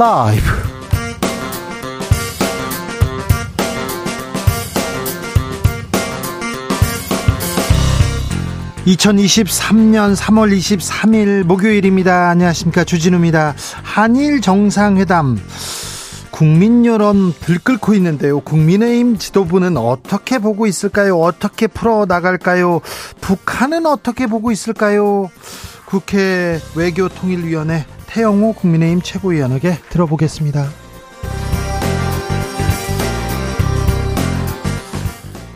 라이브 2023년 3월 23일 목요일입니다. 안녕하십니까. 주진우입니다. 한일 정상회담. 국민 여론 들끓고 있는데요. 국민의힘 지도부는 어떻게 보고 있을까요? 어떻게 풀어 나갈까요? 북한은 어떻게 보고 있을까요? 국회 외교통일위원회 태영호 국민의힘 최고위원에게 들어보겠습니다.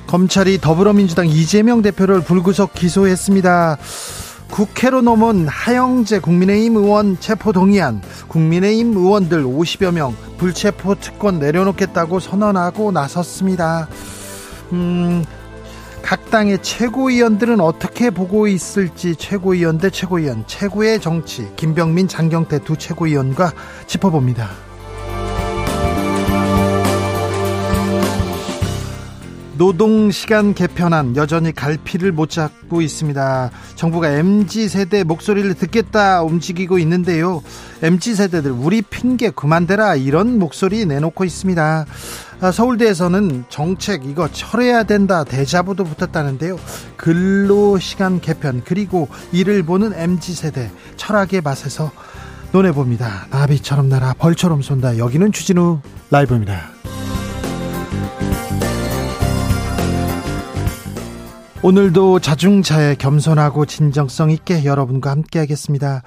검찰이 더불어민주당 이재명 대표를 불구속 기소했습니다. 국회로 넘은 하영재 국민의힘 의원 체포 동의안, 국민의힘 의원들 50여 명 불체포 특권 내려놓겠다고 선언하고 나섰습니다. 음, 각 당의 최고위원들은 어떻게 보고 있을지 최고위원 대 최고위원, 최고의 정치, 김병민, 장경태 두 최고위원과 짚어봅니다. 노동시간 개편안 여전히 갈피를 못 잡고 있습니다. 정부가 MZ세대 목소리를 듣겠다 움직이고 있는데요. MZ세대들 우리 핑계 그만대라 이런 목소리 내놓고 있습니다. 아, 서울대에서는 정책 이거 철회해야 된다 대자보도 붙었다는데요. 근로시간 개편 그리고 이를 보는 MZ세대 철학의 맛에서 논해봅니다. 나비처럼 날아 벌처럼 쏜다. 여기는 주진우 라이브입니다. 오늘도 자중차에 겸손하고 진정성 있게 여러분과 함께 하겠습니다.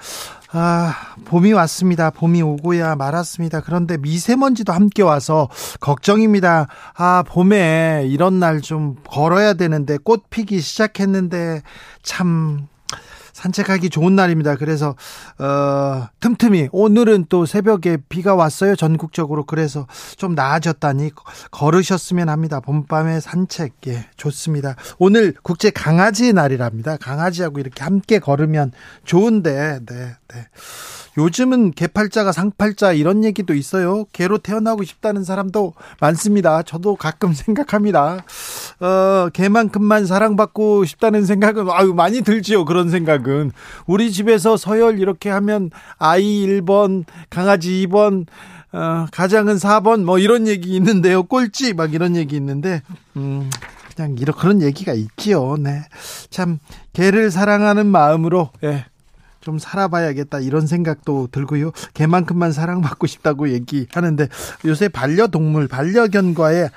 아, 봄이 왔습니다. 봄이 오고야 말았습니다. 그런데 미세먼지도 함께 와서 걱정입니다. 아, 봄에 이런 날 좀 걸어야 되는데 꽃 피기 시작했는데 참 산책하기 좋은 날입니다. 그래서 어, 틈틈이 오늘은 또 새벽에 비가 왔어요. 전국적으로 그래서 좀 나아졌다니 걸으셨으면 합니다. 봄밤에 산책 예, 좋습니다. 오늘 국제 강아지 날이랍니다. 강아지하고 이렇게 함께 걸으면 좋은데 네, 네. 요즘은 개팔자가 상팔자 이런 얘기도 있어요. 개로 태어나고 싶다는 사람도 많습니다. 저도 가끔 생각합니다. 어, 개만큼만 사랑받고 싶다는 생각은 아유 많이 들지요. 그런 생각은 우리 집에서 서열 이렇게 하면 아이 1번, 강아지 2번, 어, 가장은 4번 뭐 이런 얘기 있는데요. 꼴찌 막 이런 얘기 있는데 음. 그냥 이런 그런 얘기가 있지요. 네. 참 개를 사랑하는 마음으로 예. 좀 살아봐야겠다 이런 생각도 들고요. 개만큼만 사랑받고 싶다고 얘기하는데 요새 반려동물 반려견과의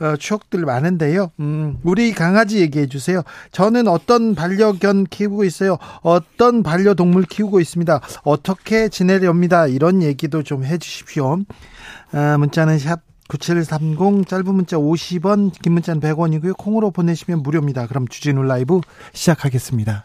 어, 추억들 많은데요. 음, 우리 강아지 얘기해 주세요. 저는 어떤 반려견 키우고 있어요. 어떤 반려동물 키우고 있습니다. 어떻게 지내렵니다. 이런 얘기도 좀 해 주십시오. 아, 문자는 샵 9730 짧은 문자 50원 긴 문자는 100원이고요. 콩으로 보내시면 무료입니다. 그럼 주진우 라이브 시작하겠습니다.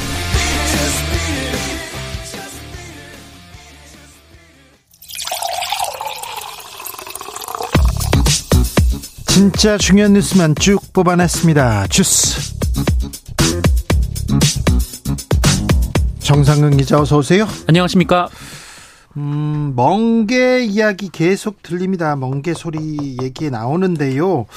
진짜 중요한 뉴스만 쭉 뽑아냈습니다. 주스. 정상근 기자 어서 오세요. 안녕하십니까. 음, 멍게 이야기 계속 들립니다. 멍게 소리 얘기 나오는데요.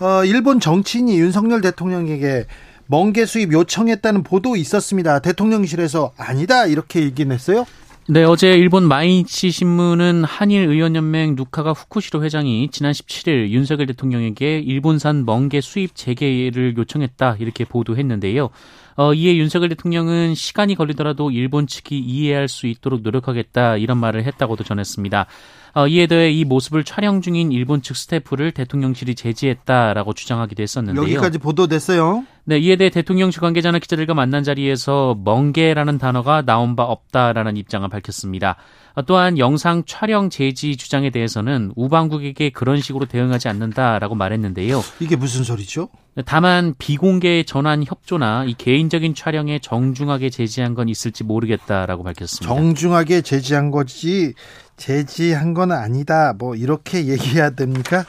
어, 일본 정치인이 윤석열 대통령에게 멍게 수입 요청했다는 보도 있었습니다. 대통령실에서 아니다 이렇게 얘기는 했어요. 네, 어제 일본 마이니치 신문은 한일 의원연맹 누카가 후쿠시로 회장이 지난 17일 윤석열 대통령에게 일본산 멍게 수입 재개를 요청했다 이렇게 보도했는데요. 어, 이에 윤석열 대통령은 시간이 걸리더라도 일본 측이 이해할 수 있도록 노력하겠다 이런 말을 했다고도 전했습니다. 어, 이에 더해 이 모습을 촬영 중인 일본 측 스태프를 대통령실이 제지했다라고 주장하기도 했었는데요. 여기까지 보도됐어요. 네, 이에 대해 대통령실 관계자는 기자들과 만난 자리에서 멍게라는 단어가 나온 바 없다라는 입장을 밝혔습니다. 어, 또한 영상 촬영 제지 주장에 대해서는 우방국에게 그런 식으로 대응하지 않는다라고 말했는데요. 이게 무슨 소리죠? 다만 비공개 전환 협조나 이 개인적인 촬영에 정중하게 제지한 건 있을지 모르겠다라고 밝혔습니다. 정중하게 제지한 거지 제지한 건 아니다. 뭐 이렇게 얘기해야 됩니까?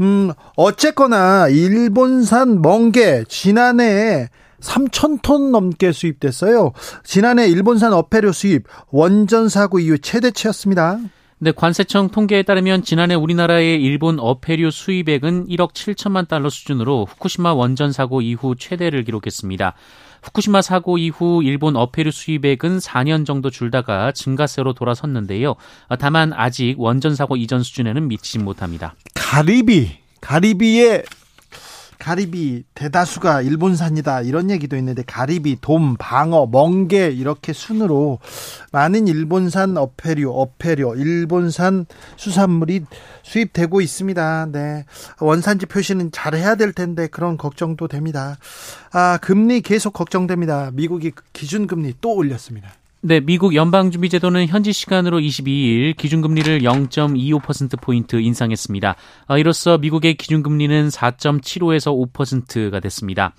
음, 어쨌거나 일본산 멍게 지난해 3천 톤 넘게 수입됐어요. 지난해 일본산 어패류 수입 원전 사고 이후 최대치였습니다. 네, 관세청 통계에 따르면 지난해 우리나라의 일본 어패류 수입액은 1억 7천만 달러 수준으로 후쿠시마 원전 사고 이후 최대를 기록했습니다. 후쿠시마 사고 이후 일본 어패류 수입액은 4년 정도 줄다가 증가세로 돌아섰는데요. 다만 아직 원전 사고 이전 수준에는 미치지 못합니다. 가리비, 가리비의 가리비 대다수가 일본산이다 이런 얘기도 있는데 가리비, 돔, 방어, 멍게 이렇게 순으로 많은 일본산 어패류, 어패류, 일본산 수산물이 수입되고 있습니다. 네. 원산지 표시는 잘 해야 될 텐데 그런 걱정도 됩니다. 아, 금리 계속 걱정됩니다. 미국이 기준 금리 또 올렸습니다. 네, 미국 연방준비제도는 현지 시간으로 22일 기준금리를 0.25%포인트 인상했습니다. 아, 이로써 미국의 기준금리는 4.75에서 5%가 됐습니다.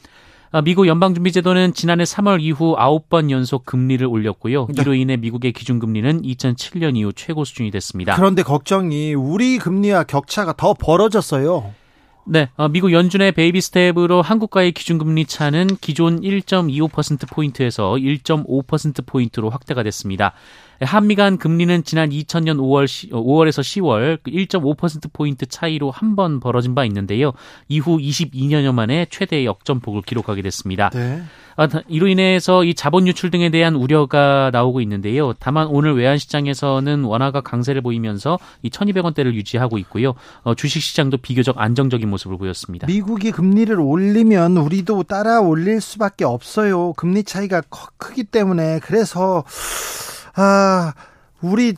아, 미국 연방준비제도는 지난해 3월 이후 9번 연속 금리를 올렸고요. 네. 이로 인해 미국의 기준금리는 2007년 이후 최고 수준이 됐습니다. 그런데 걱정이 우리 금리와 격차가 더 벌어졌어요. 네, 어, 미국 연준의 baby step으로 한국과의 기준금리 차는 기존 1.25%포인트에서 1.5%포인트로 확대가 됐습니다. 한미 간 금리는 지난 2000년 5월 5월에서 10월 1.5%포인트 차이로 한 번 벌어진 바 있는데요. 이후 22년여 만에 최대 역전폭을 기록하게 됐습니다. 네. 아, 이로 인해서 이 자본 유출 등에 대한 우려가 나오고 있는데요. 다만 오늘 외환 시장에서는 원화가 강세를 보이면서 이 1,200원대를 유지하고 있고요. 어, 주식 시장도 비교적 안정적인 모습을 보였습니다. 미국이 금리를 올리면 우리도 따라 올릴 수밖에 없어요. 금리 차이가 크기 때문에 그래서 아, 우리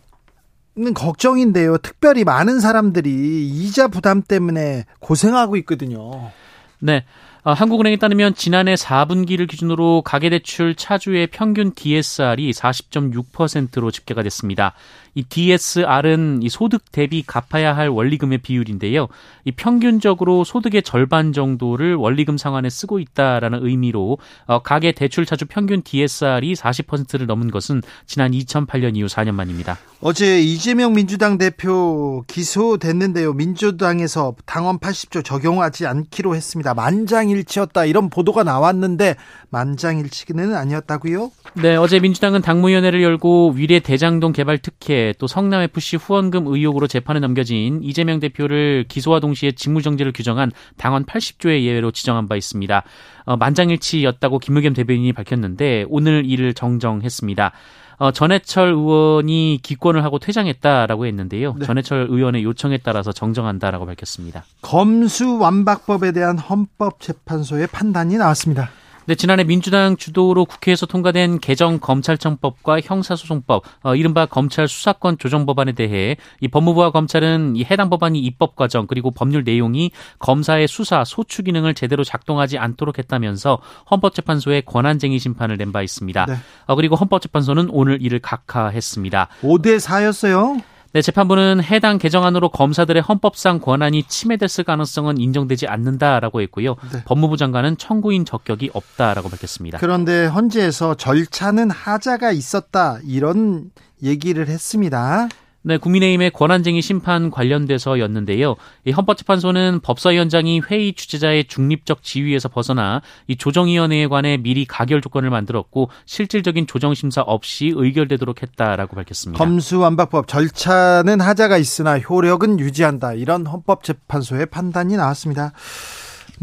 는 걱정인데요. 특별히 많은 사람들이 이자 부담 때문에 고생하고 있거든요. 네. 어, 한국은행에 따르면 지난해 4분기를 기준으로 가계대출 차주의 평균 DSR이 40.6%로 집계가 됐습니다. 이 DSR은 이 소득 대비 갚아야 할 원리금의 비율인데요. 이 평균적으로 소득의 절반 정도를 원리금 상환에 쓰고 있다라는 의미로 어, 가계 대출 차주 평균 DSR이 40%를 넘은 것은 지난 2008년 이후 4년 만입니다. 어제 이재명 민주당 대표 기소됐는데요. 민주당에서 당원 80조 적용하지 않기로 했습니다. 만장일치였다 이런 보도가 나왔는데 만장일치는 아니었다고요? 네, 어제 민주당은 당무위원회를 열고 위례 대장동 개발 특혜 또 성남 FC 후원금 의혹으로 재판에 넘겨진 이재명 대표를 기소와 동시에 직무정지를 규정한 당원 80조의 예외로 지정한 바 있습니다. 어, 만장일치였다고 김의겸 대변인이 밝혔는데 오늘 이를 정정했습니다. 어, 전해철 의원이 기권을 하고 퇴장했다라고 했는데요. 네. 전해철 의원의 요청에 따라서 정정한다라고 밝혔습니다. 검수완박법에 대한 헌법재판소의 판단이 나왔습니다. 네, 지난해 민주당 주도로 국회에서 통과된 개정 검찰청법과 형사소송법, 어, 이른바 검찰 수사권 조정 법안에 대해 이 법무부와 검찰은 이 해당 법안이 입법 과정 그리고 법률 내용이 검사의 수사 소추 기능을 제대로 작동하지 않도록 했다면서 헌법재판소에 권한쟁의 심판을 낸 바 있습니다. 네. 어, 그리고 헌법재판소는 오늘 이를 각하했습니다. 5대 4였어요. 네, 재판부는 해당 개정안으로 검사들의 헌법상 권한이 침해됐을 가능성은 인정되지 않는다라고 했고요. 네. 법무부 장관은 청구인 적격이 없다라고 밝혔습니다. 그런데 헌재에서 절차는 하자가 있었다 이런 얘기를 했습니다. 네, 국민의힘의 권한쟁의 심판 관련돼서였는데요. 이 헌법재판소는 법사위원장이 회의 주재자의 중립적 지위에서 벗어나 이 조정위원회에 관해 미리 가결 조건을 만들었고 실질적인 조정 심사 없이 의결되도록 했다라고 밝혔습니다. 검수완박법 절차는 하자가 있으나 효력은 유지한다. 이런 헌법재판소의 판단이 나왔습니다.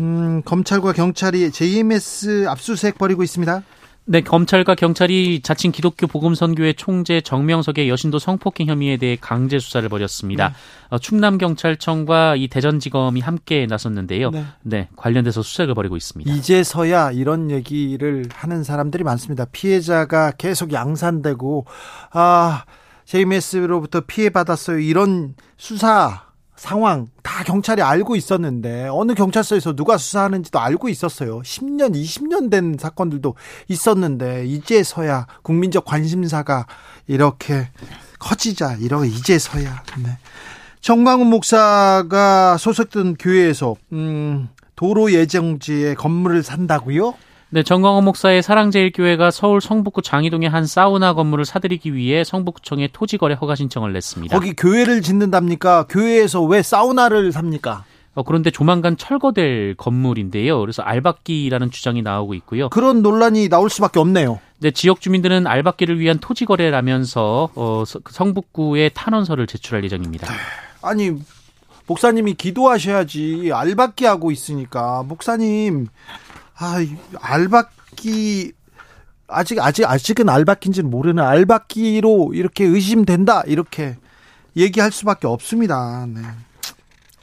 음, 검찰과 경찰이 JMS 압수수색 벌이고 있습니다. 네, 검찰과 경찰이 자칭 기독교 복음선교회 총재 정명석의 여신도 성폭행 혐의에 대해 강제 수사를 벌였습니다. 네. 어, 충남 경찰청과 이 대전지검이 함께 나섰는데요. 네. 네, 관련돼서 수색을 벌이고 있습니다. 이제서야 이런 얘기를 하는 사람들이 많습니다. 피해자가 계속 양산되고 아 JMS로부터 피해 받았어요. 이런 수사 상황 다 경찰이 알고 있었는데 어느 경찰서에서 누가 수사하는지도 알고 있었어요. 10년, 20년 된 사건들도 있었는데 이제서야 국민적 관심사가 이렇게 커지자 이러 이제서야 네. 정광훈 목사가 소속된 교회에서 음, 도로 예정지에 건물을 산다고요? 네, 정광호 목사의 사랑제일교회가 서울 성북구 장이동의 한 사우나 건물을 사들이기 위해 성북구청에 토지거래 허가 신청을 냈습니다. 거기 교회를 짓는답니까? 교회에서 왜 사우나를 삽니까? 어, 그런데 조만간 철거될 건물인데요. 그래서 알박기라는 주장이 나오고 있고요. 그런 논란이 나올 수밖에 없네요. 네, 지역 주민들은 알박기를 위한 토지 거래라면서 어, 성북구에 탄원서를 제출할 예정입니다. 아니 목사님이 기도하셔야지 알박기 하고 있으니까 목사님 아 알박기 아직 아직 아직은 알박기인지는 모르는 알박기로 이렇게 의심된다 이렇게 얘기할 수밖에 없습니다. 네.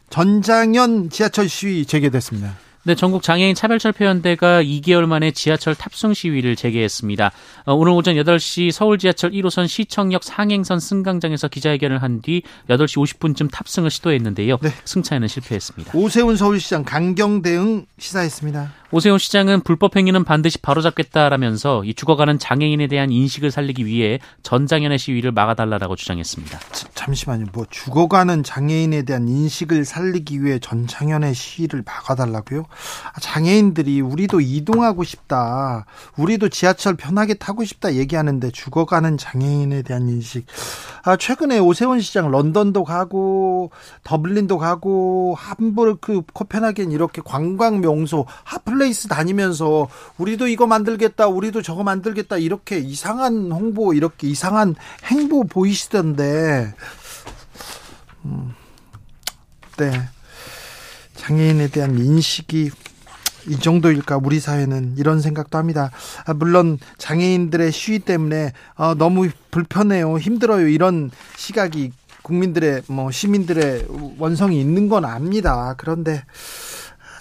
전장현 지하철 시위 재개됐습니다. 네, 전국 장애인 차별철폐연대가 2개월 만에 지하철 탑승 시위를 재개했습니다. 어, 오늘 오전 8시 서울 지하철 1호선 시청역 상행선 승강장에서 기자회견을 한 뒤 8시 50분쯤 탑승을 시도했는데요. 네. 승차에는 실패했습니다. 오세훈 서울시장 강경 대응 시사했습니다. 오세훈 시장은 불법 행위는 반드시 바로잡겠다라면서 이 죽어가는 장애인에 대한 인식을 살리기 위해 전장현의 시위를 막아달라고 주장했습니다. 잠시만요. 뭐 죽어가는 장애인에 대한 인식을 살리기 위해 전장연의 시위를 막아달라고요? 아, 장애인들이 우리도 이동하고 싶다. 우리도 지하철 편하게 타고 싶다 얘기하는데 죽어가는 장애인에 대한 인식. 아, 최근에 오세훈 시장 런던도 가고 더블린도 가고 함부르크 코펜하겐 이렇게 관광 명소 hot place 다니면서 우리도 이거 만들겠다, 우리도 저거 만들겠다 이렇게 이상한 홍보, 이렇게 이상한 행보 보이시던데, 음, 네 장애인에 대한 인식이 이 정도일까 우리 사회는 이런 생각도 합니다. 아, 물론 장애인들의 시위 때문에 어, 너무 불편해요, 힘들어요 이런 시각이 국민들의 뭐 시민들의 원성이 있는 건 압니다. 그런데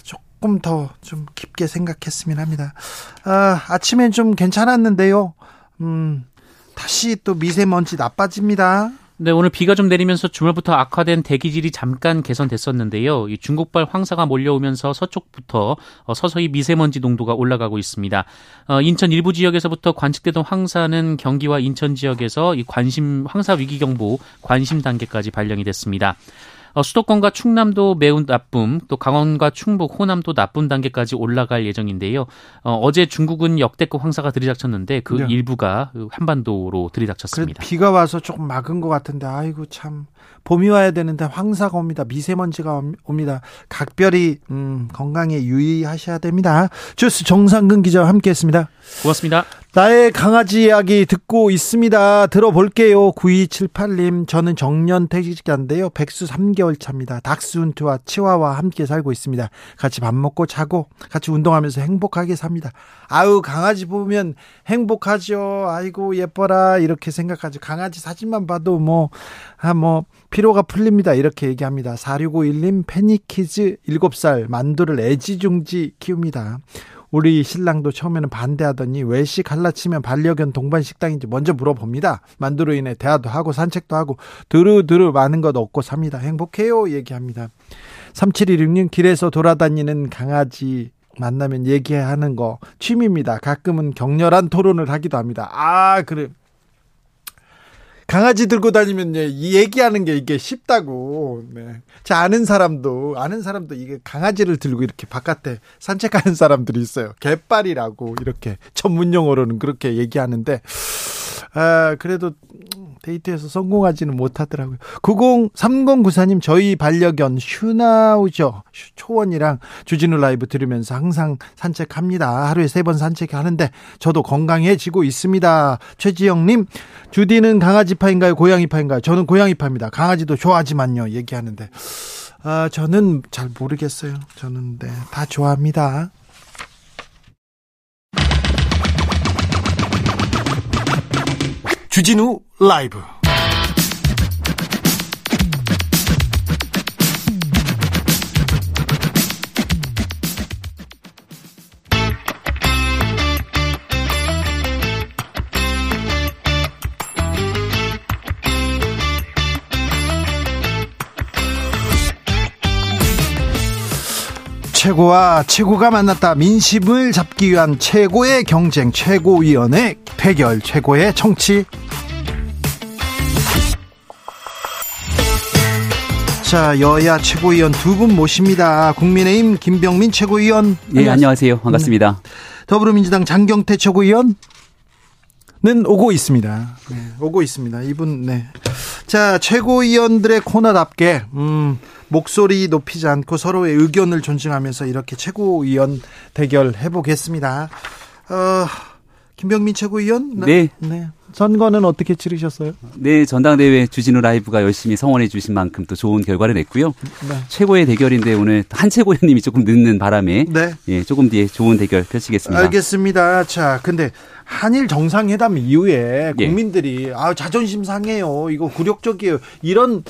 조금 더 좀 깊게 생각했으면 합니다. 아, 아침엔 좀 괜찮았는데요. 음, 다시 또 미세먼지 나빠집니다. 네, 오늘 비가 좀 내리면서 주말부터 악화된 대기질이 잠깐 개선됐었는데요. 이 중국발 황사가 몰려오면서 서쪽부터 어, 서서히 미세먼지 농도가 올라가고 있습니다. 어, 인천 일부 지역에서부터 관측되던 황사는 경기와 인천 지역에서 이 관심 황사 위기 경보 관심 단계까지 발령이 됐습니다. 어, 수도권과 충남도 매우 나쁨, 또 강원과 충북, 호남도 나쁨 단계까지 올라갈 예정인데요. 어, 제 중국은 역대급 황사가 들이닥쳤는데 그 네. 일부가 한반도로 들이닥쳤습니다. 비가 와서 조금 막은 것 같은데 아이고 참 봄이 와야 되는데 황사가 옵니다. 미세먼지가 옵니다. 각별히 음, 건강에 유의하셔야 됩니다. 주스 정상근 기자와 함께했습니다. 고맙습니다. 나의 강아지 이야기 듣고 있습니다. 들어볼게요. 9278님, 저는 정년 퇴직자인데요. 백수 3개월 차입니다. 닥스훈트와 치와와 함께 살고 있습니다. 같이 밥 먹고 자고, 같이 운동하면서 행복하게 삽니다. 아우, 강아지 보면 행복하죠. 아이고, 예뻐라. 이렇게 생각하죠. 강아지 사진만 봐도 뭐, 아, 뭐, 피로가 풀립니다. 이렇게 얘기합니다. 4651님, 패니키즈 7살, 만두를 애지중지 키웁니다. 우리 신랑도 처음에는 반대하더니 외식 갈라치면 반려견 동반 식당인지 먼저 물어봅니다. 만두로 인해 대화도 하고 산책도 하고 두루두루 많은 것 얻고 삽니다. 행복해요 얘기합니다. 3716님 길에서 돌아다니는 강아지 만나면 얘기하는 거 취미입니다. 가끔은 격렬한 토론을 하기도 합니다. 아, 그래. 강아지 들고 다니면 이 얘기하는 게 이게 쉽다고. 네. 제 아는 사람도 아는 사람도 이게 강아지를 들고 이렇게 바깥에 산책하는 사람들이 있어요. 개빨이라고 이렇게 전문 용어로는 그렇게 얘기하는데 아, 그래도 데이트에서 성공하지는 못하더라고요. 90, 3094님, 저희 반려견 슈나우죠. 초원이랑 주진우 라이브 들으면서 항상 산책합니다. 하루에 세 번 산책하는데 저도 건강해지고 있습니다. 최지영님, 주디는 강아지파인가요? 고양이파인가요? 저는 고양이파입니다. 강아지도 좋아하지만요. 얘기하는데. 아, 저는 잘 모르겠어요. 저는, 네, 다 좋아합니다. 주진우 라이브 최고와 최고가 만났다. 민심을 잡기 위한 최고의 경쟁, 최고위원회 대결, 최고의 정치. 자, 여야 최고위원 두 분 모십니다. 국민의힘 김병민 최고위원. 예, 안녕하세요. 반갑습니다. 음. 더불어민주당 장경태 최고위원 는 오고 있습니다. 네, 오고 있습니다. 이분 네. 자, 최고위원들의 코너답게 음, 목소리 높이지 않고 서로의 의견을 존중하면서 이렇게 최고위원 대결 해 보겠습니다. 어, 김병민 최고위원? 네. 네. 선거는 어떻게 치르셨어요? 네, 전당대회 주진우 라이브가 열심히 성원해 주신 만큼 또 좋은 결과를 냈고요. 네. 최고의 대결인데 오늘 한 최고위원님이 조금 늦는 바람에 네. 예, 조금 뒤에 좋은 대결 펼치겠습니다. 알겠습니다. 자, 근데 한일 정상회담 이후에 예. 국민들이 예. 아 자존심 상해요. 이거 굴욕적이에요. 이런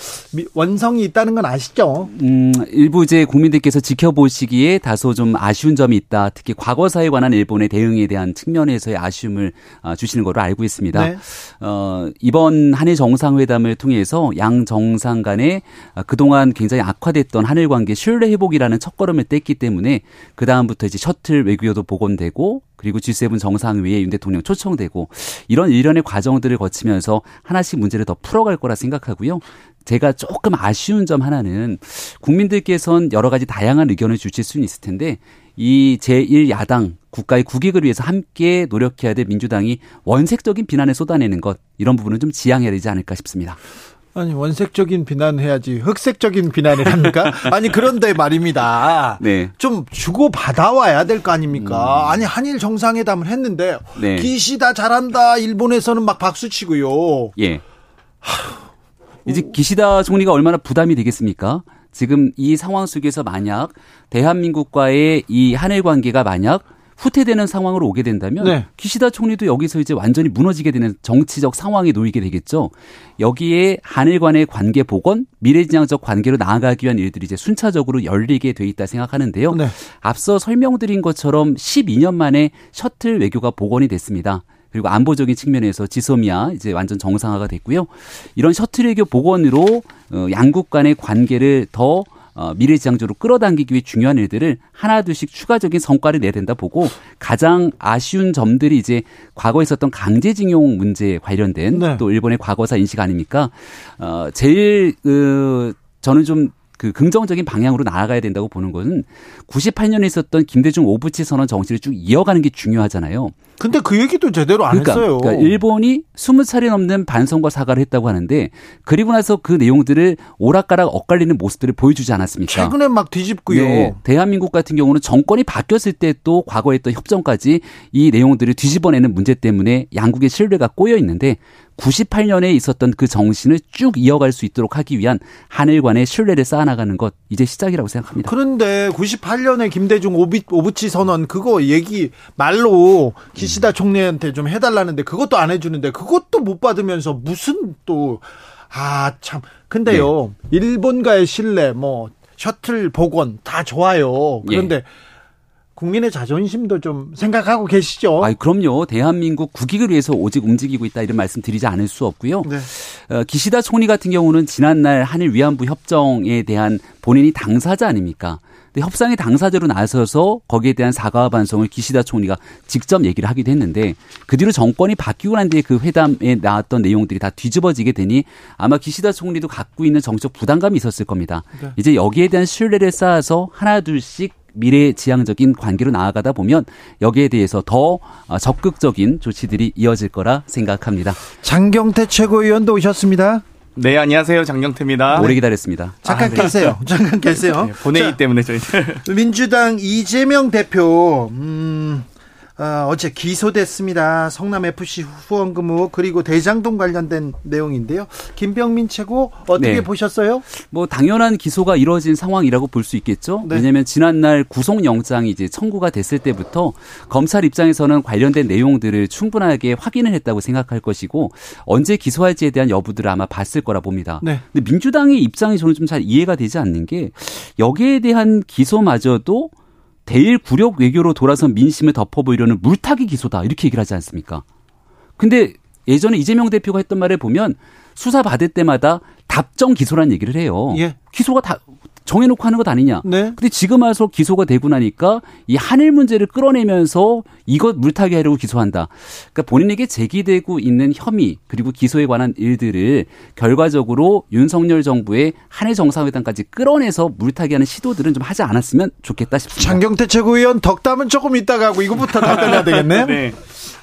원성이 있다는 건 아시죠? 음, 일부 이제 국민들께서 지켜보시기에 다소 좀 아쉬운 점이 있다. 특히 과거사에 관한 일본의 대응에 대한 측면에서의 아쉬움을 아, 주시는 걸로 알고 있습니다. 네. 어, 이번 한일 정상회담을 통해서 양 정상 간에 그동안 굉장히 악화됐던 한일 관계 신뢰 회복이라는 첫걸음을 뗐기 때문에 그 다음부터 이제 셔틀 외교도 복원되고 그리고 G7 정상회의에 윤 대통령 초청되고 이런 일련의 과정들을 거치면서 하나씩 문제를 더 풀어갈 거라 생각하고요. 제가 조금 아쉬운 점 하나는 국민들께선 여러 가지 다양한 의견을 주실 수는 있을 텐데 이 제1야당 국가의 국익을 위해서 함께 노력해야 될 민주당이 원색적인 비난을 쏟아내는 것 이런 부분은 좀 지양해야 되지 않을까 싶습니다. 아니 원색적인 비난해야지 흑색적인 비난을 합니까? 아니 그런데 말입니다. 네. 좀 주고 받아와야 될 거 아닙니까? 음. 아니 한일 정상회담을 했는데 네. 기시다 잘한다 일본에서는 막 박수 치고요. 예. 이제 기시다 총리가 얼마나 부담이 되겠습니까? 지금 이 상황 속에서 만약 대한민국과의 이 한일 관계가 만약 후퇴되는 상황으로 오게 된다면 네. 기시다 총리도 여기서 이제 완전히 무너지게 되는 정치적 상황에 놓이게 되겠죠. 여기에 한일 간의 관계 복원, 미래지향적 관계로 나아가기 위한 일들이 이제 순차적으로 열리게 돼 있다 생각하는데요. 네. 앞서 설명드린 것처럼 12년 만에 셔틀 외교가 복원이 됐습니다. 그리고 안보적인 측면에서 지소미아 이제 완전 정상화가 됐고요. 이런 셔틀 외교 복원으로 어, 양국 간의 관계를 더 어, 미래지향적으로 끌어당기기 위해 중요한 일들을 하나 둘씩 추가적인 성과를 내야 된다 보고 가장 아쉬운 점들이 이제 과거에 있었던 강제징용 문제에 관련된 네. 또 일본의 과거사 인식 아닙니까? 어, 제일 그 저는 좀 그 긍정적인 방향으로 나아가야 된다고 보는 것은 98년에 있었던 김대중 오부치 선언 정신을 쭉 이어가는 게 중요하잖아요. 근데 그 얘기도 제대로 안 그러니까, 했어요. 그러니까 일본이 20차례 넘는 반성과 사과를 했다고 하는데 그리고 나서 그 내용들을 오락가락 엇갈리는 모습들을 보여주지 않았습니까? 최근에 막 뒤집고요. 네, 대한민국 같은 경우는 정권이 바뀌었을 때 또 과거에 했던 협정까지 이 내용들을 뒤집어내는 문제 때문에 양국의 신뢰가 꼬여 있는데 98년에 있었던 그 정신을 쭉 이어갈 수 있도록 하기 위한 한일 간의 신뢰를 쌓아나가는 것 이제 시작이라고 생각합니다. 그런데 98년에 김대중 오비, 오부치 선언 그거 얘기 말로 기시다 총리한테 좀 해달라는데 그것도 안 해주는데 그것도 못 받으면서 무슨 또 아 참 근데요 네. 일본과의 신뢰 뭐 셔틀 복원 다 좋아요. 그런데 예. 국민의 자존심도 좀 생각하고 계시죠? 아, 그럼요. 대한민국 국익을 위해서 오직 움직이고 있다 이런 말씀 드리지 않을 수 없고요. 네. 어, 기시다 총리 같은 경우는 지난날 한일 위안부 협정에 대한 본인이 당사자 아닙니까? 근데 협상의 당사자로 나서서 거기에 대한 사과와 반성을 기시다 총리가 직접 얘기를 하기도 했는데 그 뒤로 정권이 바뀌고 난 뒤에 그 회담에 나왔던 내용들이 다 뒤집어지게 되니 아마 기시다 총리도 갖고 있는 정치적 부담감이 있었을 겁니다. 네. 이제 여기에 대한 신뢰를 쌓아서 하나 둘씩 미래지향적인 관계로 나아가다 보면 여기에 대해서 더 어, 적극적인 조치들이 이어질 거라 생각합니다. 장경태 최고위원도 오셨습니다. 네, 안녕하세요. 장경태입니다. 오래 기다렸습니다. 잠깐 아, 네. 계세요. 잠깐 계세요. 네, 본회의 자, 때문에 저희 민주당 이재명 대표 음, 어, 어제 기소됐습니다. 성남 FC 후원금 의혹 그리고 대장동 관련된 내용인데요. 김병민 최고 어떻게 네. 보셨어요? 뭐 당연한 기소가 이루어진 상황이라고 볼 수 있겠죠. 네. 왜냐하면 지난날 구속영장이 이제 청구가 됐을 때부터 검찰 입장에서는 관련된 내용들을 충분하게 확인을 했다고 생각할 것이고 언제 기소할지에 대한 여부들을 아마 봤을 거라 봅니다. 네. 근데 민주당의 입장이 저는 좀 잘 이해가 되지 않는 게 여기에 대한 기소마저도 대일 굴욕 외교로 돌아선 민심을 덮어보이려는 물타기 기소다 이렇게 얘기를 하지 않습니까? 근데 예전에 이재명 대표가 했던 말에 보면 수사 받을 때마다 답정 기소란 얘기를 해요. 예. 기소가 다 정해놓고 하는 것 아니냐. 네. 근데 지금 와서 기소가 되고 나니까 이 한일 문제를 끌어내면서 이것 물타기 하려고 기소한다. 그러니까 본인에게 제기되고 있는 혐의 그리고 기소에 관한 일들을 결과적으로 윤석열 정부의 한일 정상회담까지 끌어내서 물타기하는 시도들은 좀 하지 않았으면 좋겠다 싶습니다. 장경태 최고위원 덕담은 조금 이따가 하고 이거부터 답변해야 되겠네요. 네.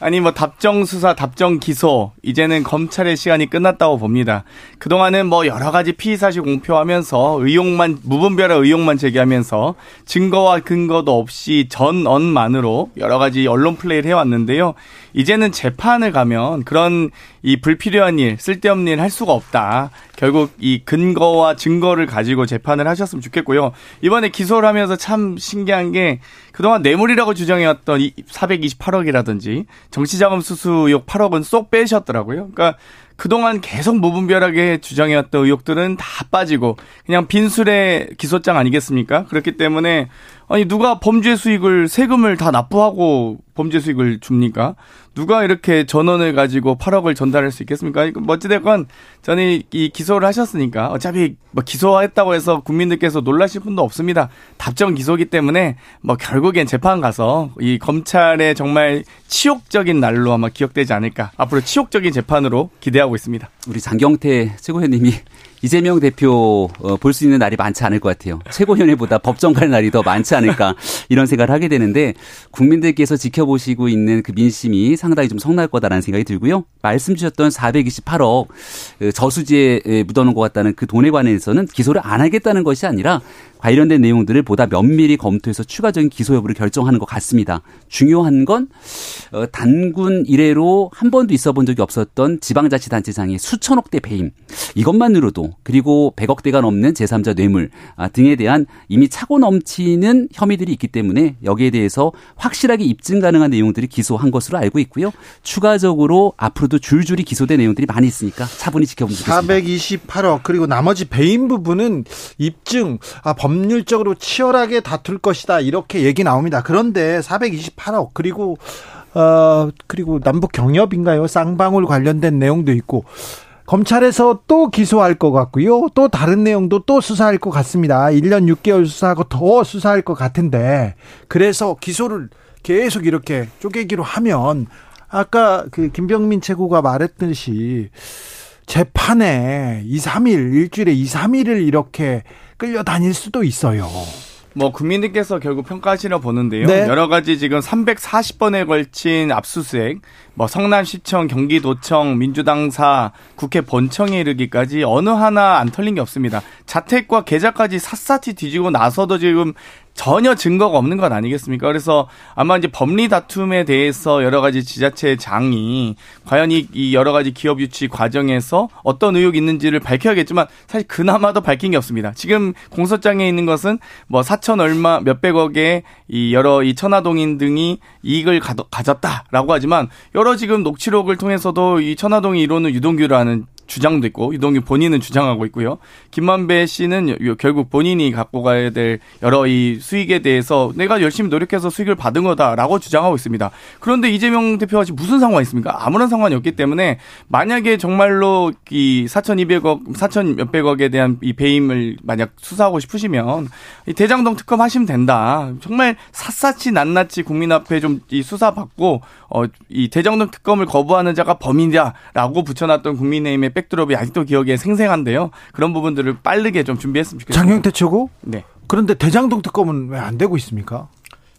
아니 뭐 답정 수사, 답정 기소 이제는 검찰의 시간이 끝났다고 봅니다. 그동안은 뭐 여러 가지 피의 사실 공표하면서 의혹만 무분별한 의혹만 제기하면서 증거와 근거도 없이 전언만으로 여러 가지 언론 플레이를 해왔는데요. 이제는 재판을 가면 그런 이 불필요한 일, 쓸데없는 일 할 수가 없다. 결국 이 근거와 증거를 가지고 재판을 하셨으면 좋겠고요. 이번에 기소를 하면서 참 신기한 게 그동안 뇌물이라고 주장해왔던 428억이라든지 정치자금 수수 의혹 8억은 쏙 빼셨더라고요. 그러니까 그동안 계속 무분별하게 주장해왔던 의혹들은 다 빠지고 그냥 빈술의 기소장 아니겠습니까? 그렇기 때문에 아니 누가 범죄 수익을 세금을 다 납부하고 범죄 수익을 줍니까? 누가 이렇게 전원을 가지고 8억을 전달할 수 있겠습니까? 뭐 어찌됐건 저는 이 기소를 하셨으니까 어차피 뭐 기소했다고 해서 국민들께서 놀라실 분도 없습니다. 답정 기소기 때문에 뭐 결국엔 재판 가서 이 검찰의 정말 치욕적인 날로 아마 기억되지 않을까. 앞으로 치욕적인 재판으로 기대하고 있습니다. 우리 장경태 최고위원님이 이재명 대표 어, 볼수 있는 날이 많지 않을 것 같아요. 최고위원회보다 법정 갈 날이 더 많지 않을까 이런 생각을 하게 되는데 국민들께서 지켜보시고 있는 그 민심이 상당히 좀 성날 거다라는 생각이 들고요. 말씀 주셨던 428억 그 저수지에 묻어놓은 것 같다는 그 돈에 관해서는 기소를 안 하겠다는 것이 아니라 관련된 내용들을 보다 면밀히 검토해서 추가적인 기소 여부를 결정하는 것 같습니다. 중요한 건 어, 단군 이래로 한 번도 있어 본 적이 없었던 지방자치단체장의 수천억 대 배임 이것만으로도 그리고 100억 대가 넘는 제3자 뇌물 아, 등에 대한 이미 차고 넘치는 혐의들이 있기 때문에 여기에 대해서 확실하게 입증 가능한 내용들이 기소한 것으로 알고 있고요. 추가적으로 앞으로도 줄줄이 기소된 내용들이 많이 있으니까 차분히 지켜보면 좋겠습니다. 428억 그리고 나머지 배임 부분은 입증 아, 법률적으로 치열하게 다툴 것이다 이렇게 얘기 나옵니다. 그런데 428억 그리고 어 그리고 남북 경협인가요? 쌍방울 관련된 내용도 있고 검찰에서 또 기소할 것 같고요. 또 다른 내용도 또 수사할 것 같습니다. 1년 6개월 수사하고 더 수사할 것 같은데 그래서 기소를 계속 이렇게 쪼개기로 하면 아까 그 김병민 최고가 말했듯이 재판에 2, 3일, 일주일에 2, 3일을 이렇게 끌려다닐 수도 있어요. 뭐 국민들께서 결국 평가하시려 보는데요. 네. 여러 가지 지금 340번에 걸친 압수수색, 뭐 성남시청, 경기도청, 민주당사, 국회 본청에 이르기까지 어느 하나 안 털린 게 없습니다. 자택과 계좌까지 샅샅이 뒤지고 나서도 지금 전혀 증거가 없는 건 아니겠습니까? 그래서 아마 이제 법리 다툼에 대해서 여러 가지 지자체 장이 과연 이, 이 여러 가지 기업 유치 과정에서 어떤 의혹이 있는지를 밝혀야겠지만 사실 그나마도 밝힌 게 없습니다. 지금 공소장에 있는 것은 뭐 사천 얼마 몇백억의 이 여러 이 천화동인 등이 이익을 가졌다라고 하지만 여러 지금 녹취록을 통해서도 이 천화동이 이루는 유동규라는 주장도 있고 유동규 본인은 주장하고 있고요. 김만배 씨는 결국 본인이 갖고 가야 될 여러 이 수익에 대해서 내가 열심히 노력해서 수익을 받은 거다라고 주장하고 있습니다. 그런데 이재명 대표가 지금 무슨 상관이 있습니까? 아무런 상관이 없기 때문에 만약에 정말로 이 4,200억, 4천 몇백억에 대한 이 배임을 만약 수사하고 싶으시면 이 대장동 특검 하시면 된다. 정말 샅샅이 낱낱이 국민 앞에 좀 이 수사 받고 어 이 대장동 특검을 거부하는 자가 범인이다라고 붙여놨던 국민의힘의 백드롭이 아직도 기억에 생생한데요. 그런 부분들을 빠르게 좀 준비했으면 좋겠습니다. 장영태 최고? 네. 그런데 대장동 특검은 왜 안 되고 있습니까?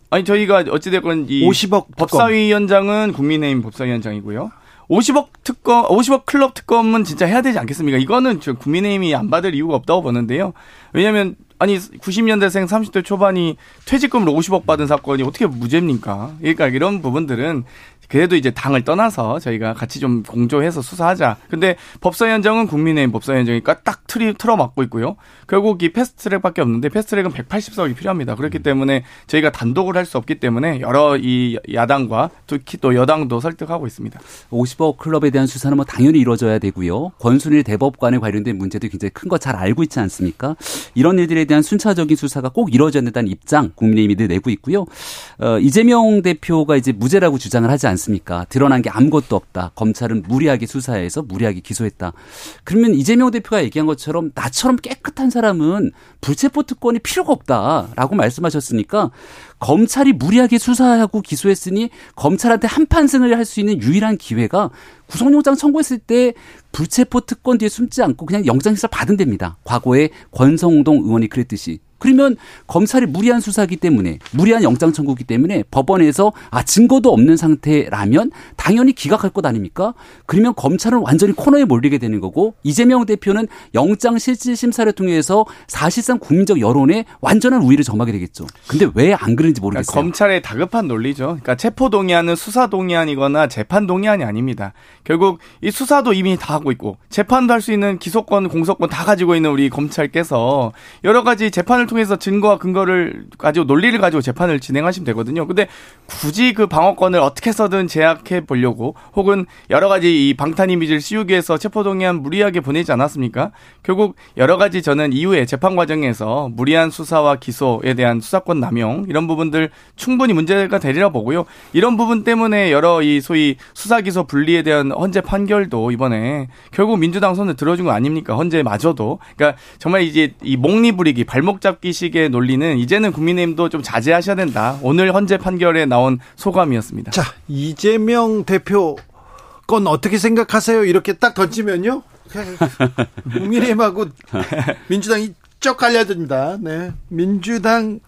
아니 저희가 어찌됐건 이 50억 법사위원장은 국민의힘 법사위원장이고요. 50억 특검, 50억 클럽 특검은 진짜 해야 되지 않겠습니까? 이거는 저 국민의힘이 안 받을 이유가 없다고 보는데요. 왜냐하면 아니 90년대생 30대 초반이 퇴직금으로 50억 받은 사건이 어떻게 무죄입니까? 그러니까 이런 부분들은 그래도 이제 당을 떠나서 저희가 같이 좀 공조해서 수사하자. 근데 법사위원장은 국민의힘 법사위원장이니까 딱 틀이 틀어막고 있고요. 결국 이 패스트트랙밖에 없는데 패스트트랙은 180석이 필요합니다. 그렇기 때문에 저희가 단독을 할 수 없기 때문에 여러 이 야당과 특히 또 여당도 설득하고 있습니다. 50억 클럽에 대한 수사는 뭐 당연히 이루어져야 되고요. 권순일 대법관에 관련된 문제도 굉장히 큰 거 잘 알고 있지 않습니까? 이런 일들에 대한 순차적인 수사가 꼭 이루어져야 된다는 입장 국민의힘이 늘 내고 있고요. 어, 이재명 대표가 이제 무죄라고 주장을 하지 않습니까? 않습니까? 드러난 게 아무것도 없다. 검찰은 무리하게 수사해서 무리하게 기소했다. 그러면 이재명 대표가 얘기한 것처럼 나처럼 깨끗한 사람은 불체포 특권이 필요가 없다라고 말씀하셨으니까 검찰이 무리하게 수사하고 기소했으니 검찰한테 한판승을 할 수 있는 유일한 기회가 구속영장 청구했을 때 불체포 특권 뒤에 숨지 않고 그냥 영장실사 받은 됩니다. 과거에 권성동 의원이 그랬듯이 그러면 검찰이 무리한 수사기 때문에 무리한 영장 청구기 때문에 법원에서 아 증거도 없는 상태라면 당연히 기각할 것 아닙니까? 그러면 검찰은 완전히 코너에 몰리게 되는 거고 이재명 대표는 영장 실질 심사를 통해서 사실상 국민적 여론에 완전한 우위를 점하게 되겠죠. 근데 왜 안 그런지 모르겠어요. 그러니까 검찰의 다급한 논리죠. 그러니까 체포 동의안은 수사 동의안이거나 재판 동의안이 아닙니다. 결국 이 수사도 이미 다 하고 있고 재판도 할 수 있는 기소권, 공소권 다 가지고 있는 우리 검찰께서 여러 가지 재판을 통해서 증거와 근거를 가지고 논리를 가지고 재판을 진행하시면 되거든요. 근데 굳이 그 방어권을 어떻게 해서든 제약해 보려고 혹은 여러 가지 이 방탄 이미지를 씌우기 위해서 체포동의안 무리하게 보내지 않았습니까? 결국 여러 가지 저는 이후에 재판 과정에서 무리한 수사와 기소에 대한 수사권 남용 이런 부분들 충분히 문제가 되리라 보고요. 이런 부분 때문에 여러 이 소위 수사 기소 분리에 대한 헌재 판결도 이번에 결국 민주당 손을 들어준 거 아닙니까? 헌재마저도. 그러니까 정말 이제 이 목리 부리기 발목 잡기 잡기식의 논리는 이제는 국민의힘도 좀 자제하셔야 된다. 오늘 헌재 판결에 나온 소감이었습니다. 자, 이재명 대표 건 어떻게 생각하세요? 이렇게 딱 던지면요. 국민의힘하고 민주당이 쩍 갈려듭니다. 네. 민주당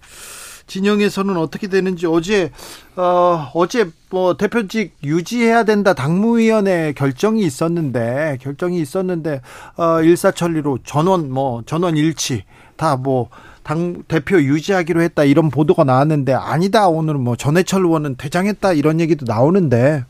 진영에서는 어떻게 되는지 어제 어 어제 뭐 대표직 유지해야 된다 당무위원회 결정이 있었는데 결정이 있었는데 어 일사천리로 전원 뭐 전원 일치 다뭐 당 대표 유지하기로 했다 이런 보도가 나왔는데 아니다 오늘은 뭐 전해철 의원은 퇴장했다 이런 얘기도 나오는데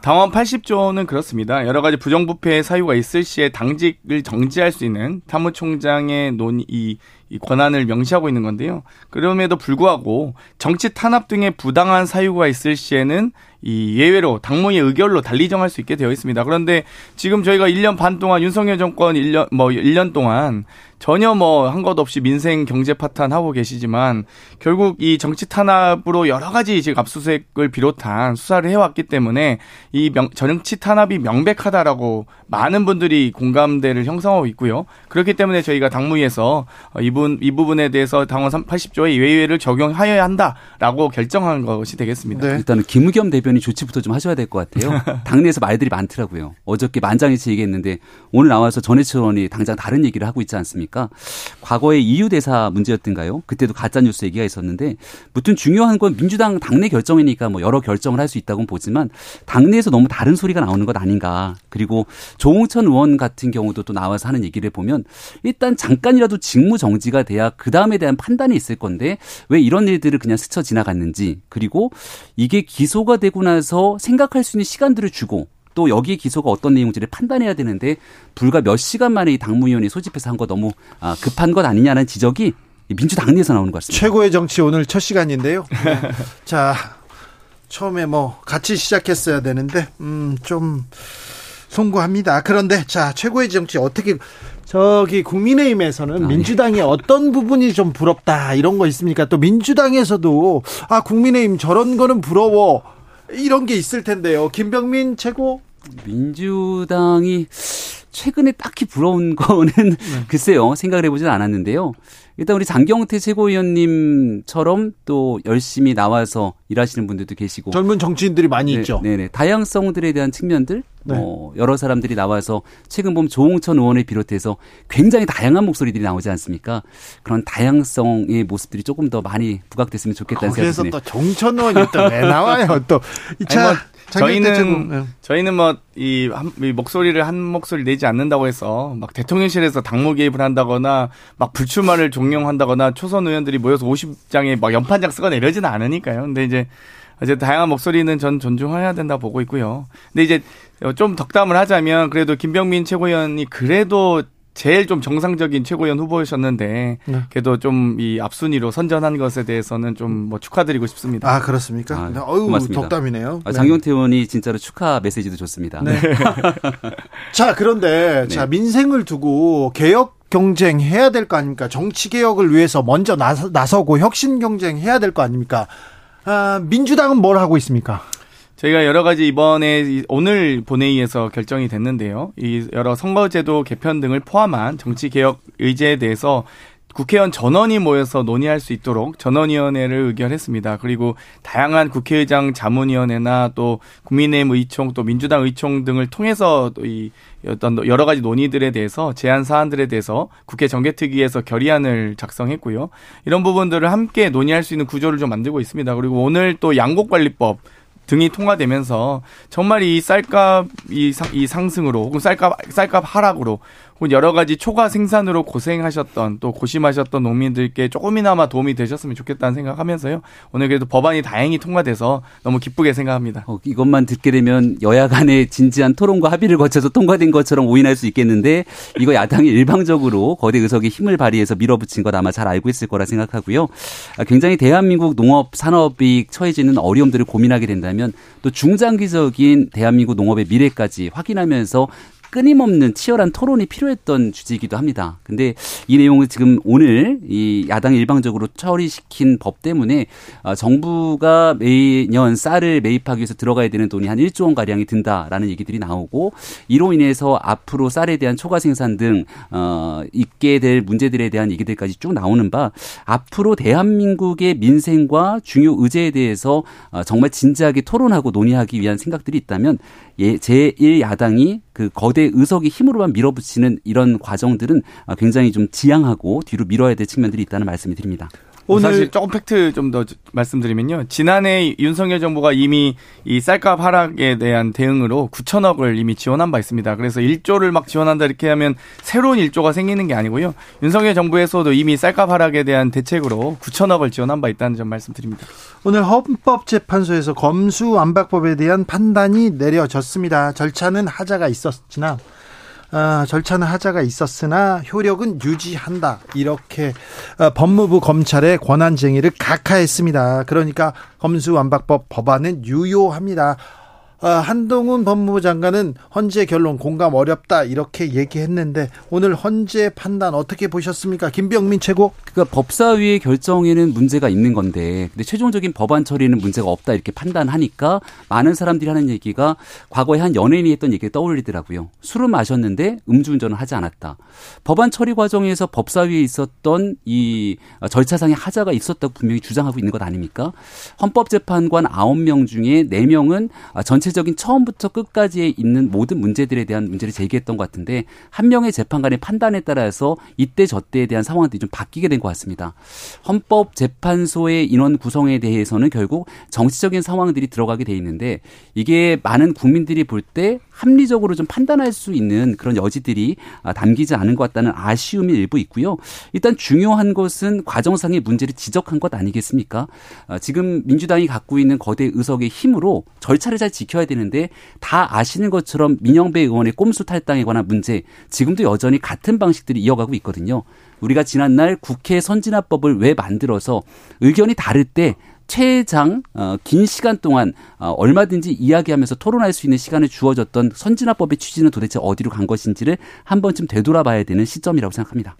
당원 80조는 그렇습니다. 여러 가지 부정부패 사유가 있을 시에 당직을 정지할 수 있는 사무총장의 논의 이, 이 권한을 명시하고 있는 건데요. 그럼에도 불구하고 정치 탄압 등의 부당한 사유가 있을 시에는 이 예외로 당무의 의결로 달리 정할 수 있게 되어 있습니다. 그런데 지금 저희가 1년 반 동안 윤석열 정권 1년 뭐 1년 동안 전혀 뭐 한 것 없이 민생 경제 파탄 하고 계시지만 결국 이 정치 탄압으로 여러 가지 지금 압수수색을 비롯한 수사를 해왔기 때문에 이 명, 정치 탄압이 명백하다라고 많은 분들이 공감대를 형성하고 있고요. 그렇기 때문에 저희가 당무위에서 이분 이 부분에 대해서 당원 80조의 예외를 적용하여야 한다라고 결정한 것이 되겠습니다. 네. 일단은 김의겸 대 변인 조치부터 좀 하셔야 될 것 같아요. 당내에서 말들이 많더라고요. 어저께 만장일치 얘기했는데 오늘 나와서 전해철 의원이 당장 다른 얘기를 하고 있지 않습니까? 과거에 EU 대사 문제였던가요? 그때도 가짜 뉴스 얘기가 있었는데 무튼 중요한 건 민주당 당내 결정이니까 뭐 여러 결정을 할 수 있다고 보지만 당내에서 너무 다른 소리가 나오는 것 아닌가. 그리고 조홍천 의원 같은 경우도 또 나와서 하는 얘기를 보면 일단 잠깐이라도 직무 정지가 돼야 그 다음에 대한 판단이 있을 건데 왜 이런 일들을 그냥 스쳐 지나갔는지 그리고 이게 기소가 되고 나서 생각할 수 있는 시간들을 주고 또 여기 기소가 어떤 내용인지를 판단해야 되는데 불과 몇 시간 만에 이 당무위원이 소집해서 한 거 너무 아, 급한 것 아니냐는 지적이 민주당 내에서 나오는 것 같습니다. 최고의 정치 오늘 첫 시간인데요. 자, 처음에 뭐 같이 시작했어야 되는데 음 좀 송구합니다. 그런데 자 최고의 정치 어떻게 저기 국민의힘에서는 아, 민주당의 예. 어떤 부분이 좀 부럽다 이런 거 있습니까? 또 민주당에서도 아 국민의힘 저런 거는 부러워 이런 게 있을 텐데요. 김병민 최고 민주당이 최근에 딱히 부러운 거는 네. 글쎄요 생각을 해보진 않았는데요. 일단 우리 장경태 최고위원님처럼 또 열심히 나와서 일하시는 분들도 계시고 젊은 정치인들이 많이 네, 있죠. 네네 다양성들에 대한 측면들 네. 뭐 여러 사람들이 나와서 최근 보면 조홍천 의원을 비롯해서 굉장히 다양한 목소리들이 나오지 않습니까? 그런 다양성의 모습들이 조금 더 많이 부각됐으면 좋겠다는 생각이 드네요. 그래서 또 정천 의원이 또 왜 나와요? 또 이차 저희는 네. 저희는 뭐이 목소리를 한 목소리 내지 않는다고 해서 막 대통령실에서 당무 개입을 한다거나 막 불출마를 종용한다거나 초선 의원들이 모여서 50장에 막 연판장 쓰거나 이러지는 않으니까요. 근데 이제 이제 다양한 목소리는 전 존중해야 된다 보고 있고요. 근데 이제 좀 덕담을 하자면 그래도 김병민 최고위원이 그래도 제일 좀 정상적인 최고위원 후보셨는데 네. 그래도 좀 이 앞순위로 선전한 것에 대해서는 좀 뭐 축하드리고 싶습니다. 아 그렇습니까? 아, 네. 어유. 덕담이네요. 아, 장경태 의원이 진짜로 축하 메시지도 좋습니다. 네. 자 그런데 네. 자 민생을 두고 개혁 경쟁 해야 될 거 아닙니까? 정치 개혁을 위해서 먼저 나서, 나서고 혁신 경쟁 해야 될 거 아닙니까? 아, 민주당은 뭘 하고 있습니까? 저희가 여러 가지 이번에 오늘 본회의에서 결정이 됐는데요. 이 여러 선거제도 개편 등을 포함한 정치 개혁 의제에 대해서 국회의원 전원이 모여서 논의할 수 있도록 전원위원회를 의결했습니다. 그리고 다양한 국회의장 자문위원회나 또 국민의힘 의총 또 민주당 의총 등을 통해서 이 어떤 여러 가지 논의들에 대해서 제안 사안들에 대해서 국회 정개특위에서 결의안을 작성했고요. 이런 부분들을 함께 논의할 수 있는 구조를 좀 만들고 있습니다. 그리고 오늘 또 양곡관리법 등이 통과되면서 정말 이 쌀값 이, 상, 이 상승으로 혹은 쌀값 쌀값 하락으로 혹은 여러 가지 초과 생산으로 고생하셨던 또 고심하셨던 농민들께 조금이나마 도움이 되셨으면 좋겠다는 생각하면서요. 오늘 그래도 법안이 다행히 통과돼서 너무 기쁘게 생각합니다. 어, 이것만 듣게 되면 여야 간의 진지한 토론과 합의를 거쳐서 통과된 것처럼 오인할 수 있겠는데 이거 야당이 일방적으로 거대 의석에 힘을 발휘해서 밀어붙인 것 아마 잘 알고 있을 거라 생각하고요. 아, 굉장히 대한민국 농업 산업이 처해지는 어려움들을 고민하게 된다면 또 중장기적인 대한민국 농업의 미래까지 확인하면서 끊임없는 치열한 토론이 필요했던 주제이기도 합니다. 근데 이 내용을 지금 오늘 이 야당이 일방적으로 처리시킨 법 때문에 어, 정부가 매년 쌀을 매입하기 위해서 들어가야 되는 돈이 한 1조 원 가량이 든다라는 얘기들이 나오고 이로 인해서 앞으로 쌀에 대한 초과 생산 등 어, 있게 될 문제들에 대한 얘기들까지 쭉 나오는 바 앞으로 대한민국의 민생과 중요 의제에 대해서 어, 정말 진지하게 토론하고 논의하기 위한 생각들이 있다면 예, 제1야당이 그 거대 의석의 힘으로만 밀어붙이는 이런 과정들은 굉장히 좀 지양하고 뒤로 밀어야 될 측면들이 있다는 말씀을 드립니다. 오늘 사실 조금 팩트 좀 더 말씀드리면요. 지난해 윤석열 정부가 이미 이 쌀값 하락에 대한 대응으로 9천억을 이미 지원한 바 있습니다. 그래서 1조를 막 지원한다 이렇게 하면 새로운 1조가 생기는 게 아니고요. 윤석열 정부에서도 이미 쌀값 하락에 대한 대책으로 9천억을 지원한 바 있다는 점 말씀드립니다. 오늘 헌법재판소에서 검수완박법에 대한 판단이 내려졌습니다. 절차는 하자가 있었지만 아, 절차는 하자가 있었으나 효력은 유지한다. 이렇게 아, 법무부 검찰의 권한쟁의를 각하했습니다. 그러니까 검수완박법 법안은 유효합니다. 아, 한동훈 법무부 장관은 헌재 결론 공감 어렵다 이렇게 얘기했는데 오늘 헌재 판단 어떻게 보셨습니까? 김병민 최고. 그러니까 법사위의 결정에는 문제가 있는 건데 근데 최종적인 법안 처리는 문제가 없다 이렇게 판단하니까 많은 사람들이 하는 얘기가 과거에 한 연예인이 했던 얘기 떠올리더라고요. 술을 마셨는데 음주운전을 하지 않았다. 법안 처리 과정에서 법사위에 있었던 이 절차상의 하자가 있었다고 분명히 주장하고 있는 것 아닙니까? 헌법재판관 9명 중에 4명은 전체 전체적인 처음부터 끝까지에 있는 모든 문제들에 대한 문제를 제기했던 것 같은데 한 명의 재판관의 판단에 따라서 이때 저때에 대한 상황들이 좀 바뀌게 된 것 같습니다. 헌법 재판소의 인원 구성에 대해서는 결국 정치적인 상황들이 들어가게 돼 있는데 이게 많은 국민들이 볼 때 합리적으로 좀 판단할 수 있는 그런 여지들이 담기지 않은 것 같다는 아쉬움이 일부 있고요. 일단 중요한 것은 과정상의 문제를 지적한 것 아니겠습니까? 지금 민주당이 갖고 있는 거대 의석의 힘으로 절차를 잘 지켜 지켜야 되는데 다 아시는 것처럼 민영배 의원의 꼼수 탈당에 관한 문제 지금도 여전히 같은 방식들이 이어가고 있거든요. 우리가 지난날 국회 선진화법을 왜 만들어서 의견이 다를 때 최장 어, 긴 시간 동안 어, 얼마든지 이야기하면서 토론할 수 있는 시간을 주어졌던 선진화법의 취지는 도대체 어디로 간 것인지를 한 번쯤 되돌아봐야 되는 시점이라고 생각합니다.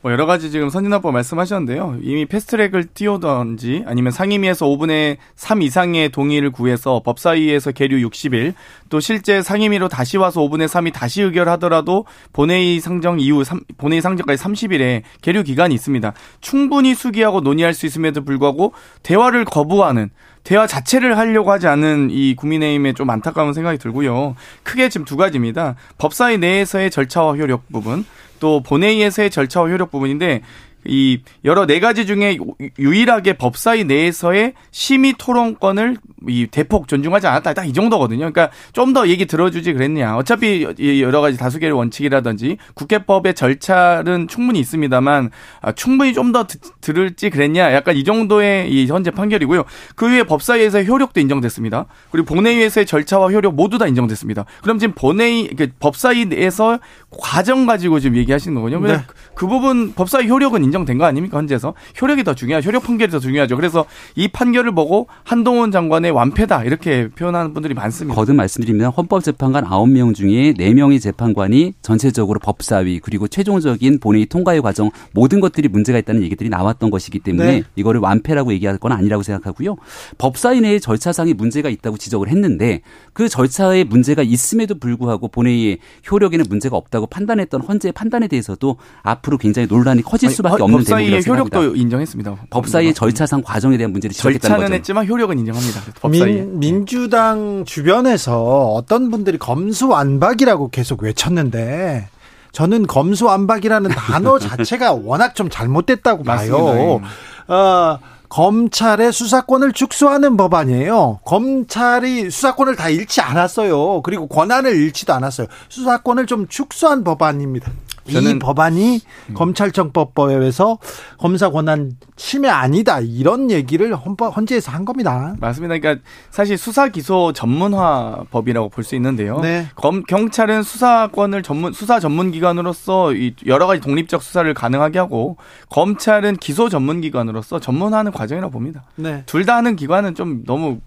뭐 여러 가지 지금 선진화법 말씀하셨는데요. 이미 패스트트랙을 띄우던지 아니면 상임위에서 5분의 3 이상의 동의를 구해서 법사위에서 계류 60일 또 실제 상임위로 다시 와서 5분의 3이 다시 의결하더라도 본회의 상정 이후 3, 본회의 상정까지 30일에 계류 기간이 있습니다. 충분히 수기하고 논의할 수 있음에도 불구하고 대화를 거부하는 대화 자체를 하려고 하지 않은 이 국민의힘에 좀 안타까운 생각이 들고요. 크게 지금 두 가지입니다. 법사위 내에서의 절차와 효력 부분, 또 본회의에서의 절차와 효력 부분인데 이 여러 네 가지 중에 유일하게 법사위 내에서의 심의 토론권을 이 대폭 존중하지 않았다. 딱 이 정도거든요. 그러니까 좀 더 얘기 들어주지 그랬냐. 어차피 여러 가지 다수결 원칙이라든지 국회법의 절차는 충분히 있습니다만 아, 충분히 좀 더 들을지 그랬냐. 약간 이 정도의 이 현재 판결이고요. 그 위에 법사위에서의 효력도 인정됐습니다. 그리고 본회의에서의 절차와 효력 모두 다 인정됐습니다. 그럼 지금 본회의 그 법사위 내에서 과정 가지고 지금 얘기하시는 거군요. 네. 그 부분 법사위 효력은 인정된 거 아닙니까 현재에서 효력이 더 중요하죠. 효력 판결이 더 중요하죠. 그래서 이 판결을 보고 한동훈 장관의 완패다 이렇게 표현하는 분들이 많습니다. 거듭 말씀드리면 헌법재판관 9명 중에 4명의 재판관이 전체적으로 법사위 그리고 최종적인 본회의 통과의 과정 모든 것들이 문제가 있다는 얘기들이 나왔던 것이기 때문에 네. 이거를 완패라고 얘기할 건 아니라고 생각하고요. 법사위 내에 절차상의 문제가 있다고 지적을 했는데 그 절차에 문제가 있음에도 불구하고 본회의의 효력에는 문제가 없다고 판단했던 헌재의 판단에 대해서도 앞으로 굉장히 논란이 커질 수밖에 아니, 없는 대목이라고 생각합니다. 효력도 인정했습니다. 법사위의 절차상 과정에 대한 문제를 지적했다는 절차는 했지만 효력은 인정합니다. 민, 민주당 주변에서 어떤 분들이 검수완박이라고 계속 외쳤는데 저는 검수완박이라는 단어 자체가 워낙 좀 잘못됐다고 봐요. 예. 어, 검찰의 수사권을 축소하는 법안이에요. 검찰이 수사권을 다 잃지 않았어요. 그리고 권한을 잃지도 않았어요. 수사권을 좀 축소한 법안입니다. 이 법안이 음. 검찰청법법에서 검사 권한 침해 아니다 이런 얘기를 헌법 헌재에서 한 겁니다. 맞습니다. 그러니까 사실 수사 기소 전문화 법이라고 볼 수 있는데요. 네. 검, 경찰은 수사권을 전문 수사 전문 기관으로서 여러 가지 독립적 수사를 가능하게 하고 검찰은 기소 전문 기관으로서 전문화하는 과정이라고 봅니다. 네. 둘다 하는 기관은 좀 너무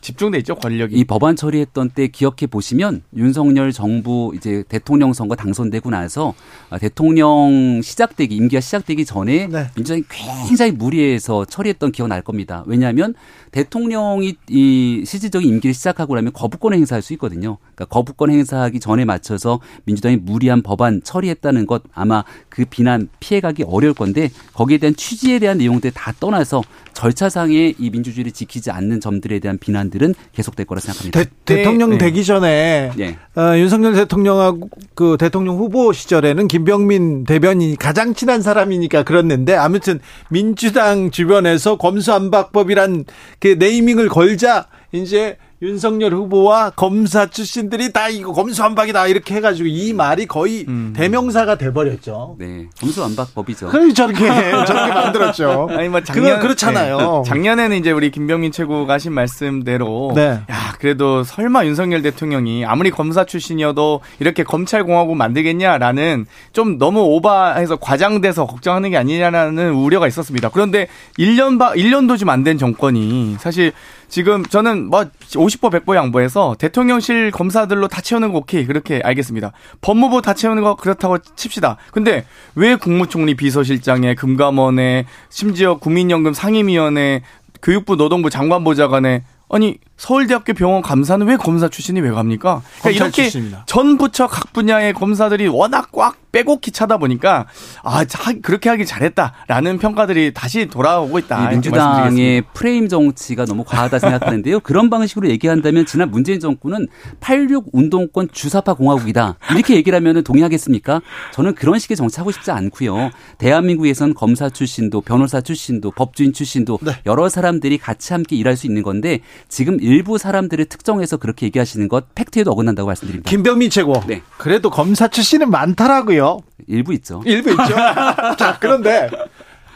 집중돼 있죠 권력이. 이 법안 처리했던 때 기억해 보시면 윤석열 정부 이제 대통령 선거 당선되고 나서 아, 대통령 시작되기 임기가 시작되기 전에 네. 민주당이 굉장히 무리해서 처리했던 기억 날 겁니다. 왜냐하면 대통령이 이 실질적인 임기를 시작하고 나면 거부권을 행사할 수 있거든요. 그러니까 거부권 행사하기 전에 맞춰서 민주당이 무리한 법안 처리했다는 것 아마 그 비난 피해가기 어려울 건데 거기에 대한 취지에 대한 내용들 다 떠나서 절차상의 이 민주주의를 지키지 않는 점들에 대한 비난들은 계속될 거라 생각합니다. 대, 통령 네. 되기 전에 네. 어, 윤석열 대통령하고 그 대통령 후보 시절에는 김병민 대변인이 가장 친한 사람이니까 그랬는데 아무튼 민주당 주변에서 검수안박법이란 그 네이밍을 걸자 이제 윤석열 후보와 검사 출신들이 다 이거 검수완박이다 이렇게 해가지고 이 말이 거의 음. 대명사가 돼버렸죠. 네, 검수완박법이죠. 그래 저렇게 저렇게 만들었죠. 아니 뭐 작년 그렇잖아요. 네. 작년에는 이제 우리 김병민 최고가 하신 말씀대로 네. 야 그래도 설마 윤석열 대통령이 아무리 검사 출신이어도 이렇게 검찰공화국 만들겠냐라는 좀 너무 오바해서 과장돼서 걱정하는 게 아니냐라는 우려가 있었습니다. 그런데 1년 바 1년도 좀 안 된 정권이 사실 지금 저는 뭐 50보 100보 양보해서 대통령실 검사들로 다 채우는 거 오케이 그렇게 알겠습니다. 법무부 다 채우는 거 그렇다고 칩시다. 근데 왜 국무총리 비서실장에 금감원에 심지어 국민연금 상임위원회 교육부 노동부 장관보좌관에 아니 서울대학교 병원 감사는 왜 검사 출신이 왜 갑니까? 그러니까 이렇게 출신입니다. 전 부처 각 분야의 검사들이 워낙 꽉 빼곡히 차다 보니까 아 그렇게 하길 잘했다라는 평가들이 다시 돌아오고 있다. 민주당의 프레임 정치가 너무 과하다 생각하는데요. 그런 방식으로 얘기한다면 지난 문재인 정권은 86 운동권 주사파 공화국이다 이렇게 얘기를 하면 동의하겠습니까? 저는 그런 식의 정치하고 싶지 않고요. 대한민국에선 검사 출신도 변호사 출신도 법주인 출신도 네. 여러 사람들이 같이 함께 일할 수 있는 건데 지금 일부 사람들을 특정해서 그렇게 얘기하시는 것 팩트에도 어긋난다고 말씀드립니다. 김병민 최고. 네. 그래도 검사 출신은 많더라고요. 일부 있죠. 일부 있죠. 자, 그런데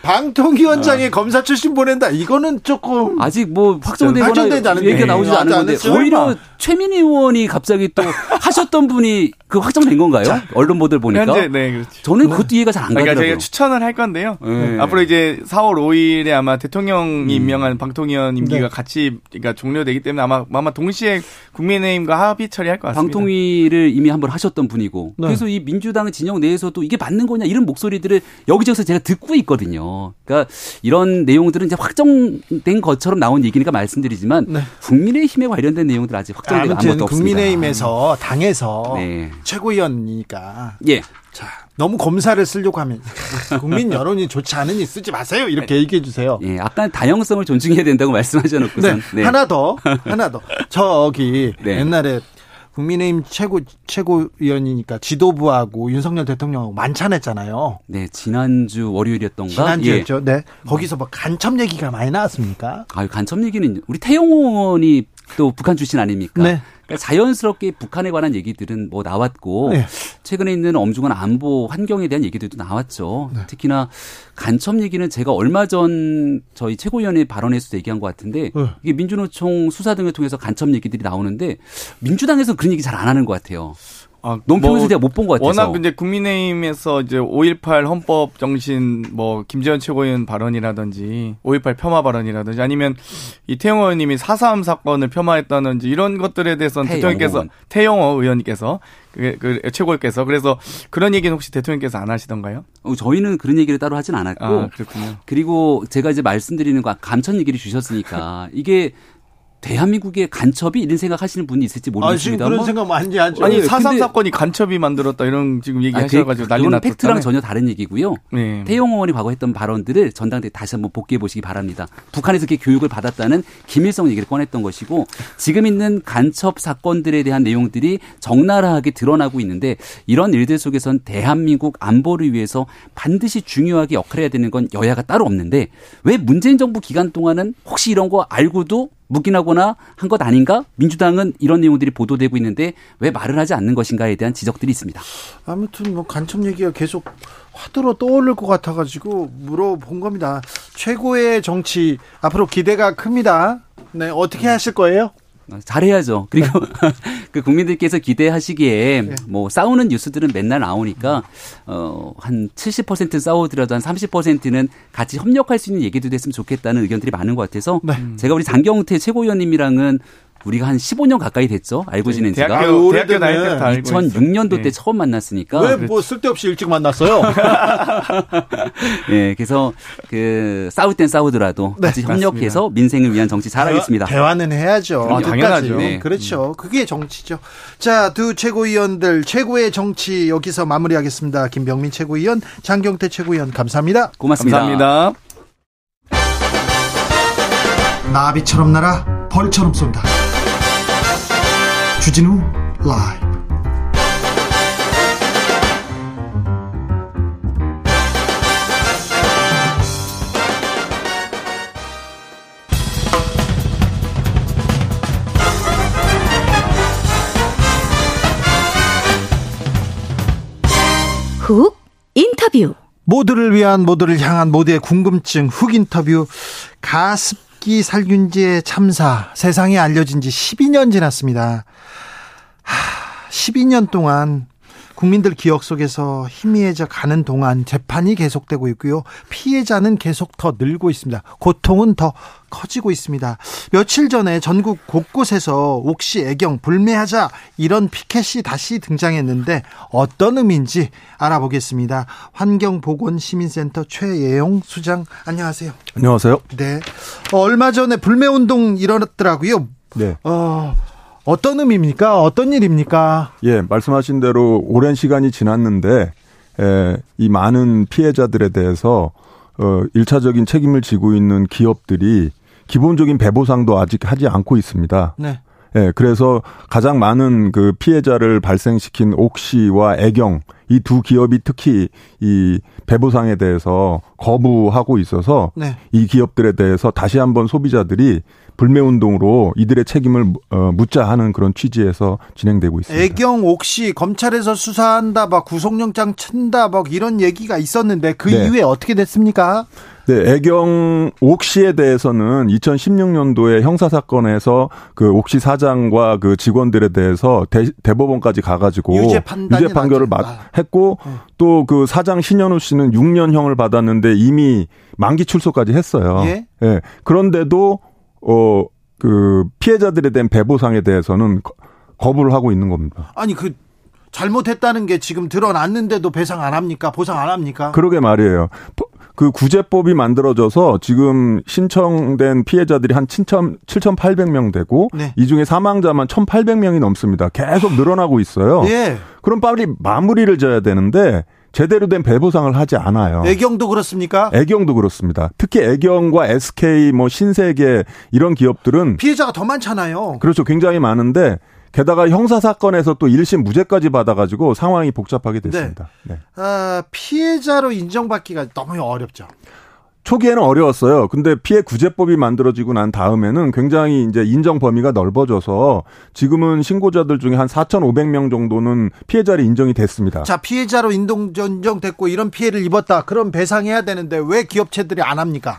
방통위원장이 어. 검사 출신 보낸다. 이거는 조금 아직 뭐 확정되거나 얘기가 나오지 않은 건데 오히려 최민희 의원이 갑자기 또 하셨던 분이 그 확정된 건가요? 자, 언론 보도를 보니까. 현재, 네, 그렇죠. 저는 그것도 이해가 잘 안 가더라고요. 그러니까 저희가 추천을 할 건데요. 네. 앞으로 이제 4월 5일에 아마 대통령이 음. 임명한 방통위원 임기가 네. 같이 그러니까 종료되기 때문에 아마 아마 동시에 국민의힘과 합의 처리할 것 같습니다. 방통위를 이미 한번 하셨던 분이고 네. 그래서 이 민주당 진영 내에서도 이게 맞는 거냐 이런 목소리들을 여기저기서 제가 듣고 있거든요. 그러니까 이런 내용들은 이제 확정된 것처럼 나온 얘기니까 말씀드리지만 네. 국민의힘에 관련된 내용들 아직 확정된 아무것도 없습니다. 국민의힘에서 당에서 네. 최고위원이니까. 예. 자, 너무 검사를 쓰려고 하면 국민 여론이 좋지 않으니 쓰지 마세요. 이렇게 네. 얘기해 주세요. 예, 아까 다양성을 존중해야 된다고 말씀하셔 놓고선 네. 네. 하나 더, 하나 더. 저기 네. 옛날에 국민의힘 최고 최고위원이니까 지도부하고 윤석열 대통령하고 만찬했잖아요. 네, 지난주 월요일이었던가. 지난주였죠. 예. 네. 거기서 뭐 간첩 얘기가 많이 나왔습니까? 아, 간첩 얘기는 우리 태용 의원이 또 북한 출신 아닙니까? 네. 그러니까 자연스럽게 북한에 관한 얘기들은 뭐 나왔고 네. 최근에 있는 엄중한 안보 환경에 대한 얘기들도 나왔죠. 네. 특히나 간첩 얘기는 제가 얼마 전 저희 최고위원회 발언에서도 얘기한 것 같은데 네. 이게 민주노총 수사 등을 통해서 간첩 얘기들이 나오는데 민주당에서 그런 얘기 잘 안 하는 것 같아요. 아, 논평에서 뭐, 제가 못 본 것 같아서. 워낙 이제 국민의힘에서 이제 5.18 헌법 정신 뭐 김재현 최고위원 발언이라든지 5.18 폐마 발언이라든지 아니면 이태영 의원님이 4.3 사건을 폐마했다든지 이런 것들에 대해서는 대통령께서 태영호 의원님께서 그, 그 최고위께서 그래서 그런 얘기는 혹시 대통령께서 안 하시던가요? 어, 저희는 그런 얘기를 따로 하진 않았고 아, 그렇군요. 그리고 제가 이제 말씀드리는 거 감천 얘기를 주셨으니까 이게 대한민국의 간첩이 이런 생각하시는 분이 있을지 모르겠습니다. 아, 그런 생각 많이 하죠. 아니 사삼 사건이 간첩이 만들었다 이런 지금 얘기하셔가지고 아, 난리 났다. 팩트랑 전혀 다른 얘기고요. 네. 태용 의원이 과거 했던 발언들을 전당대 다시 한번 복귀해 보시기 바랍니다. 북한에서 이렇게 교육을 받았다는 김일성 얘기를 꺼냈던 것이고 지금 있는 간첩 사건들에 대한 내용들이 적나라하게 드러나고 있는데 이런 일들 속에선 대한민국 안보를 위해서 반드시 중요하게 역할해야 되는 건 여야가 따로 없는데 왜 문재인 정부 기간 동안은 혹시 이런 거 알고도 묵인하거나 한 것 아닌가? 민주당은 이런 내용들이 보도되고 있는데 왜 말을 하지 않는 것인가에 대한 지적들이 있습니다. 아무튼 뭐 간첩 얘기가 계속 화두로 떠오를 것 같아가지고 물어본 겁니다. 최고의 정치 앞으로 기대가 큽니다. 네 어떻게 하실 거예요? 잘해야죠. 그리고 네. 그 국민들께서 기대하시기에 네. 뭐 싸우는 뉴스들은 맨날 나오니까 어한 70% 싸우더라도 한 30%는 같이 협력할 수 있는 얘기도 됐으면 좋겠다는 의견들이 많은 것 같아서 네. 제가 우리 장경태 최고위원님이랑은 우리가 한 15년 가까이 됐죠. 알고 지낸 지가. 대학교, 대학교 다닐 때부터 알고 2006년도 네. 때 처음 만났으니까. 왜 뭐 쓸데없이 일찍 만났어요? 예, 네, 그래서 그 싸울 땐 싸우더라도 네, 같이 협력해서 맞습니다. 민생을 위한 정치 잘하겠습니다. 대화, 는 해야죠. 아, 당연하죠. 네. 그렇죠. 그게 정치죠. 자, 두 최고위원들 최고의 정치 여기서 마무리하겠습니다. 김병민 최고위원, 장경태 최고위원 감사합니다. 고맙습니다. 감사합니다. 나비처럼 날아 벌처럼 쏜다. 주진우 라이브. 훅 인터뷰. 모두를 위한 모두를 향한 모두의 궁금증 훅 인터뷰. 가습 습기 살균제 참사. 세상에 알려진 지 12년 지났습니다. 하, 12년 동안 국민들 기억 속에서 희미해져 가는 동안 재판이 계속되고 있고요. 피해자는 계속 더 늘고 있습니다. 고통은 더 커지고 있습니다. 며칠 전에 전국 곳곳에서 옥시 애경 불매하자 이런 피켓이 다시 등장했는데 어떤 의미인지 알아보겠습니다. 환경보건시민센터 최예용 수장 안녕하세요. 안녕하세요. 네. 어, 얼마 전에 불매 운동 일어났더라고요. 네. 어, 어떤 의미입니까? 어떤 일입니까? 예, 말씀하신 대로 오랜 시간이 지났는데 에, 이 많은 피해자들에 대해서 어, 1차적인 책임을 지고 있는 기업들이 기본적인 배보상도 아직 하지 않고 있습니다. 네. 예, 그래서 가장 많은 그 피해자를 발생시킨 옥시와 애경 이 두 기업이 특히 이 배보상에 대해서 거부하고 있어서 네. 이 기업들에 대해서 다시 한번 소비자들이 불매 운동으로 이들의 책임을 어, 묻자 하는 그런 취지에서 진행되고 있습니다. 애경 옥시 검찰에서 수사한다, 막 구속영장 친다, 막 이런 얘기가 있었는데 그 네. 이후에 어떻게 됐습니까? 네, 애경 옥시에 대해서는 2016년도에 형사 사건에서 그 옥시 사장과 그 직원들에 대해서 대, 법원까지 가가지고 유죄, 유죄 판결을 맞, 했고 네. 또그 사장 신현우 씨는 6년형을 받았는데 이미 만기 출소까지 했어요. 예? 예. 그런데도 어, 그 피해자들에 대한 배보상에 대해서는 거부를 하고 있는 겁니다. 아니 그 잘못했다는 게 지금 드러났는데도 배상 안 합니까? 보상 안 합니까? 그러게 말이에요. 그 구제법이 만들어져서 지금 신청된 피해자들이 한 7천, 7,800명 되고 네. 이 중에 사망자만 1,800명이 넘습니다. 계속 늘어나고 있어요. 예. 그럼 빨리 마무리를 져야 되는데 제대로 된 배보상을 하지 않아요. 애경도 그렇습니까? 애경도 그렇습니다. 특히 애경과 SK 뭐 신세계 이런 기업들은 피해자가 더 많잖아요. 그렇죠. 굉장히 많은데 게다가 형사 사건에서 또 1심 무죄까지 받아가지고 상황이 복잡하게 됐습니다. 네. 네. 아, 피해자로 인정받기가 너무 어렵죠. 초기에는 어려웠어요. 근데 피해 구제법이 만들어지고 난 다음에는 굉장히 이제 인정 범위가 넓어져서 지금은 신고자들 중에 한 4,500명 정도는 피해자로 인정이 됐습니다. 자, 피해자로 인동 인정됐고 이런 피해를 입었다. 그럼 배상해야 되는데 왜 기업체들이 안 합니까?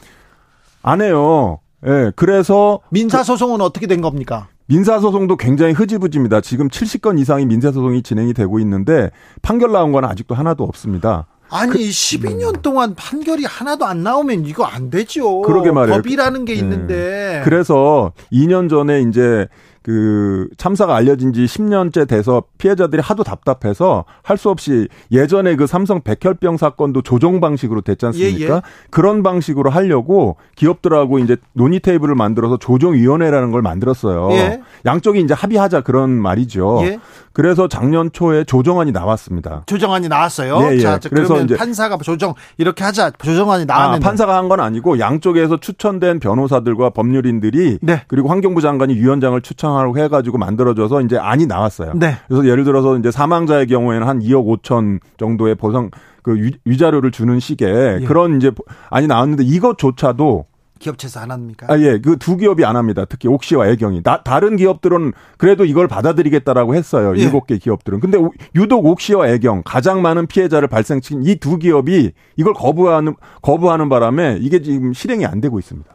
안 해요. 예. 네, 그래서 민사 소송은 그, 어떻게 된 겁니까? 민사소송도 굉장히 흐지부지입니다. 지금 70건 이상의 민사소송이 진행이 되고 있는데 판결 나온 건 아직도 하나도 없습니다. 아니 그, 12년 동안 판결이 하나도 안 나오면 이거 안 되죠. 그러게 말이에요. 법이라는 게 네. 있는데. 그래서 2년 전에 이제 그 참사가 알려진 지 10년째 돼서 피해자들이 하도 답답해서 할 수 없이 예전에 그 삼성 백혈병 사건도 조정 방식으로 됐지 않습니까? 예, 예. 그런 방식으로 하려고 기업들하고 이제 논의 테이블을 만들어서 조정위원회라는 걸 만들었어요. 예. 양쪽이 이제 합의하자 그런 말이죠. 예. 그래서 작년 초에 조정안이 나왔습니다. 조정안이 나왔어요. 예, 예. 자, 그래서 이제 판사가 조정 이렇게 하자 조정안이 나왔는데 아, 판사가 한 건 아니고 양쪽에서 추천된 변호사들과 법률인들이 네. 그리고 환경부 장관이 위원장을 추천 하고 해가지고 만들어져서 이제 안이 나왔어요. 네. 그래서 예를 들어서 이제 사망자의 경우에는 한 2억 5천 정도의 보상 그 위, 자료를 주는 식의 예. 그런 이제 안이 나왔는데 이것조차도 기업체에서 안 합니까? 아, 예. 그 두 기업이 안 합니다. 특히 옥시와 애경이. 나, 다른 기업들은 그래도 이걸 받아들이겠다라고 했어요. 예. 일곱 개 기업들은. 근데 유독 옥시와 애경 가장 많은 피해자를 발생시킨 이 두 기업이 이걸 거부하는 거부하는 바람에 이게 지금 실행이 안 되고 있습니다.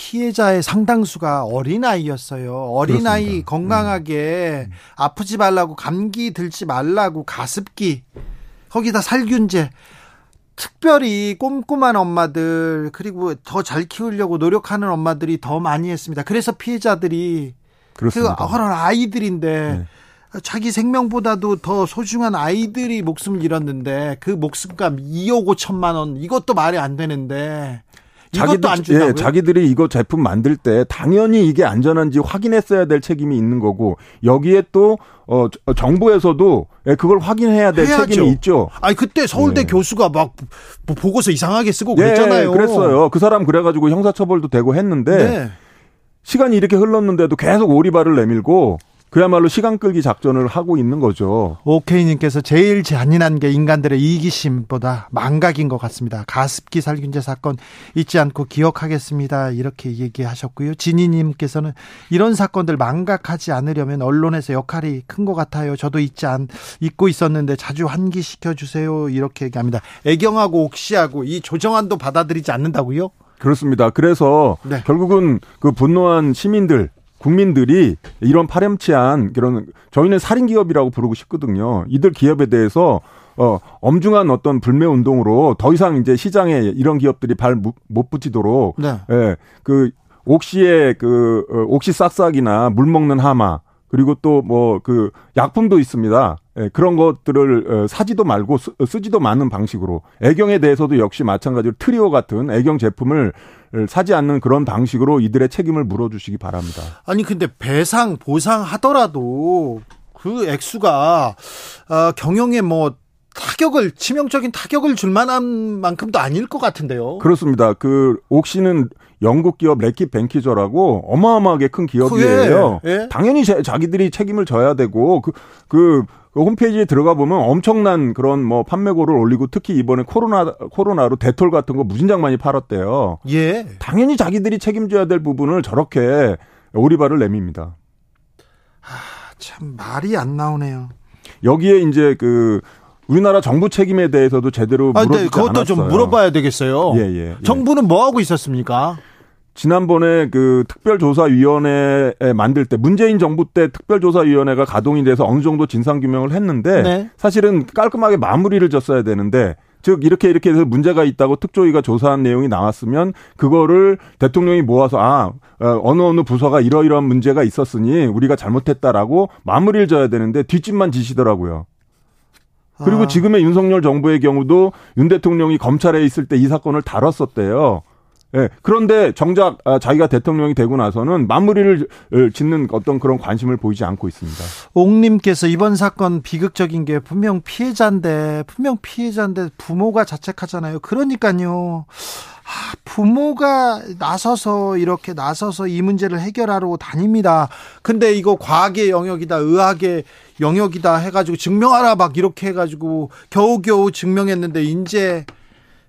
피해자의 상당수가 어린아이였어요. 어린아이 그렇습니다. 건강하게 음. 아프지 말라고 감기 들지 말라고 가습기 거기다 살균제 특별히 꼼꼼한 엄마들 그리고 더 잘 키우려고 노력하는 엄마들이 더 많이 했습니다. 그래서 피해자들이 그렇습니다. 그 어린 아이들인데 네. 자기 생명보다도 더 소중한 아이들이 목숨을 잃었는데 그 목숨값 2억 5천만 원 이것도 말이 안 되는데 자기도 안 준다고요? 예, 자기들이 이거 제품 만들 때 당연히 이게 안전한지 확인했어야 될 책임이 있는 거고 여기에 또 어, 정부에서도 예, 그걸 확인해야 될 해야죠. 책임이 있죠. 아니 그때 서울대 네. 교수가 막뭐 보고서 이상하게 쓰고 예, 그랬잖아요. 네, 그랬어요. 그 사람 그래가지고 형사처벌도 되고 했는데 네. 시간이 이렇게 흘렀는데도 계속 오리발을 내밀고 그야말로 시간 끌기 작전을 하고 있는 거죠. 오케이님께서 제일 잔인한 게 인간들의 이기심보다 망각인 것 같습니다. 가습기 살균제 사건 잊지 않고 기억하겠습니다. 이렇게 얘기하셨고요. 진희님께서는 이런 사건들 망각하지 않으려면 언론에서 역할이 큰 것 같아요. 저도 잊지 않 잊고 있었는데 자주 환기시켜 주세요. 이렇게 얘기합니다. 애경하고 옥시하고 이 조정안도 받아들이지 않는다고요? 그렇습니다. 그래서 네. 결국은 그 분노한 시민들 국민들이 이런 파렴치한 그런 저희는 살인 기업이라고 부르고 싶거든요. 이들 기업에 대해서 어 엄중한 어떤 불매 운동으로 더 이상 이제 시장에 이런 기업들이 발 못 붙이도록 네. 예. 그 옥시의 그 어, 옥시 싹싹이나 물 먹는 하마 그리고 또 뭐 그 약품도 있습니다. 예, 그런 것들을 어, 사지도 말고 쓰, 지도 않는 방식으로 애경에 대해서도 역시 마찬가지로 트리오 같은 애경 제품을 사지 않는 그런 방식으로 이들의 책임을 물어주시기 바랍니다. 아니 근데 배상 보상 하더라도 그 액수가 어, 경영에 뭐 타격을 치명적인 타격을 줄 만한 만큼도 아닐 것 같은데요. 그렇습니다. 그 옥시는 영국 기업 레킷 뱅키저라고 어마어마하게 큰 기업이에요. 예, 예. 당연히 자 기들이 책임을 져야 되고 그, 그, 그 홈페이지에 들어가 보면 엄청난 그런 뭐 판매고를 올리고 특히 이번에 코로나 코로나로 데톨 같은 거 무진장 많이 팔았대요. 예. 당연히 자기들이 책임져야 될 부분을 저렇게 오리발을 내밉니다. 아, 참 말이 안 나오네요. 여기에 이제 그 우리나라 정부 책임에 대해서도 제대로 물어보지 아, 그것도 않았어요. 좀 물어봐야 되겠어요. 예, 예, 예. 정부는 뭐 하고 있었습니까? 지난번에 그 특별조사위원회 에 만들 때 문재인 정부 때 특별조사위원회가 가동이 돼서 어느 정도 진상규명을 했는데 네. 사실은 깔끔하게 마무리를 졌어야 되는데 즉 이렇게 이렇게 해서 문제가 있다고 특조위가 조사한 내용이 나왔으면 그거를 대통령이 모아서 아 어, 어느 어느 부서가 이러이러한 문제가 있었으니 우리가 잘못했다라고 마무리를 져야 되는데 뒷짐만 지시더라고요. 그리고 아. 지금의 윤석열 정부의 경우도 윤 대통령이 검찰에 있을 때 이 사건을 다뤘었대요. 예. 그런데 정작 아, 자기가 대통령이 되고 나서는 마무리를 짓는 어떤 그런 관심을 보이지 않고 있습니다. 옥님께서 이번 사건 비극적인 게 분명 피해자인데 분명 피해자인데 부모가 자책하잖아요. 그러니까요. 아, 부모가 나서서 이렇게 나서서 이 문제를 해결하러 다닙니다. 근데 이거 과학의 영역이다, 의학의 영역이다 해가지고 증명하라 막 이렇게 해가지고 겨우겨우 증명했는데 이제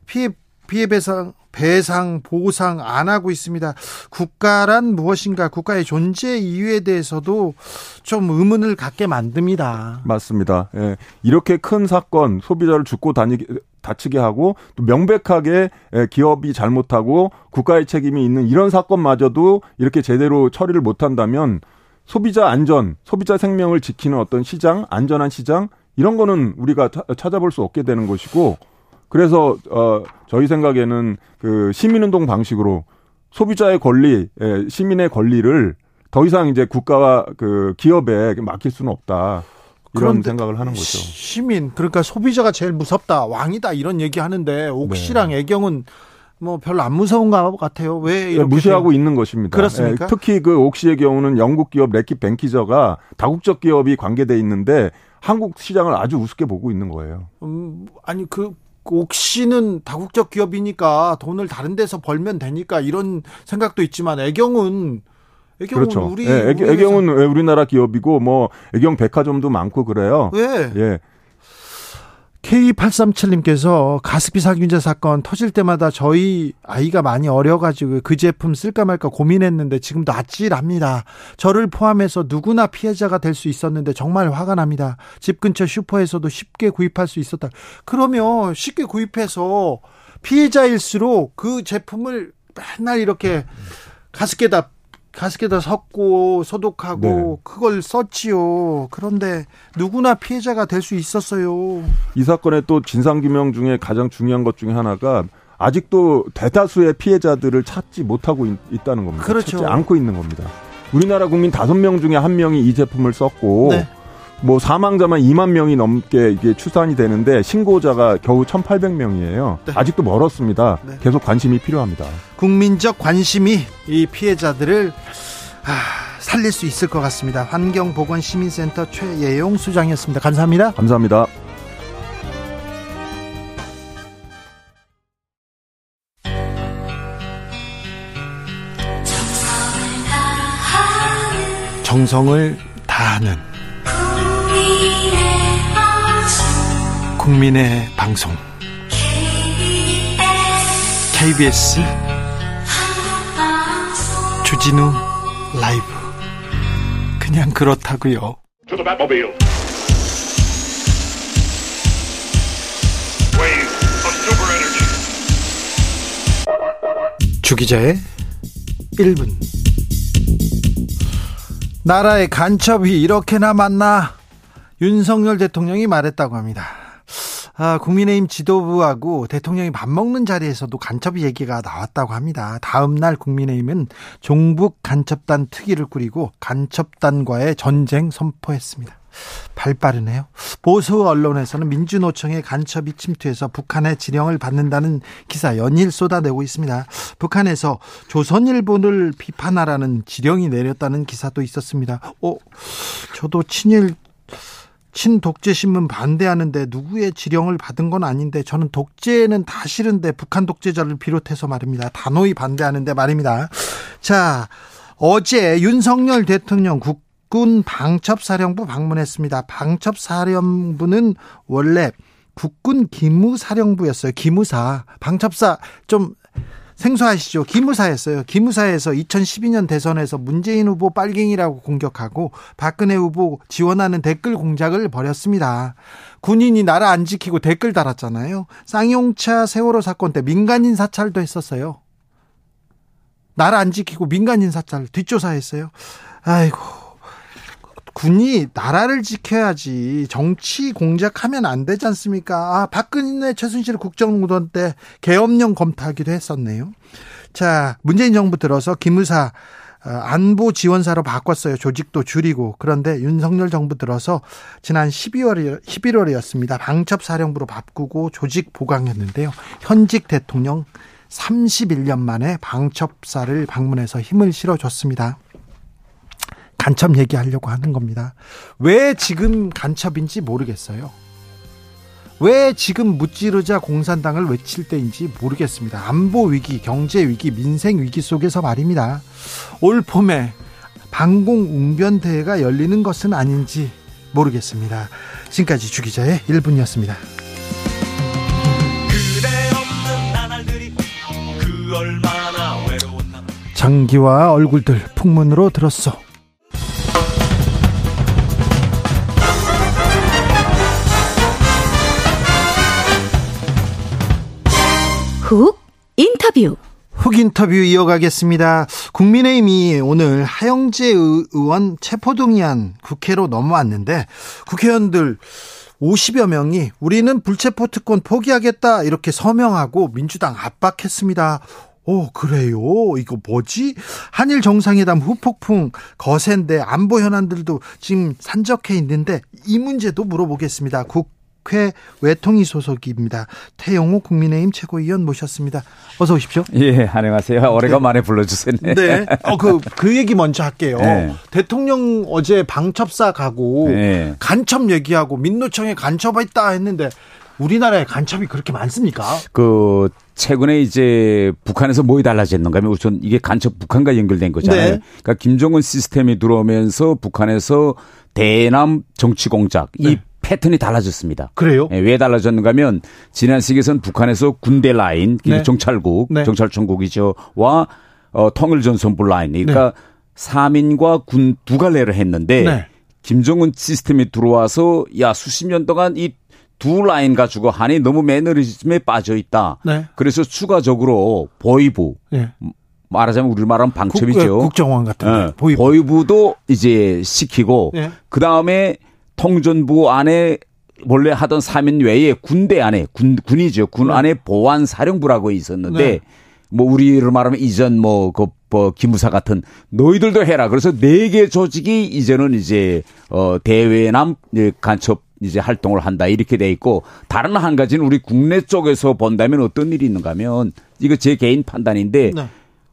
피해 피해 배상 배상 보상 안 하고 있습니다. 국가란 무엇인가 국가의 존재 이유에 대해서도 좀 의문을 갖게 만듭니다. 맞습니다. 예. 이렇게 큰 사건 소비자를 죽고 다니 다치게 하고 또 명백하게 기업이 잘못하고 국가의 책임이 있는 이런 사건마저도 이렇게 제대로 처리를 못한다면 소비자 안전, 소비자 생명을 지키는 어떤 시장, 안전한 시장 이런 거는 우리가 찾아볼 수 없게 되는 것이고 그래서 어 저희 생각에는 그 시민운동 방식으로 소비자의 권리, 시민의 권리를 더 이상 이제 국가와 그 기업에 맡길 수는 없다. 이런 생각을 하는 거죠. 시민 그러니까 소비자가 제일 무섭다 왕이다 이런 얘기 하는데 옥시랑 네. 애경은 뭐 별로 안 무서운 것 같아요. 왜 이렇게 무시하고 돼요? 있는 것입니다. 그렇습니까? 예, 특히 그 옥시의 경우는 영국 기업 레킷 뱅키저가 다국적 기업이 관계돼 있는데 한국 시장을 아주 우습게 보고 있는 거예요. 음, 아니 그 옥시는 다국적 기업이니까 돈을 다른 데서 벌면 되니까 이런 생각도 있지만 애경은 애경은 그렇죠. 우리 예, 애경, 애경은 우리나라 기업이고 뭐 애경 백화점도 많고 그래요. 왜? 예. K837님께서 가습기 살균제 사건 터질 때마다 저희 아이가 많이 어려가지고 그 제품 쓸까 말까 고민했는데 지금도 아찔합니다. 저를 포함해서 누구나 피해자가 될 수 있었는데 정말 화가 납니다. 집 근처 슈퍼에서도 쉽게 구입할 수 있었다. 그러면 쉽게 구입해서 피해자일수록 그 제품을 맨날 이렇게 가습기에다 가스켓에다 섞고 소독하고 네. 그걸 썼지요. 그런데 누구나 피해자가 될 수 있었어요. 이 사건의 또 진상규명 중에 가장 중요한 것 중에 하나가 아직도 대다수의 피해자들을 찾지 못하고 있, 다는 겁니다. 그렇죠. 찾지 않고 있는 겁니다. 우리나라 국민 다섯 명 중에 한 명이 이 제품을 썼고 네. 뭐 사망자만 2만 명이 넘게 이게 추산이 되는데 신고자가 겨우 1,800명이에요. 네. 아직도 멀었습니다. 네. 계속 관심이 필요합니다. 국민적 관심이 이 피해자들을 아, 살릴 수 있을 것 같습니다. 환경보건시민센터 최예용 수장이었습니다. 감사합니다. 감사합니다. 정성을 다하는 국민의 방송 KBS 주진우 라이브 그냥 그렇다고요. 주기자의 1분 나라의 간첩이 이렇게나 많나 윤석열 대통령이 말했다고 합니다. 아, 국민의힘 지도부하고 대통령이 밥 먹는 자리에서도 간첩 얘기가 나왔다고 합니다. 다음 날 국민의힘은 종북 간첩단 특위를 꾸리고 간첩단과의 전쟁 선포했습니다. 발 빠르네요. 보수 언론에서는 민주노총의 간첩이 침투해서 북한의 지령을 받는다는 기사 연일 쏟아내고 있습니다. 북한에서 조선일보를 비판하라는 지령이 내렸다는 기사도 있었습니다. 어, 저도 친일 친독재 신문 반대하는데 누구의 지령을 받은 건 아닌데 저는 독재는 다 싫은데 북한 독재자를 비롯해서 말입니다. 단호히 반대하는데 말입니다. 자, 어제 윤석열 대통령 국군 방첩사령부 방문했습니다. 방첩사령부는 원래 국군 기무사령부였어요. 기무사. 방첩사 좀 생소하시죠? 기무사였어요. 기무사에서 2012년 대선에서 문재인 후보 빨갱이라고 공격하고 박근혜 후보 지원하는 댓글 공작을 벌였습니다. 군인이 나라 안 지키고 댓글 달았잖아요. 쌍용차 세월호 사건 때 민간인 사찰도 했었어요. 나라 안 지키고 민간인 사찰 뒷조사했어요. 아이고. 군이 나라를 지켜야지 정치 공작하면 안 되지 않습니까? 아, 박근혜 최순실 국정농단 때 계엄령 검토하기도 했었네요. 자, 문재인 정부 들어서 기무사 어, 안보 지원사로 바꿨어요. 조직도 줄이고. 그런데 윤석열 정부 들어서 지난 12월 11월이었습니다. 방첩 사령부로 바꾸고 조직 보강했는데요. 현직 대통령 31년 만에 방첩사를 방문해서 힘을 실어줬습니다. 간첩 얘기하려고 하는 겁니다. 왜 지금 간첩인지 모르겠어요. 왜 지금 무찌르자 공산당을 외칠 때인지 모르겠습니다. 안보 위기, 경제 위기, 민생 위기 속에서 말입니다. 올 봄에 방공 웅변 대회가 열리는 것은 아닌지 모르겠습니다. 지금까지 주기자의 1분이었습니다. 장기와 얼굴들 풍문으로 들었어. 훅 인터뷰. 훅 인터뷰 이어가겠습니다. 국민의힘이 오늘 하영재 의원 체포동의안 국회로 넘어왔는데 국회의원들 50여 명이 우리는 불체포 특권 포기하겠다 이렇게 서명하고 민주당 압박했습니다. 오, 그래요? 이거 뭐지? 한일 정상회담 후폭풍 거센데 안보 현안들도 지금 산적해 있는데 이 문제도 물어보겠습니다. 국 회 외통위 소속입니다. 태영호 국민의힘 최고위원 모셨습니다. 어서 오십시오. 예, 안녕하세요. 오래간만에 네. 불러주세요. 네. 어, 그, 그 얘기 먼저 할게요. 네. 대통령 어제 방첩사 가고 네. 간첩 얘기하고 민노총에 간첩했다 했는데 우리나라에 간첩이 그렇게 많습니까? 그 최근에 이제 북한에서 뭐이 달라졌는가 하면 우선 이게 간첩 북한과 연결된 거잖아요. 네. 그러니까 김정은 시스템이 들어오면서 북한에서 대남 정치 공작 네. 이 패턴이 달라졌습니다. 그래요? 네, 왜 달라졌는가 하면 지난 시기에선 북한에서 군대 라인, 네. 정찰국, 네. 정찰청국이죠. 와 어, 통일 전선부 라인. 그러니까 네. 사민과 군 두 갈래를 했는데 네. 김정은 시스템이 들어와서 야 수십 년 동안 이 두 라인 가지고 한이 너무 매너리즘에 빠져 있다. 네. 그래서 추가적으로 보이부 네. 말하자면 우리 말하면 방첩이죠. 국, 정원 같은 네. 보이부. 보이부도 이제 시키고 네. 그 다음에 통전부 안에 원래 하던 3인 외에 군대 안에 군 군이죠. 군 네. 안에 보안 사령부라고 있었는데 네. 뭐 우리로 말하면 이전 뭐그 뭐 기무사 같은 너희들도 해라. 그래서 네 개 조직이 이제는 이제 어 대외남 간첩 이제 활동을 한다 이렇게 돼 있고 다른 한 가지는 우리 국내 쪽에서 본다면 어떤 일이 있는가 하면 이거 제 개인 판단인데 네.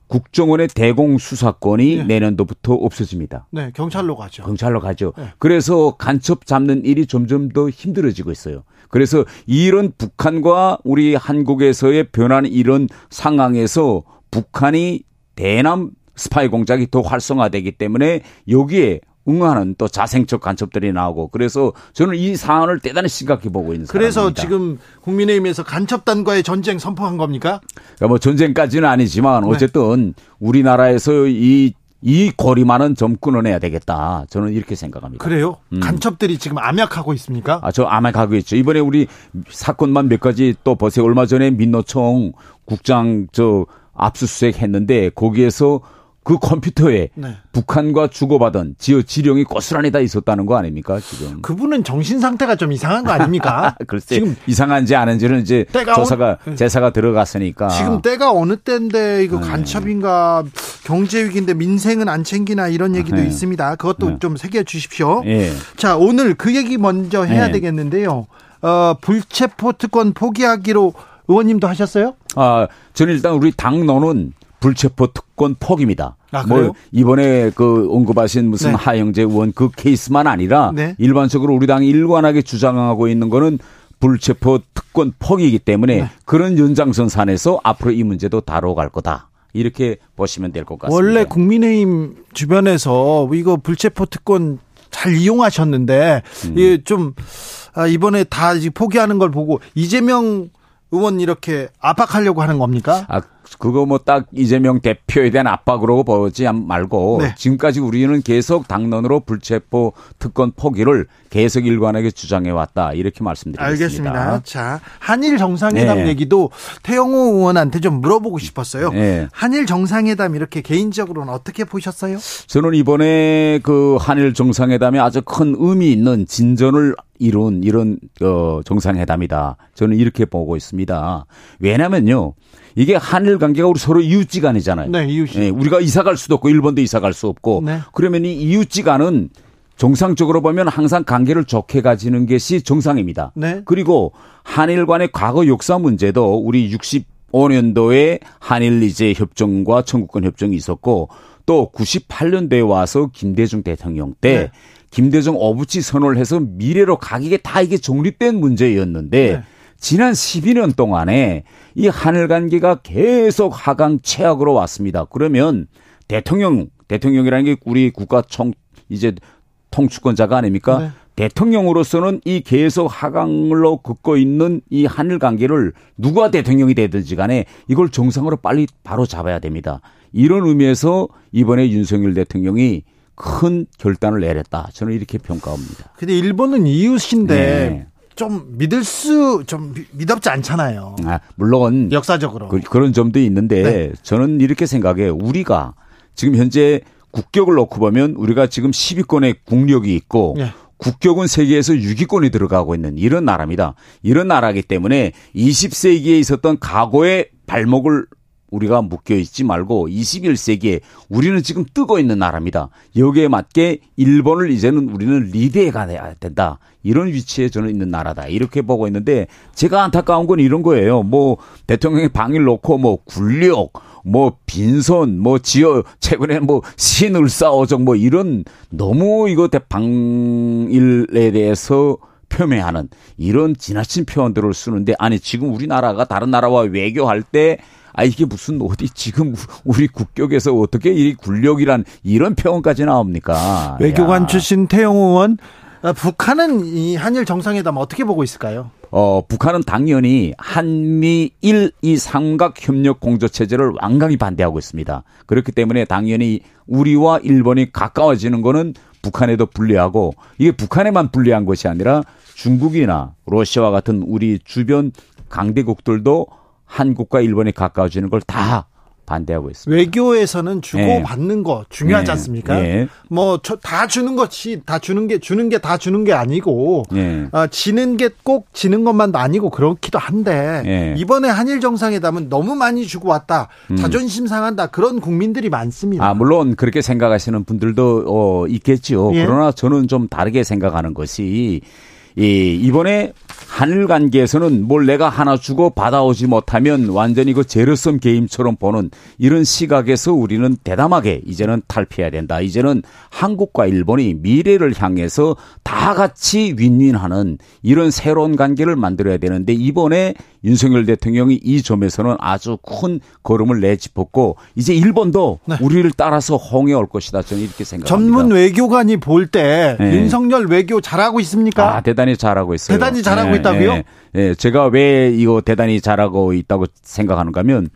국정원의 대공 수사권이 네. 내년도부터 없어집니다. 네, 경찰로 가죠. 경찰로 가죠. 네. 그래서 간첩 잡는 일이 점점 더 힘들어지고 있어요. 그래서 이런 북한과 우리 한국에서의 변하는 이런 상황에서 북한이 대남 스파이 공작이 더 활성화되기 때문에 여기에 응하는 또 자생적 간첩들이 나오고 그래서 저는 이 사안을 대단히 심각히 보고 있는 그래서 사람입니다. 지금 국민의힘에서 간첩단과의 전쟁 선포한 겁니까? 그러니까 뭐 전쟁까지는 아니지만 네. 어쨌든 네. 우리나라에서 이이 거리만은 좀 끊어내야 되겠다. 저는 이렇게 생각합니다. 그래요? 음. 간첩들이 지금 암약하고 있습니까? 아, 저 암약하고 있죠. 이번에 우리 사건만 몇 가지 또 보세요. 얼마 전에 민노총 국장 저 압수수색 했는데 거기에서 그 컴퓨터에 네. 북한과 주고받은 지어 지령이 고스란히 다 있었다는 거 아닙니까 지금? 그분은 정신 상태가 좀 이상한 거 아닙니까? 글쎄 지금 이상한지 아닌지는 이제 조사가 어... 제사가 들어갔으니까 지금 때가 어느 때인데 이거 네. 간첩인가 경제 위기인데 민생은 안 챙기나 이런 얘기도 네. 있습니다. 그것도 네. 좀 새겨 주십시오. 예. 자 오늘 그 얘기 먼저 해야 네. 되겠는데요. 어, 불체포 특권 포기하기로 의원님도 하셨어요? 아 저는 일단 우리 당론은 불체포 특권 포기입니다. 아, 뭐 이번에 그 언급하신 무슨 네. 하영재 의원 그 케이스만 아니라 네. 일반적으로 우리 당이 일관하게 주장하고 있는 거는 불체포 특권 포기이기 때문에 네. 그런 연장선상에서 앞으로 이 문제도 다뤄갈 거다. 이렇게 보시면 될 것 같습니다. 원래 국민의힘 주변에서 이거 불체포 특권 잘 이용하셨는데 음. 이게 좀 아, 이번에 다 포기하는 걸 보고 이재명 의원 이렇게 압박하려고 하는 겁니까? 아, 그거 뭐 딱 이재명 대표에 대한 압박으로 보지 말고 네. 지금까지 우리는 계속 당론으로 불체포 특권 포기를 계속 일관하게 주장해 왔다 이렇게 말씀드리겠습니다. 알겠습니다. 자 한일 정상회담 네. 얘기도 태영호 의원한테 좀 물어보고 싶었어요. 네. 한일 정상회담 이렇게 개인적으로는 어떻게 보셨어요? 저는 이번에 그 한일 정상회담에 아주 큰 의미 있는 진전을 이룬 이런 어 정상회담이다. 저는 이렇게 보고 있습니다. 왜냐면요. 이게 한일 관계가 우리 서로 이웃지간이잖아요. 네, 이웃이. 네, 우리가 이사 갈 수도 없고 일본도 이사 갈 수 없고 네. 그러면 이 이웃지간은 정상적으로 보면 항상 관계를 좋게 가지는 것이 정상입니다. 네. 그리고 한일 간의 과거 역사 문제도 우리 65년도에 한일 이제 협정과 청구권 협정이 있었고 또 98년도에 와서 김대중 대통령 때 네. 김대중 어부치 선언을 해서 미래로 가기에 다 이게 정립된 문제였는데 네. 지난 12년 동안에 이 하늘 관계가 계속 하강 최악으로 왔습니다. 그러면 대통령 대통령이라는 게 우리 국가 총 이제 통치권자가 아닙니까? 네. 대통령으로서는 이 계속 하강으로 긋고 있는 이 한일 관계를 누가 대통령이 되든지 간에 이걸 정상으로 빨리 바로 잡아야 됩니다. 이런 의미에서 이번에 윤석열 대통령이 큰 결단을 내렸다. 저는 이렇게 평가합니다. 근데 일본은 이웃인데 네. 좀 믿을 수 좀 믿었지 않잖아요. 아, 물론 역사적으로 그, 런 점도 있는데 네. 저는 이렇게 생각해 우리가 지금 현재 국격을 놓고 보면 우리가 지금 10위권의 국력이 있고 네. 국격은 세계에서 6위권이 들어가고 있는 이런 나라입니다. 이런 나라기 때문에 20세기에 있었던 과거의 발목을 우리가 묶여 있지 말고 21세기에 우리는 지금 뜨고 있는 나라입니다. 여기에 맞게 일본을 이제는 우리는 리드해 가야 된다. 이런 위치에 저는 있는 나라다. 이렇게 보고 있는데 제가 안타까운 건 이런 거예요. 뭐 대통령의 방일 놓고 뭐 굴력 뭐 빈손 뭐 지어 최근에 뭐 신을싸오정 뭐 이런 너무 이거 대방일에 대해서 표명하는 이런 지나친 표현들을 쓰는데 아니 지금 우리나라가 다른 나라와 외교할 때 아, 이게 무슨 어디 지금 우리 국격에서 어떻게 이 굴력이란 이런 표현까지 나옵니까? 외교관 야. 출신 태영호 의원, 아, 북한은 이 한일 정상회담 어떻게 보고 있을까요? 어, 북한은 당연히 한미 1, 2 삼각 협력 공조 체제를 완강히 반대하고 있습니다. 그렇기 때문에 당연히 우리와 일본이 가까워지는 거는 북한에도 불리하고 이게 북한에만 불리한 것이 아니라 중국이나 러시아와 같은 우리 주변 강대국들도 한국과 일본이 가까워지는 걸 다 반대하고 있습니다. 외교에서는 주고 네. 받는 거 중요하지 네. 않습니까? 네. 뭐다 주는 것이 다 주는 게 주는 게 다 주는 게 아니고 어, 지는 게 꼭 지는 것만도 아니고 그렇기도 한데 이번에 한일 정상회담은 너무 많이 주고 왔다 음. 자존심 상한다 그런 국민들이 많습니다. 아 물론 그렇게 생각하시는 분들도 어, 있겠죠. 예. 그러나 저는 좀 다르게 생각하는 것이 이 이번에 한일 관계에서는 뭘 내가 하나 주고 받아오지 못하면 완전히 그 제로섬 게임처럼 보는 이런 시각에서 우리는 대담하게 이제는 탈피해야 된다. 이제는 한국과 일본이 미래를 향해서 다 같이 윈윈하는 이런 새로운 관계를 만들어야 되는데 이번에 윤석열 대통령이 이 점에서는 아주 큰 걸음을 내짚었고 이제 일본도 네. 우리를 따라서 홍해 올 것이다. 저는 이렇게 생각합니다. 전문 외교관이 볼때 네. 윤석열 외교 잘하고 있습니까? 아, 대단히 잘하고 있어요. 대단히 잘하고 네. 있다고요? 예, 예, 제가 왜 이거 대단히 잘하고 있다고 생각하는가 하면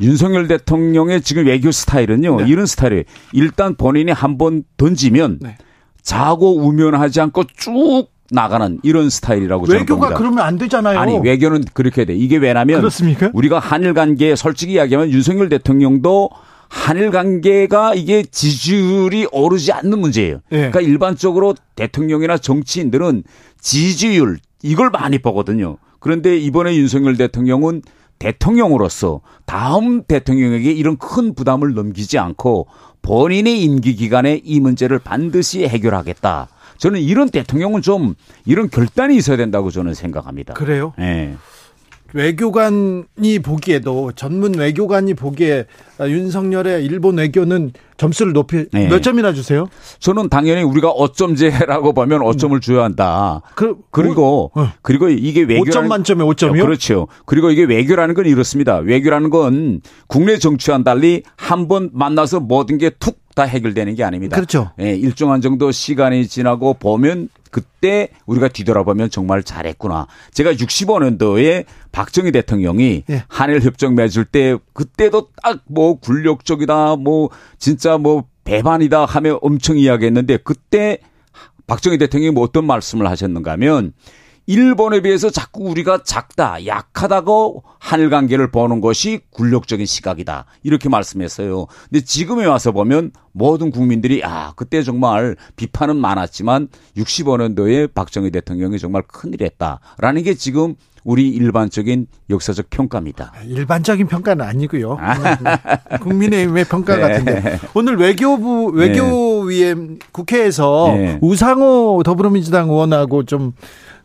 윤석열 대통령의 지금 외교 스타일은요. 네. 이런 스타일이에요. 일단 본인이 한 번 던지면 네. 자고 우면하지 않고 쭉 나가는 이런 스타일이라고 저는 외교가 봅니다. 그러면 안 되잖아요. 아니 외교는 그렇게 돼. 이게 왜냐면 그렇습니까? 우리가 한일 관계 솔직히 이야기하면 윤석열 대통령도 한일 관계가 이게 지지율이 오르지 않는 문제예요. 네. 그러니까 일반적으로 대통령이나 정치인들은 지지율 이걸 많이 보거든요. 그런데 이번에 윤석열 대통령은 대통령으로서 다음 대통령에게 이런 큰 부담을 넘기지 않고 본인의 임기 기간에 이 문제를 반드시 해결하겠다. 저는 이런 대통령은 좀 이런 결단이 있어야 된다고 저는 생각합니다. 그래요? 네. 외교관이 보기에도 전문 외교관이 보기에 윤석열의 일본 외교는 점수를 높이 네. 몇 점이나 주세요? 저는 당연히 우리가 어점제라고 보면 어점을 줘야 한다. 그, 그리고 어. 그리고 이게 외교 5점 만점에 5점이요? 그렇죠. 그리고 이게 외교라는 건 이렇습니다. 외교라는 건 국내 정치와는 달리 한 번 만나서 모든 게 툭 다 해결되는 게 아닙니다. 그렇죠. 예, 일정한 정도 시간이 지나고 보면 그때 우리가 뒤돌아보면 정말 잘했구나. 제가 65년도에 박정희 대통령이 예. 한일 협정 맺을 때 그때도 딱 뭐 굴욕적이다, 뭐 진짜 뭐 배반이다 하며 엄청 이야기했는데 그때 박정희 대통령이 뭐 어떤 말씀을 하셨는가 하면 일본에 비해서 자꾸 우리가 작다, 약하다고 한일 관계를 보는 것이 굴욕적인 시각이다. 이렇게 말씀했어요. 근데 지금에 와서 보면 모든 국민들이 아, 그때 정말 비판은 많았지만 65년도에 박정희 대통령이 정말 큰일 했다라는 게 지금 우리 일반적인 역사적 평가입니다. 아, 일반적인 평가는 아니고요. 아. 국민의힘의 평가 네. 같은데 오늘 외교부 외교위에 네. 국회에서 네. 우상호 더불어민주당 의원하고 좀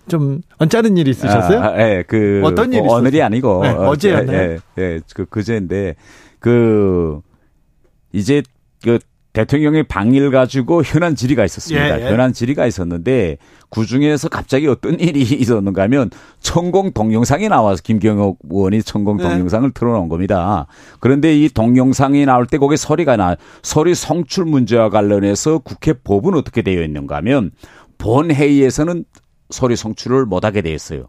좀 언짢은 일이 있으셨어요? 아, 예, 그 어떤 일이 어, 오늘이 아니고 네, 어제였나요? 예, 예, 예, 그 그제인데 그 이제 그 대통령의 방일 가지고 현안 질의가 있었습니다. 예, 예. 현안 질의가 있었는데 그 중에서 갑자기 어떤 일이 있었는가 하면 천공 동영상이 나와서 김경옥 의원이 천공 네. 동영상을 틀어놓은 겁니다. 그런데 이 동영상이 나올 때 거기에 소리가 나, 소리 성출 문제와 관련해서 국회 법은 어떻게 되어 있는가 하면 본 회의에서는 소리 성취를 못하게 되었어요.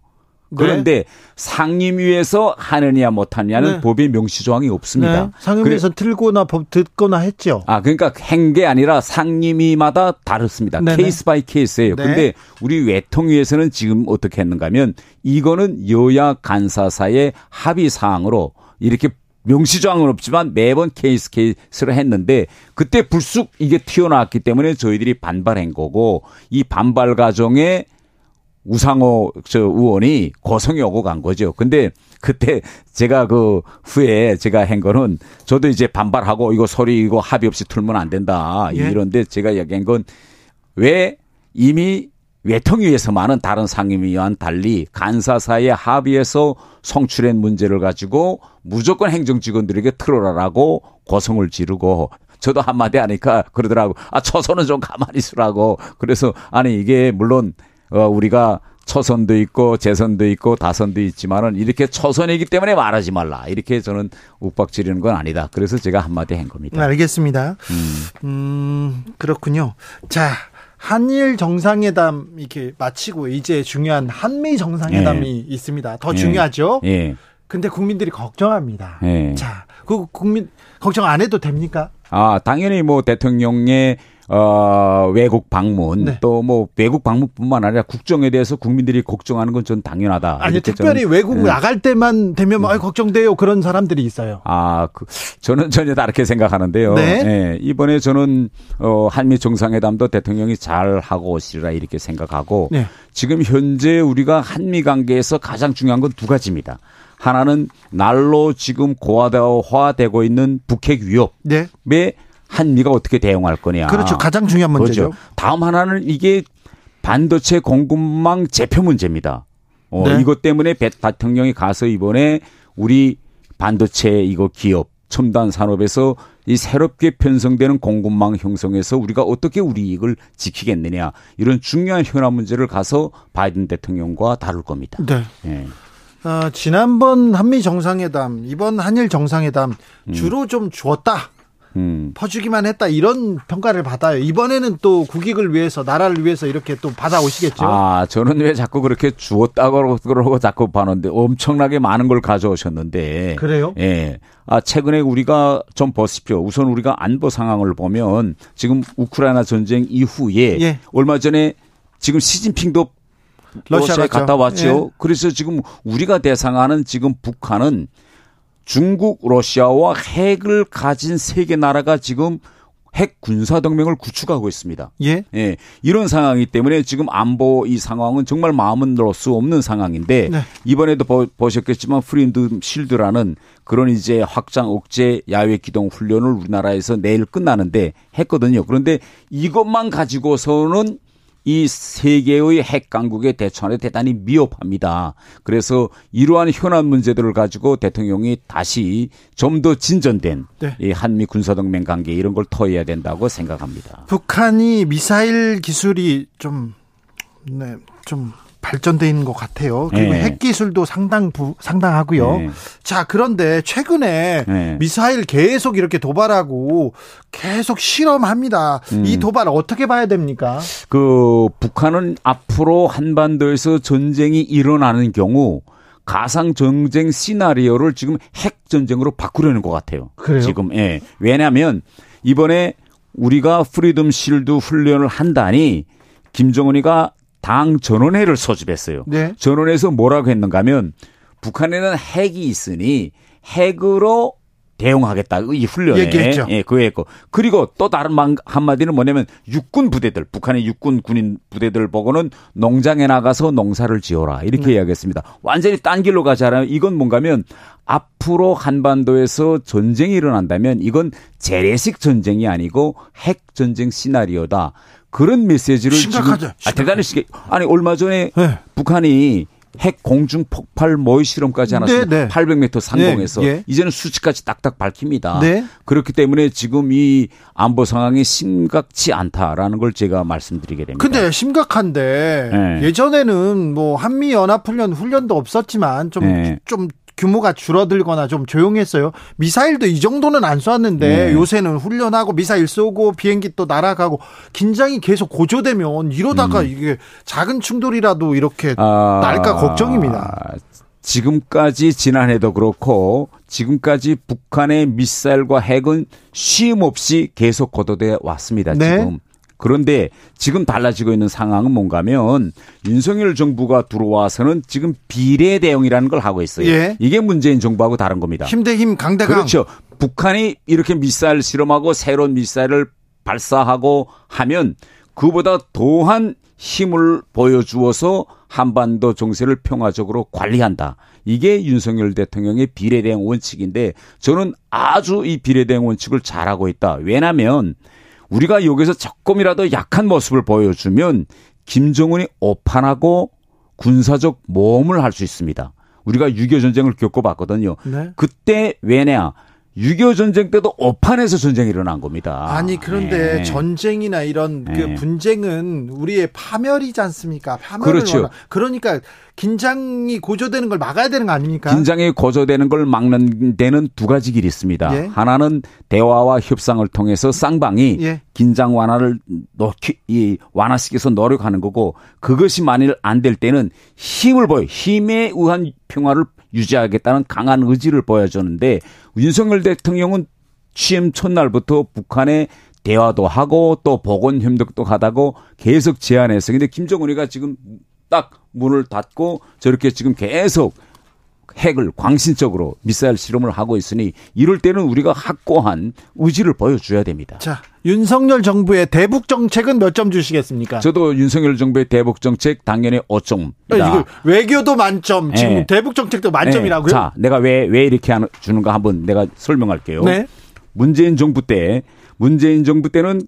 그런데 네. 상임위에서 하느냐 못하느냐는 네. 법의 명시 조항이 없습니다. 네. 상임위에서 그래, 틀거나 뭐 듣거나 했죠. 아 그러니까 한 게 아니라 상임위마다 다릅니다. 네네. case by case예요. 네. 근데 우리 외통위에서는 지금 어떻게 했는가면 이거는 여야 간사 사이의 합의 사항으로 이렇게 명시 조항은 없지만 매번 case case를 했는데 그때 불쑥 이게 튀어나왔기 때문에 저희들이 반발한 거고 이 반발 과정에 우상호 저 의원이 고성이 오고 간 거죠. 근데 그때 제가 그 후에 제가 한 거는 저도 이제 반발하고 이거 소리 이거 합의 없이 틀면 안 된다. 예? 이런데 제가 얘기한 건 왜 이미 외통위에서만은 다른 상임위와는 달리 간사사의 합의에서 성출한 문제를 가지고 무조건 행정직원들에게 틀어라라고 고성을 지르고 저도 한마디 하니까 그러더라고. 아, 초선은 좀 가만히 있으라고. 그래서 아니 이게 물론 어, 우리가 초선도 있고 재선도 있고 다선도 있지만은 이렇게 초선이기 때문에 말하지 말라. 이렇게 저는 욱박지르는 건 아니다. 그래서 제가 한마디 한 겁니다. 알겠습니다. 음, 음 그렇군요. 자, 한일 정상회담 이렇게 마치고 이제 중요한 한미 정상회담이 예. 있습니다. 더 예. 중요하죠? 예. 근데 국민들이 걱정합니다. 예. 자, 그 국민 걱정 안 해도 됩니까? 아, 당연히 뭐 대통령의 어, 외국 방문 네. 또뭐 외국 방문뿐만 아니라 국정에 대해서 국민들이 걱정하는 건 전 당연하다. 아니 특별히 저는, 외국 네. 나갈 때만 되면 뭐, 아, 걱정돼요 그런 사람들이 있어요. 아, 그, 저는 전혀 다르게 생각하는데요. 네. 네. 이번에 저는 어, 한미 정상회담도 대통령이 잘 하고 오시리라 이렇게 생각하고 네. 지금 현재 우리가 한미 관계에서 가장 중요한 건 두 가지입니다. 하나는 날로 지금 고화되고 있는 북핵 위협에 네. 한미가 어떻게 대응할 거냐. 그렇죠. 가장 중요한 문제죠. 그렇죠. 다음 하나는 이게 반도체 공급망 재표 문제입니다. 어, 네. 이것 때문에 배 대통령이 가서 이번에 우리 반도체 이거 기업 첨단 산업에서 이 새롭게 편성되는 공급망 형성에서 우리가 어떻게 우리 이익을 지키겠느냐 이런 중요한 현안 문제를 가서 바이든 대통령과 다룰 겁니다. 네. 네. 어, 지난번 한미 정상회담, 이번 한일 정상회담 음. 주로 음. 좀 주었다. 음. 퍼주기만 했다 이런 평가를 받아요. 이번에는 또 국익을 위해서 나라를 위해서 이렇게 또 받아오시겠죠. 아 저는 왜 자꾸 그렇게 주었다고 그러고 자꾸 봐는데 엄청나게 많은 걸 가져오셨는데. 그래요? 예. 아 최근에 우리가 좀 보십시오. 우선 우리가 안보 상황을 보면 지금 우크라이나 전쟁 이후에 예. 얼마 전에 지금 시진핑도 러시아에 갔다 왔죠. 예. 그래서 지금 우리가 대상하는 지금 북한은 중국, 러시아와 핵을 가진 세계 나라가 지금 핵 군사 동맹을 구축하고 있습니다. 예. 예. 이런 상황이기 때문에 지금 안보 이 상황은 정말 마음은 넣을 수 없는 상황인데 네. 이번에도 보, 셨겠지만 프린드 실드라는 그런 이제 확장 억제 야외 기동 훈련을 우리나라에서 내일 끝나는데 했거든요. 그런데 이것만 가지고서는 이 세계의 핵 강국에 대처하는 대단히 미흡합니다. 그래서 이러한 현안 문제들을 가지고 대통령이 다시 좀 더 진전된 네. 이 한미 군사동맹 관계 이런 걸 터해야 된다고 생각합니다. 북한이 미사일 기술이 좀 네, 좀 발전돼 있는 것 같아요. 그리고 네. 핵 기술도 상당 부, 상당하고요. 네. 자, 그런데 최근에 네. 미사일 계속 이렇게 도발하고 계속 실험합니다. 음. 이 도발 어떻게 봐야 됩니까? 그 북한은 앞으로 한반도에서 전쟁이 일어나는 경우 가상 전쟁 시나리오를 지금 핵 전쟁으로 바꾸려는 것 같아요. 그래요? 지금 예. 왜냐하면 이번에 우리가 Freedom Shield 훈련을 한다니 김정은이가 당 전원회의를 소집했어요. 네. 전원회의에서 뭐라고 했는가 하면 북한에는 핵이 있으니 핵으로 대응하겠다. 이 훈련에. 얘기했죠. 예, 그 했고. 그리고 또 다른 한마디는 뭐냐면 육군 부대들, 북한의 육군 군인 부대들 보고는 농장에 나가서 농사를 지어라. 이렇게 네. 이야기했습니다. 완전히 딴 길로 가잖아요. 이건 뭔가면 앞으로 한반도에서 전쟁이 일어난다면 이건 재래식 전쟁이 아니고 핵 전쟁 시나리오다. 그런 메시지를 심각하죠. 아, 대단히 시게 아니 얼마 전에 네. 북한이 핵 공중 폭발 모의 실험까지 하나씩 네, 네. 800m 상공에서 네, 예. 이제는 수치까지 딱딱 밝힙니다. 네. 그렇기 때문에 지금 이 안보 상황이 심각치 않다라는 걸 제가 말씀드리게 됩니다. 근데 심각한데 네. 예전에는 뭐 한미 연합 훈련 훈련도 없었지만 좀좀 네. 좀 규모가 줄어들거나 좀 조용했어요. 미사일도 이 정도는 안 쏘았는데 네. 요새는 훈련하고 미사일 쏘고 비행기 또 날아가고 긴장이 계속 고조되면 이러다가 음. 이게 작은 충돌이라도 이렇게 아, 날까 걱정입니다. 지금까지 지난해도 그렇고 지금까지 북한의 미사일과 핵은 쉼 없이 계속 거둬대 왔습니다. 네. 지금. 그런데 지금 달라지고 있는 상황은 뭔가면 윤석열 정부가 들어와서는 지금 비례 대응이라는 걸 하고 있어요. 예. 이게 문재인 정부하고 다른 겁니다. 힘대힘 강대강. 그렇죠. 북한이 이렇게 미사일 실험하고 새로운 미사일을 발사하고 하면 그보다 더한 힘을 보여주어서 한반도 정세를 평화적으로 관리한다. 이게 윤석열 대통령의 비례대응 원칙인데 저는 아주 이 비례대응 원칙을 잘하고 있다. 왜냐하면 우리가 여기서 조금이라도 약한 모습을 보여주면 김정은이 오판하고 군사적 모험을 할 수 있습니다. 우리가 6.25 전쟁을 겪어봤거든요. 네. 그때 왜냐? 6.25 전쟁 때도 오판에서 전쟁이 일어난 겁니다. 아니, 그런데 네. 전쟁이나 이런 그 네. 분쟁은 우리의 파멸이지 않습니까? 파멸을 그렇죠. 원하. 그러니까 긴장이 고조되는 걸 막아야 되는 거 아닙니까? 긴장이 고조되는 걸 막는 데는 두 가지 길이 있습니다. 예. 하나는 대화와 협상을 통해서 쌍방이 예. 긴장 완화를 놓기, 이, 완화시켜서 노력하는 거고 그것이 만일 안 될 때는 힘을 보여 힘에 의한 평화를 유지하겠다는 강한 의지를 보여주는데 윤석열 대통령은 취임 첫날부터 북한에 대화도 하고 또 보건 협력도 하다고 계속 제안했어요. 근데 김정은이가 지금 딱 문을 닫고 저렇게 지금 계속 핵을 광신적으로 미사일 실험을 하고 있으니 이럴 때는 우리가 확고한 의지를 보여줘야 됩니다. 자, 윤석열 정부의 대북 정책은 몇 점 주시겠습니까? 저도 윤석열 정부의 대북 정책 당연히 5점. 아, 외교도 만점, 지금 네. 대북 정책도 만점이라고요? 네. 자, 내가 왜 왜 이렇게 하는, 주는가 한번 내가 설명할게요. 네. 문재인 정부 때 문재인 정부 때는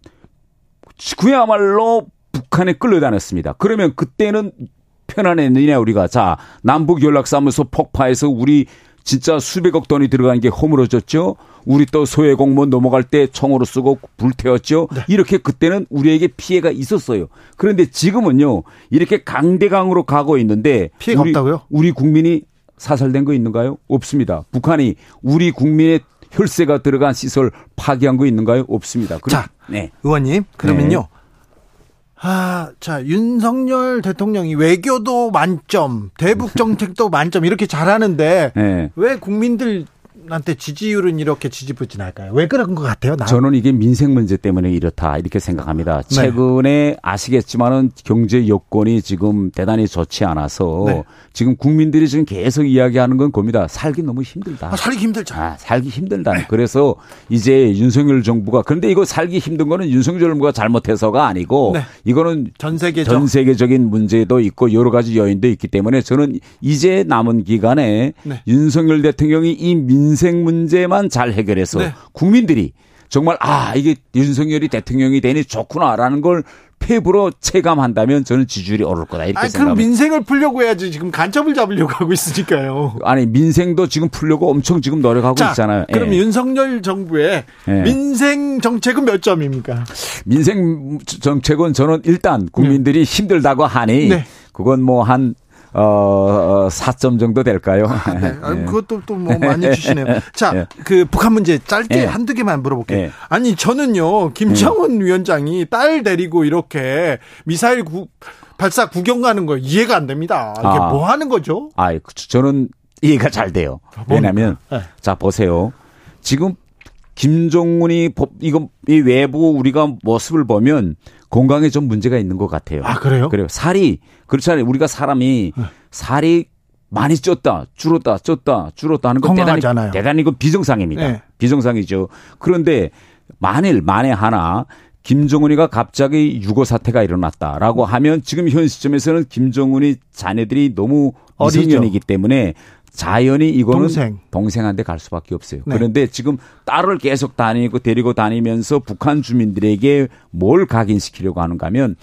그야말로 북한에 끌려다녔습니다. 그러면 그때는 편안했느냐 우리가 자 남북 연락사무소 폭파해서 우리 진짜 수백억 돈이 들어간 게 허물어졌죠. 우리 또 소외 공무원 넘어갈 때 총으로 쓰고 불태웠죠. 네. 이렇게 그때는 우리에게 피해가 있었어요. 그런데 지금은요 이렇게 강대강으로 가고 있는데 피해가 우리, 없다고요? 우리 국민이 사살된 거 있는가요? 없습니다. 북한이 우리 국민의 혈세가 들어간 시설 파괴한 거 있는가요? 없습니다. 자, 네. 의원님 그러면요. 네. 아, 자, 윤석열 대통령이 외교도 만점, 대북 정책도 만점 이렇게 잘하는데 네. 왜 국민들 한테 지지율은 이렇게 지지부진 할까요? 왜 그런 것 같아요? 나? 저는 이게 민생 문제 때문에 이렇다 이렇게 생각합니다. 네. 최근에 아시겠지만은 경제 여건이 지금 대단히 좋지 않아서 네. 지금 국민들이 지금 계속 이야기하는 건 겁니다. 살기 너무 힘들다. 아, 살기 힘들죠. 아, 살기 힘들다. 네. 그래서 이제 윤석열 정부가 그런데 이거 살기 힘든 거는 윤석열 정부가 잘못해서가 아니고 네. 이거는 전 세계적 전 세계적인 문제도 있고 여러 가지 요인도 있기 때문에 저는 이제 남은 기간에 네. 윤석열 대통령이 이 민생 민생 문제만 잘 해결해서 네. 국민들이 정말 아 이게 윤석열이 대통령이 되니 좋구나라는 걸 폐부로 체감한다면 저는 지지율이 오를 거다 이렇게 아니, 생각합니다. 그럼 민생을 풀려고 해야지 지금 간첩을 잡으려고 하고 있으니까요. 아니 민생도 지금 풀려고 엄청 지금 노력하고 자, 있잖아요. 그럼 예. 윤석열 정부의 예. 민생 정책은 몇 점입니까? 민생 정책은 저는 일단 국민들이 네. 힘들다고 하니 네. 그건 뭐 한 어, 4점 어, 정도 될까요? 아, 네. 아, 그것도 또 뭐 많이 주시네요. 자, 예. 그 북한 문제 짧게 예. 한두 개만 물어볼게요. 예. 아니, 저는요, 김정은 음. 위원장이 딸 데리고 이렇게 미사일 구, 발사 구경 가는 거 이해가 안 됩니다. 이게 아. 뭐 하는 거죠? 아, 저는 이해가 잘 돼요. 왜냐면, 네. 자, 보세요. 지금 김종훈이 이거 이 외부 우리가 모습을 보면 건강에 좀 문제가 있는 것 같아요. 아 그래요? 그래요. 살이 그렇잖아요. 우리가 사람이 네. 살이 많이 쪘다, 줄었다, 쪘다, 줄었다 하는 건 대단히 않아요. 대단히 그 비정상입니다. 네. 비정상이죠. 그런데 만일 만에 하나 김정은이가 갑자기 유고 사태가 일어났다라고 하면 지금 현 시점에서는 김정은이 자녀들이 너무 어리년이기 때문에 자연히 이거는 동생. 동생한테 갈 수밖에 없어요. 네. 그런데 지금 딸을 계속 다니고 데리고 다니면서 북한 주민들에게 뭘 각인시키려고 하는가 하면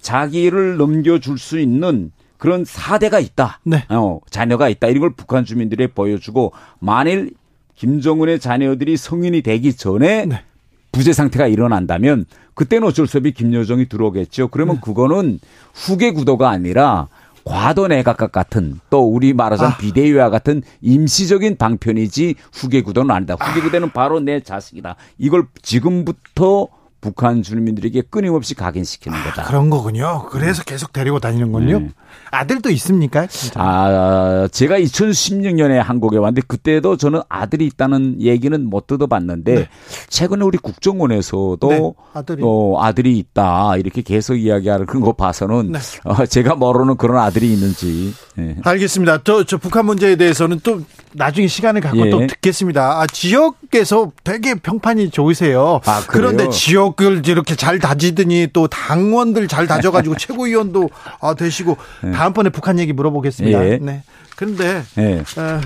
자기를 넘겨줄 수 있는 그런 사대가 있다. 네. 어, 자녀가 있다. 이런 걸 북한 주민들에 보여주고 만일 김정은의 자녀들이 성인이 되기 전에 네. 부재 상태가 일어난다면 그때는 어쩔 수 없이 김여정이 들어오겠죠. 그러면 네. 그거는 후계 구도가 아니라 과도 내각각 같은 또 우리 말하자면 아. 비대위와 같은 임시적인 방편이지 후계 구도는 아니다. 후계 구도는 바로 내 자식이다. 이걸 지금부터 북한 주민들에게 끊임없이 각인시키는 거다. 아, 그런 거군요. 그래서 계속 데리고 다니는군요. 네. 아들도 있습니까? 진짜? 아, 제가 2016년에 한국에 왔는데 그때도 저는 아들이 있다는 얘기는 못 들어봤는데 네. 최근에 우리 국정원에서도 네. 아들이. 어, 아들이 있다 이렇게 계속 이야기하는 그런 거 봐서는 네. 어, 제가 모르는 그런 아들이 있는지. 네. 알겠습니다. 저, 저 북한 문제에 대해서는 또 나중에 시간을 갖고 예. 또 듣겠습니다. 아, 지역에서 되게 평판이 좋으세요. 아, 그런데 지역을 이렇게 잘 다지더니 또 당원들 잘 다져가지고 최고위원도 아, 되시고 네. 다음번에 북한 얘기 물어보겠습니다. 예. 네. 그런데 예. 어,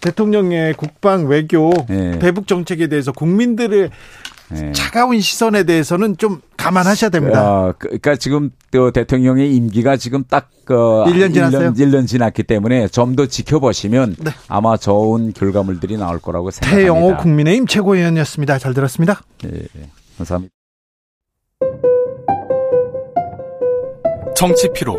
대통령의 국방 외교 예. 대북 정책에 대해서 국민들의 예. 차가운 시선에 대해서는 좀 감안하셔야 됩니다. 어, 그러니까 지금 또 대통령의 임기가 지금 딱 그, 1년 지났어요. 1년, 1년 지났기 때문에 좀 더 지켜보시면 네. 아마 좋은 결과물들이 나올 거라고 생각합니다. 태영호 국민의힘 최고위원이었습니다. 잘 들었습니다. 네, 감사합니다. 정치 피로,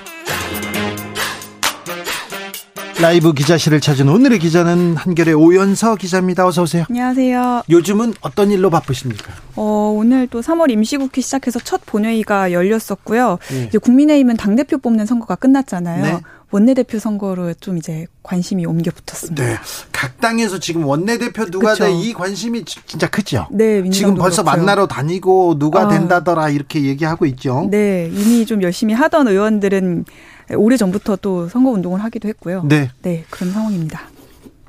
라이브 기자실을 찾은 오늘의 기자는 한결의 오연서 기자입니다. 어서 오세요. 안녕하세요. 요즘은 어떤 일로 바쁘십니까? 어, 오늘 또 3월 임시국회 시작해서 첫 본회의가 열렸었고요. 네. 이제 국민의힘은 당대표 뽑는 선거가 끝났잖아요. 네. 원내대표 선거로 좀 이제 관심이 옮겨 붙었습니다. 네. 각 당에서 지금 원내대표 누가 돼 이 관심이 진짜 크죠. 네. 지금 벌써 그렇고요. 만나러 다니고 누가 아. 된다더라 이렇게 얘기하고 있죠. 네. 이미 좀 열심히 하던 의원들은 오래 전부터 또 선거 운동을 하기도 했고요. 네. 네, 그런 상황입니다.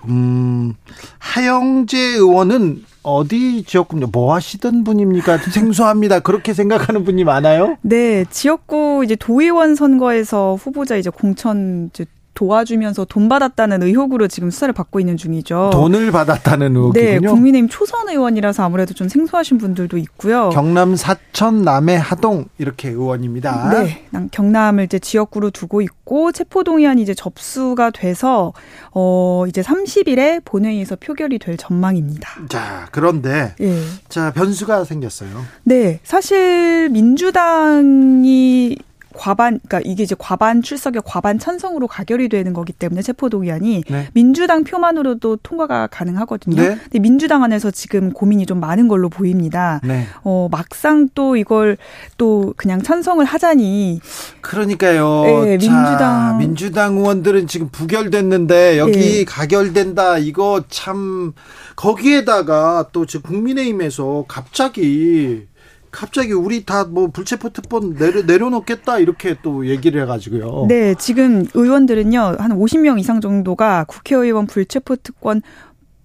음, 하영재 의원은 어디 지역구 뭐 하시던 분입니까? 생소합니다. 그렇게 생각하는 분이 많아요? 네, 지역구 이제 도의원 선거에서 후보자 이제 공천 이제 도와주면서 돈 받았다는 의혹으로 지금 수사를 받고 있는 중이죠. 돈을 받았다는 의혹이군요. 네, 국민의힘 초선 의원이라서 아무래도 좀 생소하신 분들도 있고요. 경남 사천 남해 하동 이렇게 의원입니다. 네, 경남을 이제 지역구로 두고 있고 체포 동의안이 이제 접수가 돼서 어 이제 30일에 본회의에서 표결이 될 전망입니다. 자, 그런데 네. 자 변수가 생겼어요. 네, 사실 민주당이 과반 그러니까 이게 이제 과반 출석의 과반 찬성으로 가결이 되는 거기 때문에 체포 동의안이 네. 민주당 표만으로도 통과가 가능하거든요. 네. 근데 민주당 안에서 지금 고민이 좀 많은 걸로 보입니다. 네. 어 막상 또 이걸 또 그냥 찬성을 하자니 그러니까요. 네, 민주당 자, 민주당 의원들은 지금 부결됐는데 여기 네. 가결된다 이거 참 거기에다가 또 지금 국민의힘에서 갑자기 갑자기 우리 다 뭐 불체포 특권 내려, 내려놓겠다 이렇게 또 얘기를 해가지고요. 네, 지금 의원들은요 한 50명 이상 정도가 국회의원 불체포 특권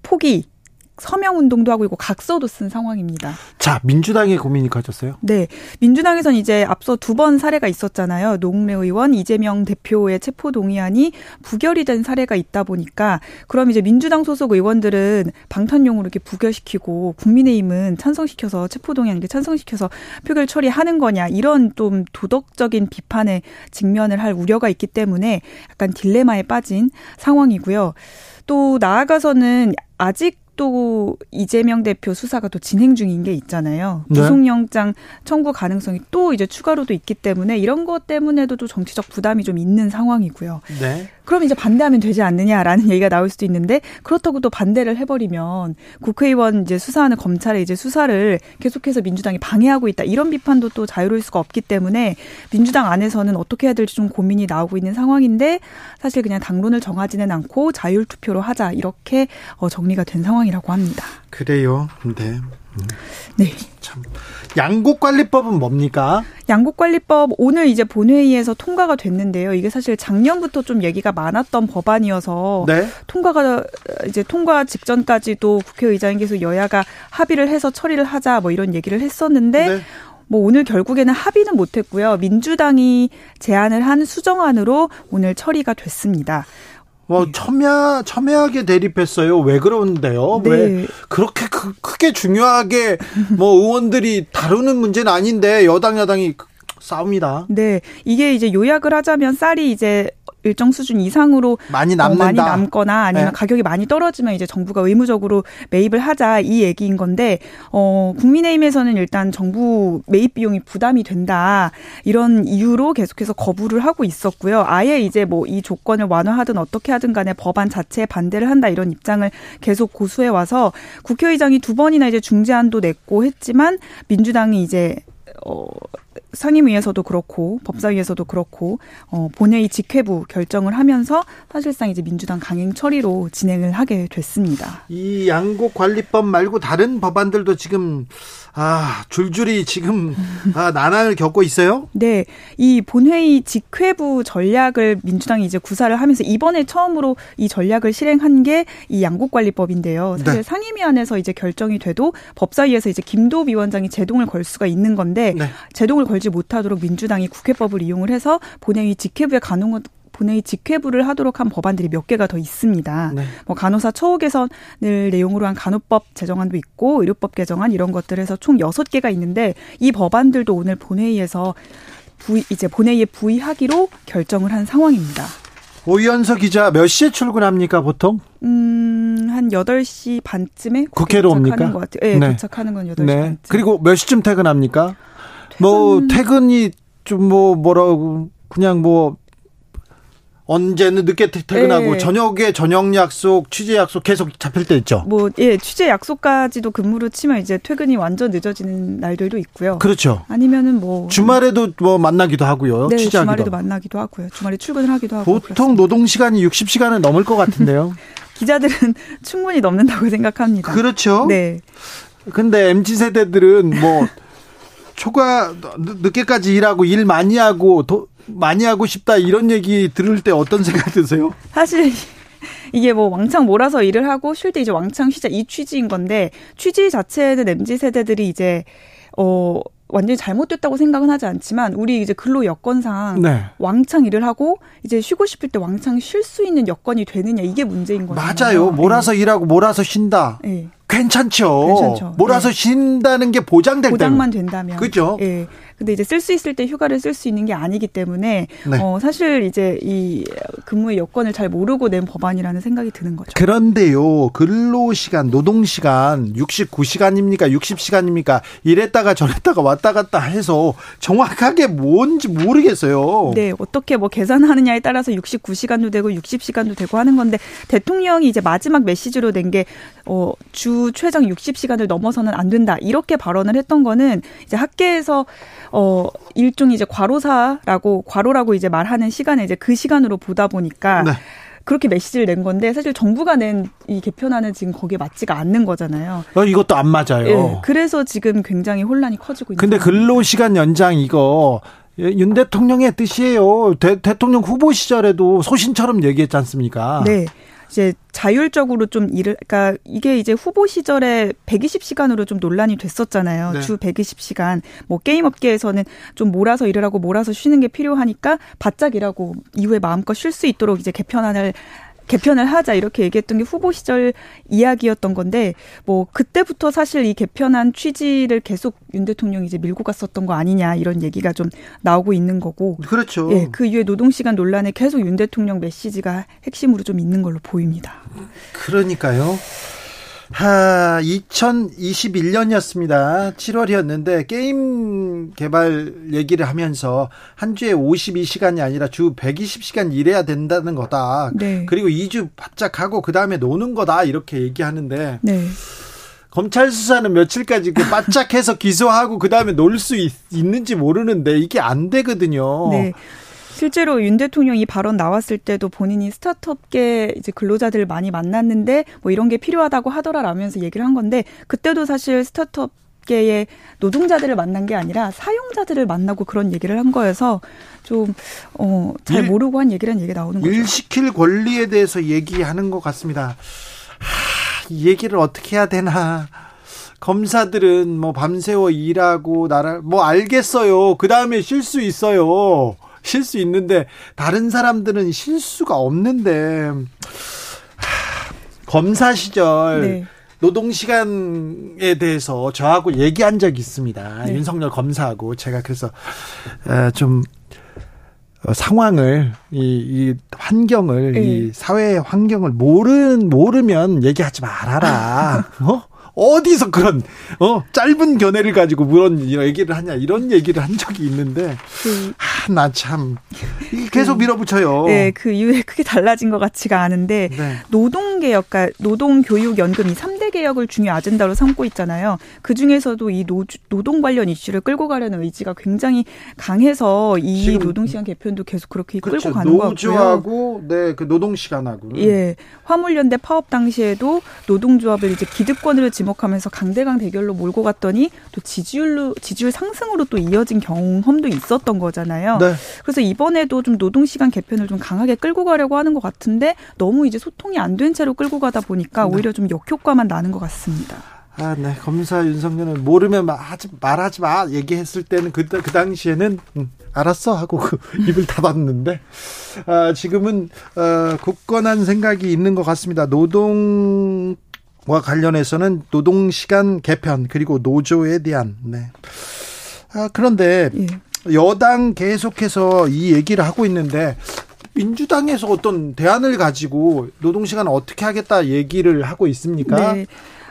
포기 서명 운동도 하고 있고 각서도 쓴 상황입니다. 자, 민주당의 고민이 커졌어요? 네. 민주당에선 이제 앞서 두 번 사례가 있었잖아요. 노웅래 의원, 이재명 대표의 체포 동의안이 부결이 된 사례가 있다 보니까 그럼 이제 민주당 소속 의원들은 방탄용으로 이렇게 부결시키고 국민의힘은 찬성시켜서 체포 동의안 이렇게 찬성시켜서 표결 처리하는 거냐 이런 좀 도덕적인 비판에 직면을 할 우려가 있기 때문에 약간 딜레마에 빠진 상황이고요. 또 나아가서는 아직 또 이재명 대표 수사가 또 진행 중인 게 있잖아요. 네. 구속영장 청구 가능성이 또 이제 추가로도 있기 때문에 이런 것 때문에도 또 정치적 부담이 좀 있는 상황이고요. 네. 그럼 이제 반대하면 되지 않느냐라는 얘기가 나올 수도 있는데 그렇다고 또 반대를 해버리면 국회의원 이제 수사하는 검찰의 이제 수사를 계속해서 민주당이 방해하고 있다 이런 비판도 또 자유로울 수가 없기 때문에 민주당 안에서는 어떻게 해야 될지 좀 고민이 나오고 있는 상황인데 사실 그냥 당론을 정하지는 않고 자율 투표로 하자 이렇게 어, 정리가 된 상황이라고 합니다. 그래요. 근데 네. 참 양곡관리법은 뭡니까? 양곡관리법 오늘 이제 본회의에서 통과가 됐는데요. 이게 사실 작년부터 좀 얘기가 많았던 법안이어서 네. 통과가 이제 통과 직전까지도 국회의장께서 여야가 합의를 해서 처리를 하자 뭐 이런 얘기를 했었는데 네. 뭐 오늘 결국에는 합의는 못했고요. 민주당이 제안을 한 수정안으로 오늘 처리가 됐습니다. 뭐 첨예 첨예하게 대립했어요. 왜 그런데요? 네. 왜 그렇게 크, 크게 중요하게 뭐 의원들이 다루는 문제는 아닌데 여당 야당이 싸웁니다. 네. 이게 이제 요약을 하자면 쌀이 이제 일정 수준 이상으로 많이. 어, 많이 남거나 아니면 네. 가격이 많이 떨어지면 이제 정부가 의무적으로 매입을 하자 이 얘기인 건데 어 국민의힘에서는 일단 정부 매입 비용이 부담이 된다 이런 이유로 계속해서 거부를 하고 있었고요. 아예 이제 뭐 이 조건을 완화하든 어떻게 하든 간에 법안 자체에 반대를 한다 이런 입장을 계속 고수해 와서 국회의장이 두 번이나 이제 중재안도 냈고 했지만 민주당이 이제 어 상임위에서도 그렇고 법사위에서도 그렇고 어 본회의 직회부 결정을 하면서 사실상 이제 민주당 강행 처리로 진행을 하게 됐습니다. 이 양곡 관리법 말고 다른 법안들도 지금 아, 줄줄이 지금 아, 난항을 겪고 있어요? 네. 이 본회의 직회부 전략을 민주당이 이제 구사를 하면서 이번에 처음으로 이 전략을 실행한 게 이 양국관리법인데요. 사실 네. 상임위안에서 이제 결정이 돼도 법사위에서 이제 김도 위원장이 제동을 걸 수가 있는 건데 네. 제동을 걸지 못하도록 민주당이 국회법을 이용을 해서 본회의 직회부에 가능 본회의 직회부를 하도록 한 법안들이 몇 개가 더 있습니다. 네. 뭐 간호사 처우 개선을 내용으로 한 간호법 제정안도 있고 의료법 개정안 이런 것들에서 총 여섯 개가 있는데 이 법안들도 오늘 본회의에서 부의, 이제 본회의에 부의하기로 결정을 한 상황입니다. 오연서 기자 몇 시에 출근합니까, 보통? 음, 한 8시 반쯤에 국회로 옵니까? 것 같아요. 네, 네. 도착하는 건 8시 네. 반쯤. 그리고 몇 시쯤 퇴근합니까? 퇴근... 뭐 퇴근이 좀 뭐 뭐라고 그냥 뭐 언제는 늦게 퇴근하고 네. 저녁에 저녁 약속, 취재 약속 계속 잡힐 때 있죠. 뭐 예, 취재 약속까지도 근무로 치면 이제 퇴근이 완전 늦어지는 날들도 있고요. 그렇죠. 아니면은 뭐 주말에도 뭐 만나기도 하고요. 네, 주말에도 만나기도 하고요. 주말에 출근을 하기도 하고. 보통 노동 시간이 60시간은 넘을 것 같은데요. 기자들은 충분히 넘는다고 생각합니다. 그렇죠. 네. 근데 MZ 세대들은 뭐 초과 늦게까지 일하고 일 많이 하고 도, 많이 하고 싶다 이런 얘기 들을 때 어떤 생각 드세요? 사실 이게 뭐 왕창 몰아서 일을 하고 쉴 때 이제 왕창 쉬자 이 취지인 건데 취지 자체는 mz 세대들이 이제 어 완전히 잘못됐다고 생각은 하지 않지만 우리 이제 근로 여건상 네. 왕창 일을 하고 이제 쉬고 싶을 때 왕창 쉴 수 있는 여건이 되느냐 이게 문제인 거죠. 맞아요. 몰아서 네. 일하고 몰아서 쉰다. 네. 괜찮죠. 괜찮죠. 몰아서 네. 쉰다는 게 보장될 보장만 된다면. 그죠? 예. 근데 이제 쓸 수 있을 때 휴가를 쓸 수 있는 게 아니기 때문에 네. 어 사실 이제 이 근무의 여건을 잘 모르고 낸 법안이라는 생각이 드는 거죠. 그런데요. 근로 시간, 노동 시간 69시간입니까? 60시간입니까? 이랬다가 저랬다가 왔다 갔다 해서 정확하게 뭔지 모르겠어요. 네, 어떻게 뭐 계산하느냐에 따라서 69시간도 되고 60시간도 되고 하는 건데 대통령이 이제 마지막 메시지로 낸 게 어, 주 최장 60시간을 넘어서는 안 된다. 이렇게 발언을 했던 거는 이제 학계에서 어 일종의 이제 과로사라고 과로라고 이제 말하는 시간에 이제 그 시간으로 보다 보니까 네. 그렇게 메시지를 낸 건데 사실 정부가 낸 이 개편안은 지금 거기에 맞지가 않는 거잖아요. 어, 이것도 안 맞아요. 네, 그래서 지금 굉장히 혼란이 커지고 있는. 근데 근로 시간 연장 이거 윤 대통령의 뜻이에요. 대, 대통령 후보 시절에도 소신처럼 얘기했지 않습니까? 네. 이제 자율적으로 좀 일을 그러니까 이게 이제 후보 시절에 120시간으로 좀 논란이 됐었잖아요. 네. 주 120시간. 뭐 게임 업계에서는 좀 몰아서 일을 하고 몰아서 쉬는 게 필요하니까 바짝 일하고 이후에 마음껏 쉴 수 있도록 이제 개편안을 개편을 하자 이렇게 얘기했던 게 후보 시절 이야기였던 건데 뭐 그때부터 사실 이 개편안 취지를 계속 윤 대통령이 이제 밀고 갔었던 거 아니냐 이런 얘기가 좀 나오고 있는 거고 그렇죠. 예, 그 이후에 노동 시간 논란에 계속 윤 대통령 메시지가 핵심으로 좀 있는 걸로 보입니다. 그러니까요. 하, 2021년이었습니다. 7월이었는데 게임 개발 얘기를 하면서 한 주에 52시간이 아니라 주 120시간 일해야 된다는 거다. 네. 그리고 2주 바짝 하고 그 다음에 노는 거다. 이렇게 얘기하는데 네. 검찰 수사는 며칠까지 바짝해서 기소하고 그 다음에 놀 수 있는지 모르는데 이게 안 되거든요. 네. 실제로 윤 대통령 이 발언 나왔을 때도 본인이 스타트업계 이제 근로자들을 많이 만났는데 뭐 이런 게 필요하다고 하더라라면서 얘기를 한 건데 그때도 사실 스타트업 계의 노동자들을 만난 게 아니라 사용자들을 만나고 그런 얘기를 한 거여서 좀, 어, 잘 모르고 한 얘기란 얘기 나오는 거죠. 일 시킬 권리에 대해서 얘기하는 것 같습니다. 하, 이 얘기를 어떻게 해야 되나. 검사들은 뭐 밤새워 일하고 나라 뭐 알겠어요. 그 다음에 쉴 수 있어요. 쉴수 있는데 다른 사람들은 쉴 수가 없는데 하, 검사 시절 네. 노동 시간에 대해서 저하고 얘기한 적이 있습니다. 네. 윤석열 검사하고 제가 그래서 좀 어, 상황을 이, 이 환경을 네. 이 사회 환경을 모른 모르면 얘기하지 말아라. 어? 어디서 그런 어 짧은 견해를 가지고 그런 얘기를 하냐 이런 얘기를 한 적이 있는데 그, 아, 나 참 계속 그, 밀어붙여요. 네, 그 이후에 크게 달라진 것 같지가 않은데 네. 노동 개혁, 그러니까 노동 교육 연금 이 3대 개혁을 중요 아젠다로 삼고 있잖아요. 그 중에서도 이 노, 노동 관련 이슈를 끌고 가려는 의지가 굉장히 강해서 이 노동 시간 개편도 계속 그렇게 그렇죠. 끌고 가는 거고요. 노조하고 네, 그 노동 시간하고. 예, 화물연대 파업 당시에도 노동조합을 이제 기득권으로 지 지목하면서 강대강 대결로 몰고 갔더니 또 지지율로 지지율 상승으로 또 이어진 경험도 있었던 거잖아요. 네. 그래서 이번에도 좀 노동 시간 개편을 좀 강하게 끌고 가려고 하는 것 같은데 너무 이제 소통이 안 된 채로 끌고 가다 보니까 네. 오히려 좀 역효과만 나는 것 같습니다. 아, 네. 검사 윤석열은 모르면 하지 말하지 마 얘기했을 때는 그, 그 당시에는 음, 알았어 하고 그 입을 닫았는데 아, 지금은 어, 굳건한 생각이 있는 것 같습니다. 노동 과 관련해서는 노동시간 개편 그리고 노조에 대한 네. 아, 그런데 예. 여당 계속해서 이 얘기를 하고 있는데 민주당에서 어떤 대안을 가지고 노동시간 어떻게 하겠다 얘기를 하고 있습니까? 네.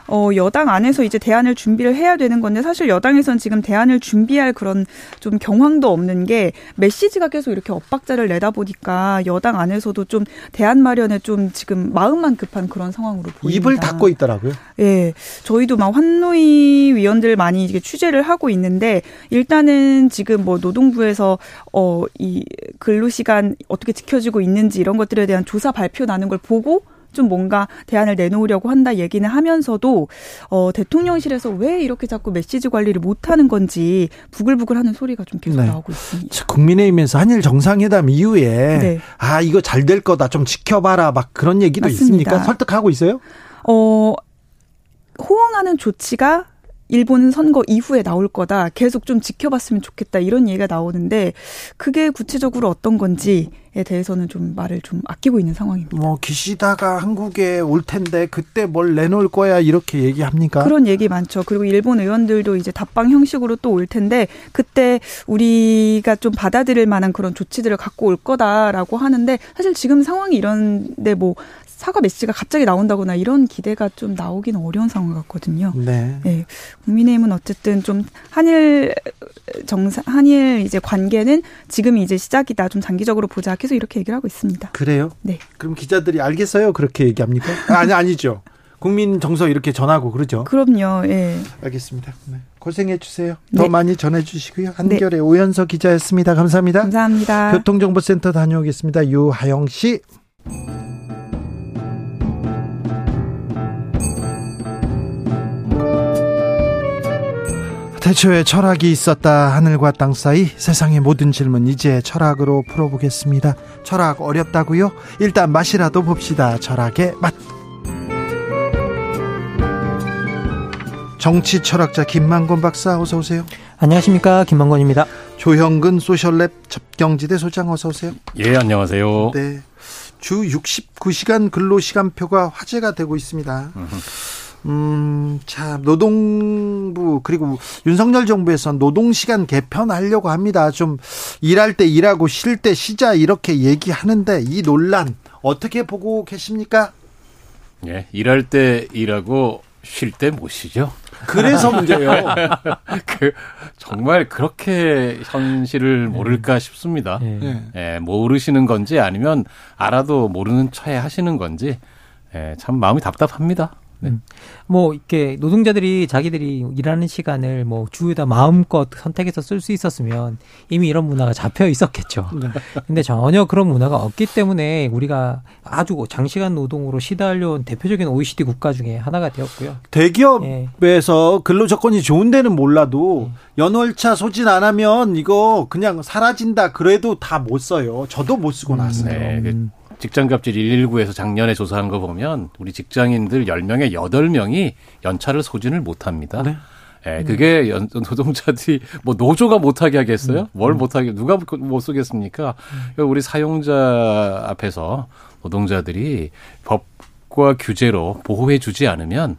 어, 여당 안에서 이제 대안을 준비를 해야 되는 건데 사실 여당에선 지금 대안을 준비할 그런 좀 경황도 없는 게 메시지가 계속 이렇게 엇박자를 내다 보니까 여당 안에서도 좀 대안 마련에 좀 지금 마음만 급한 그런 상황으로 보입니다. 입을 닫고 있더라고요. 예. 저희도 막 환노위 위원들 많이 이게 취재를 하고 있는데 일단은 지금 뭐 노동부에서 어, 이 근로 시간 어떻게 지켜지고 있는지 이런 것들에 대한 조사 발표 나는 걸 보고 좀 뭔가 대안을 내놓으려고 한다 얘기는 하면서도 어, 대통령실에서 왜 이렇게 자꾸 메시지 관리를 못하는 건지 부글부글하는 소리가 좀 계속 네. 나오고 있습니다. 국민의힘에서 한일 정상회담 이후에 네. 아 이거 잘 될 거다 좀 지켜봐라 막 그런 얘기도 맞습니다. 있습니까? 설득하고 있어요? 어 호응하는 조치가 일본 선거 이후에 나올 거다. 계속 좀 지켜봤으면 좋겠다. 이런 얘기가 나오는데 그게 구체적으로 어떤 건지에 대해서는 좀 말을 좀 아끼고 있는 상황입니다. 뭐 기시다가 한국에 올 텐데 그때 뭘 내놓을 거야 이렇게 얘기합니까? 그런 얘기 많죠. 그리고 일본 의원들도 이제 답방 형식으로 또 올 텐데 그때 우리가 좀 받아들일 만한 그런 조치들을 갖고 올 거다라고 하는데 사실 지금 상황이 이런데 뭐 사과 메시지가 갑자기 나온다거나 이런 기대가 좀 나오기는 어려운 상황 같거든요. 네. 네. 국민의힘은 어쨌든 좀 한일 정상 한일 이제 관계는 지금이 이제 시작이다. 좀 장기적으로 보자. 계속 이렇게 얘기를 하고 있습니다. 그래요? 네. 그럼 기자들이 알겠어요? 그렇게 얘기합니까? 아니 아니죠. 국민 정서 이렇게 전하고 그러죠. 그럼요. 예. 알겠습니다. 네. 고생해 주세요. 더 네. 많이 전해 주시고요. 한결의 네. 오연서 기자였습니다. 감사합니다. 감사합니다. 교통정보센터 다녀오겠습니다. 유하영 씨. 대초에 철학이 있었다. 하늘과 땅 사이 세상의 모든 질문 이제 철학으로 풀어보겠습니다. 철학 어렵다고요? 일단 맛이라도 봅시다. 철학의 맛. 정치 철학자 김만권 박사 어서 오세요. 안녕하십니까 김만권입니다. 조형근 소셜랩 접경지대 소장 어서 오세요. 예 안녕하세요. 네. 주 69시간 근로 시간표가 화제가 되고 있습니다. 음, 자, 노동부, 그리고 윤석열 정부에서 노동시간 개편하려고 합니다. 좀 일할 때 일하고 쉴 때 쉬자 이렇게 얘기하는데 이 논란 어떻게 보고 계십니까? 예, 일할 때 일하고 쉴 때 못 쉬죠. 그래서 문제예요. 그 정말 그렇게 현실을 모를까 네. 싶습니다. 네. 예, 모르시는 건지 아니면 알아도 모르는 처에 하시는 건지 예, 참 마음이 답답합니다. 네. 음. 뭐 이렇게 노동자들이 자기들이 일하는 시간을 뭐 주에다 마음껏 선택해서 쓸 수 있었으면 이미 이런 문화가 잡혀 있었겠죠. 네. 근데 전혀 그런 문화가 없기 때문에 우리가 아주 장시간 노동으로 시달려온 대표적인 OECD 국가 중에 하나가 되었고요. 대기업에서 예. 근로 조건이 좋은 데는 몰라도 예. 연월차 소진 안 하면 이거 그냥 사라진다 그래도 다 못 써요. 저도 못 쓰고 음, 나왔어요. 네. 그 음. 직장 갑질 119에서 작년에 조사한 거 보면 우리 직장인들 10명에 8명이 연차를 소진을 못 합니다. 네. 예, 그게 연, 노동자들이 뭐 노조가 못하게 하겠어요? 음. 뭘 음. 못하게 누가 못 쓰겠습니까? 음. 우리 사용자 앞에서 노동자들이 법과 규제로 보호해 주지 않으면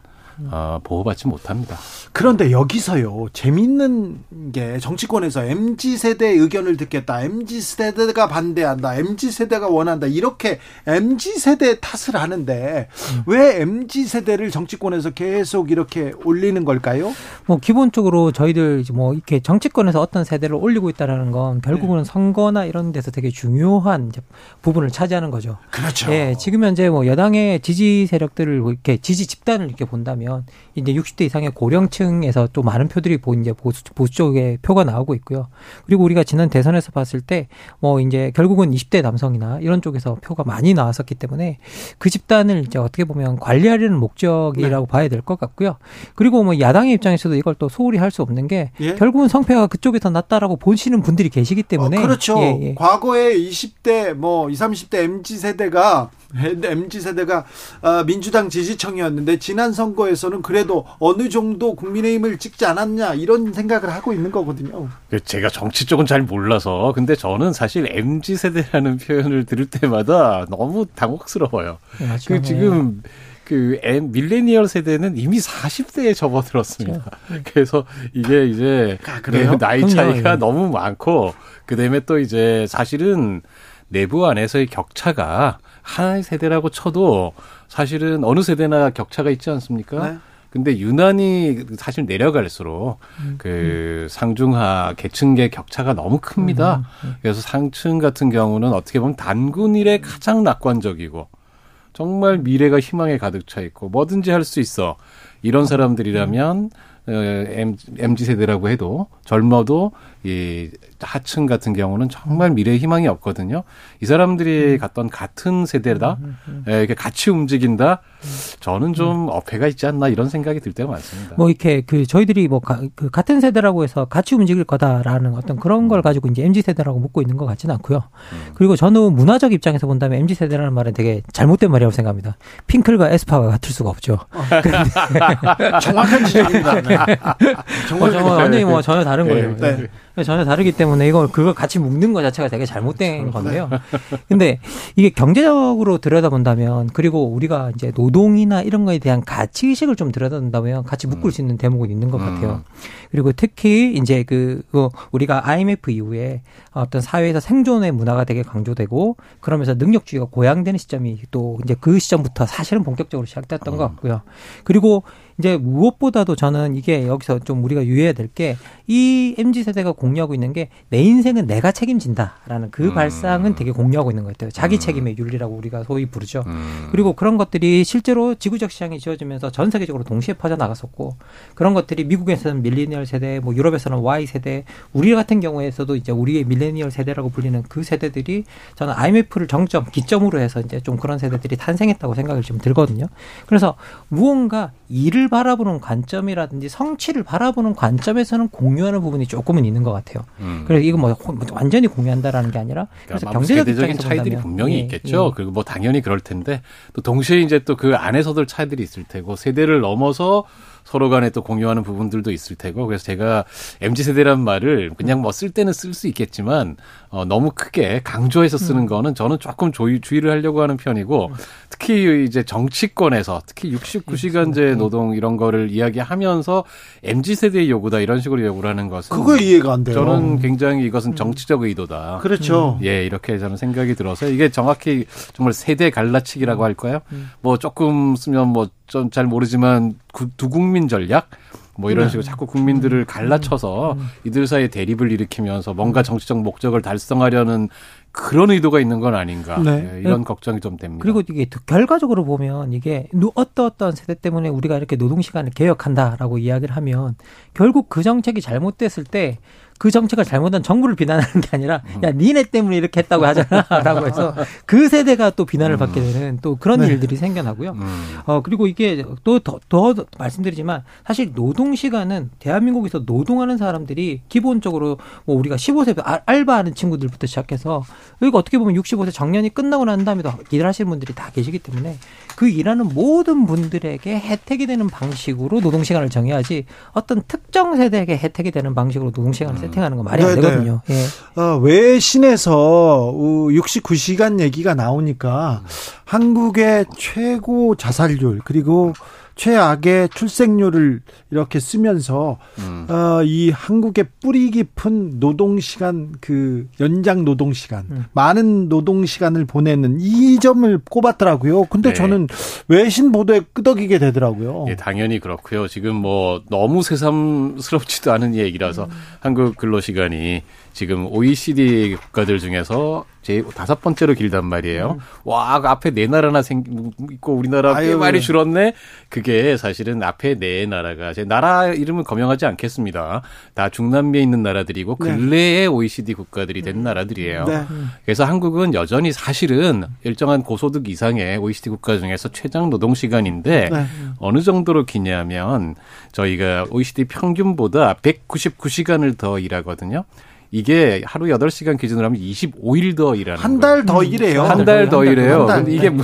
어, 보호받지 못합니다. 그런데 여기서요 재밌는 게 정치권에서 mz 세대 의견을 듣겠다, mz 세대가 반대한다, mz 세대가 원한다 이렇게 mz 세대 탓을 하는데 음. 왜 mz 세대를 정치권에서 계속 이렇게 올리는 걸까요? 뭐 기본적으로 저희들 뭐 이렇게 정치권에서 어떤 세대를 올리고 있다라는 건 결국은 네. 선거나 이런 데서 되게 중요한 부분을 차지하는 거죠. 그렇죠. 예, 지금 현재 뭐 여당의 지지 세력들을 이렇게 지지 집단을 이렇게 본다면. 보면 이제 60대 이상의 고령층에서 또 많은 표들이 보 이제 보수, 보수 쪽에 표가 나오고 있고요. 그리고 우리가 지난 대선에서 봤을 때 뭐 이제 결국은 20대 남성이나 이런 쪽에서 표가 많이 나왔었기 때문에 그 집단을 이제 어떻게 보면 관리하려는 목적이라고 네. 봐야 될 것 같고요. 그리고 뭐 야당의 입장에서도 이걸 또 소홀히 할 수 없는 게 예? 결국은 성패가 그쪽이 더 낫다라고 보시는 분들이 계시기 때문에 어, 그렇죠. 예, 예. 과거에 20대 뭐 20, 30대 MZ 세대가 MZ 세대가 아, 민주당 지지층이었는데 지난 선거에서 는 그래도 어느 정도 국민의힘을 찍지 않았냐 이런 생각을 하고 있는 거거든요. 그 제가 정치 쪽은 잘 몰라서 근데 저는 사실 MZ 세대라는 표현을 들을 때마다 너무 당혹스러워요. 네, 그 지금 그 M, 밀레니얼 세대는 이미 40대에 접어들었습니다. 그렇죠. 그래서 이게 이제 아, 나이 차이가 너무 많고 그다음에 또 이제 사실은 내부 안에서의 격차가 하나의 세대라고 쳐도 사실은 어느 세대나 격차가 있지 않습니까? 네. 근데 유난히 사실 내려갈수록 음, 그 음. 상중하 계층계 격차가 너무 큽니다. 음, 음, 음. 그래서 상층 같은 경우는 어떻게 보면 단군 일에 가장 낙관적이고 정말 미래가 희망에 가득 차 있고 뭐든지 할 수 있어. 이런 사람들이라면 어, MZ 세대라고 해도 젊어도 이 하층 같은 경우는 정말 미래에 희망이 없거든요. 이 사람들이 음. 갔던 같은 세대다, 음, 음, 예, 이렇게 같이 움직인다. 저는 좀 어폐가 있지 않나 이런 생각이 들 때가 많습니다. 뭐 이렇게 그 저희들이 뭐 가, 그 같은 세대라고 해서 같이 움직일 거다라는 어떤 그런 걸 가지고 이제 mz 세대라고 묻고 있는 것 같지는 않고요. 그리고 저는 문화적 입장에서 본다면 mz 세대라는 말은 되게 잘못된 말이라고 생각합니다. 핑클과 에스파가 같을 수가 없죠. 정확한 지적입니다. 네. 정말 어, 완전히 뭐 전혀 다른 거예요. 네. 네. 전혀 다르기 때문에 이걸 그걸 같이 묶는 것 자체가 되게 잘못된 그렇죠. 건데요. 근데 이게 경제적으로 들여다본다면 그리고 우리가 이제 노동이나 이런 거에 대한 가치 의식을 좀 들여다본다면 같이 묶을 수 있는 대목은 있는 것 같아요. 그리고 특히 이제 그 우리가 IMF 이후에 어떤 사회에서 생존의 문화가 되게 강조되고 그러면서 능력주의가 고양되는 시점이 또 이제 그 시점부터 사실은 본격적으로 시작됐던 것 같고요. 그리고 이제 무엇보다도 저는 이게 여기서 좀 우리가 유의해야 될 게 이 MZ 세대가 공유하고 있는 게 내 인생은 내가 책임진다라는 그 음. 발상은 되게 공유하고 있는 것 같아요. 자기 음. 책임의 윤리라고 우리가 소위 부르죠. 음. 그리고 그런 것들이 실제로 지구적 시장이 지어지면서 전 세계적으로 동시에 퍼져 나갔었고 그런 것들이 미국에서는 밀리니얼 세대, 뭐 유럽에서는 Y 세대, 우리 같은 경우에서도 이제 우리의 밀레니얼 세대라고 불리는 그 세대들이 저는 IMF를 정점, 기점으로 해서 이제 좀 그런 세대들이 탄생했다고 생각을 좀 들거든요. 그래서 무언가 일을 바라보는 관점이라든지 성취를 바라보는 관점에서는 공유하는 부분이 조금은 있는 것 같아요. 음. 그래서 이거 뭐 완전히 공유한다라는 게 아니라 그래서 그러니까 경제적 입장에서 차이들이. 분명히 예, 있겠죠. 예. 그리고 뭐 당연히 그럴 텐데 또 동시에 이제 또 그 안에서도 차이들이 있을 테고 세대를 넘어서 서로 간에 또 공유하는 부분들도 있을 테고 그래서 제가 MZ 세대란 말을 그냥 뭐 쓸 때는 쓸 수 있겠지만 어, 너무 크게 강조해서 쓰는 음. 거는 저는 조금 조의, 주의를 하려고 하는 편이고 음. 특히 이제 정치권에서 특히 69시간제 노동 이런 거를 이야기하면서 MZ 세대의 요구다 이런 식으로 요구를 하는 것은 그거 이해가 안 돼요. 저는 굉장히 이것은 음. 정치적 의도다. 그렇죠. 예, 이렇게 저는 생각이 들어서 이게 정확히 정말 세대 갈라치기라고 할까요? 뭐 조금 쓰면 뭐 좀 잘 모르지만 두 국민 전략 뭐 이런 네. 식으로 자꾸 국민들을 갈라쳐서 음. 이들 사이에 대립을 일으키면서 뭔가 정치적 목적을 달성하려는 그런 의도가 있는 건 아닌가 네. 네, 이런 걱정이 좀 됩니다. 그리고 이게 결과적으로 보면 이게 어떤 어떤 세대 때문에 우리가 이렇게 노동 시간을 개혁한다라고 이야기를 하면 결국 그 정책이 잘못됐을 때 그 정책을 잘못한 정부를 비난하는 게 아니라 야 니네 때문에 이렇게 했다고 하잖아라고 해서 그 세대가 또 비난을 음. 받게 되는 또 그런 네. 일들이 생겨나고요. 음. 어 그리고 이게 또더더 말씀드리지만 사실 노동 시간은 대한민국에서 노동하는 사람들이 기본적으로 뭐 우리가 15세 알바하는 친구들부터 시작해서 여기가 어떻게 보면 65세 정년이 끝나고 난 다음에도 일하시는 분들이 다 계시기 때문에 그 일하는 모든 분들에게 혜택이 되는 방식으로 노동 시간을 정해야지 어떤 특정 세대에게 혜택이 되는 방식으로 노동 시간을 음. 세팅하는 건 말이 안 네네. 되거든요. 예. 어, 외신에서 69시간 얘기가 나오니까 음. 한국의 최고 자살률 그리고 최악의 출생률을 이렇게 쓰면서 음. 어, 이 한국의 뿌리 깊은 노동 시간 그 연장 노동 시간 음. 많은 노동 시간을 보내는 이 점을 꼽았더라고요. 근데 네. 저는 외신 보도에 끄덕이게 되더라고요. 예, 당연히 그렇고요. 지금 뭐 너무 새삼스럽지도 않은 얘기라서 음. 한국 근로 시간이 지금 OECD 국가들 중에서 제 다섯 번째로 길단 말이에요. 음. 와, 그 앞에 네 나라나 생, 있고 우리나라 꽤 많이 줄었네? 그게 사실은 앞에 네 나라가, 제 나라 이름은 거명하지 않겠습니다. 다 중남미에 있는 나라들이고, 네. 근래의 OECD 국가들이 된 음. 나라들이에요. 네. 그래서 한국은 여전히 사실은 일정한 고소득 이상의 OECD 국가 중에서 최장 노동 시간인데, 네. 어느 정도로 기냐면, 저희가 OECD 평균보다 199시간을 더 일하거든요. 이게 하루 8시간 기준으로 하면 25일 더 일하는 한 달 더 일해요. 한 달 더 일해요. 근데 이게 네.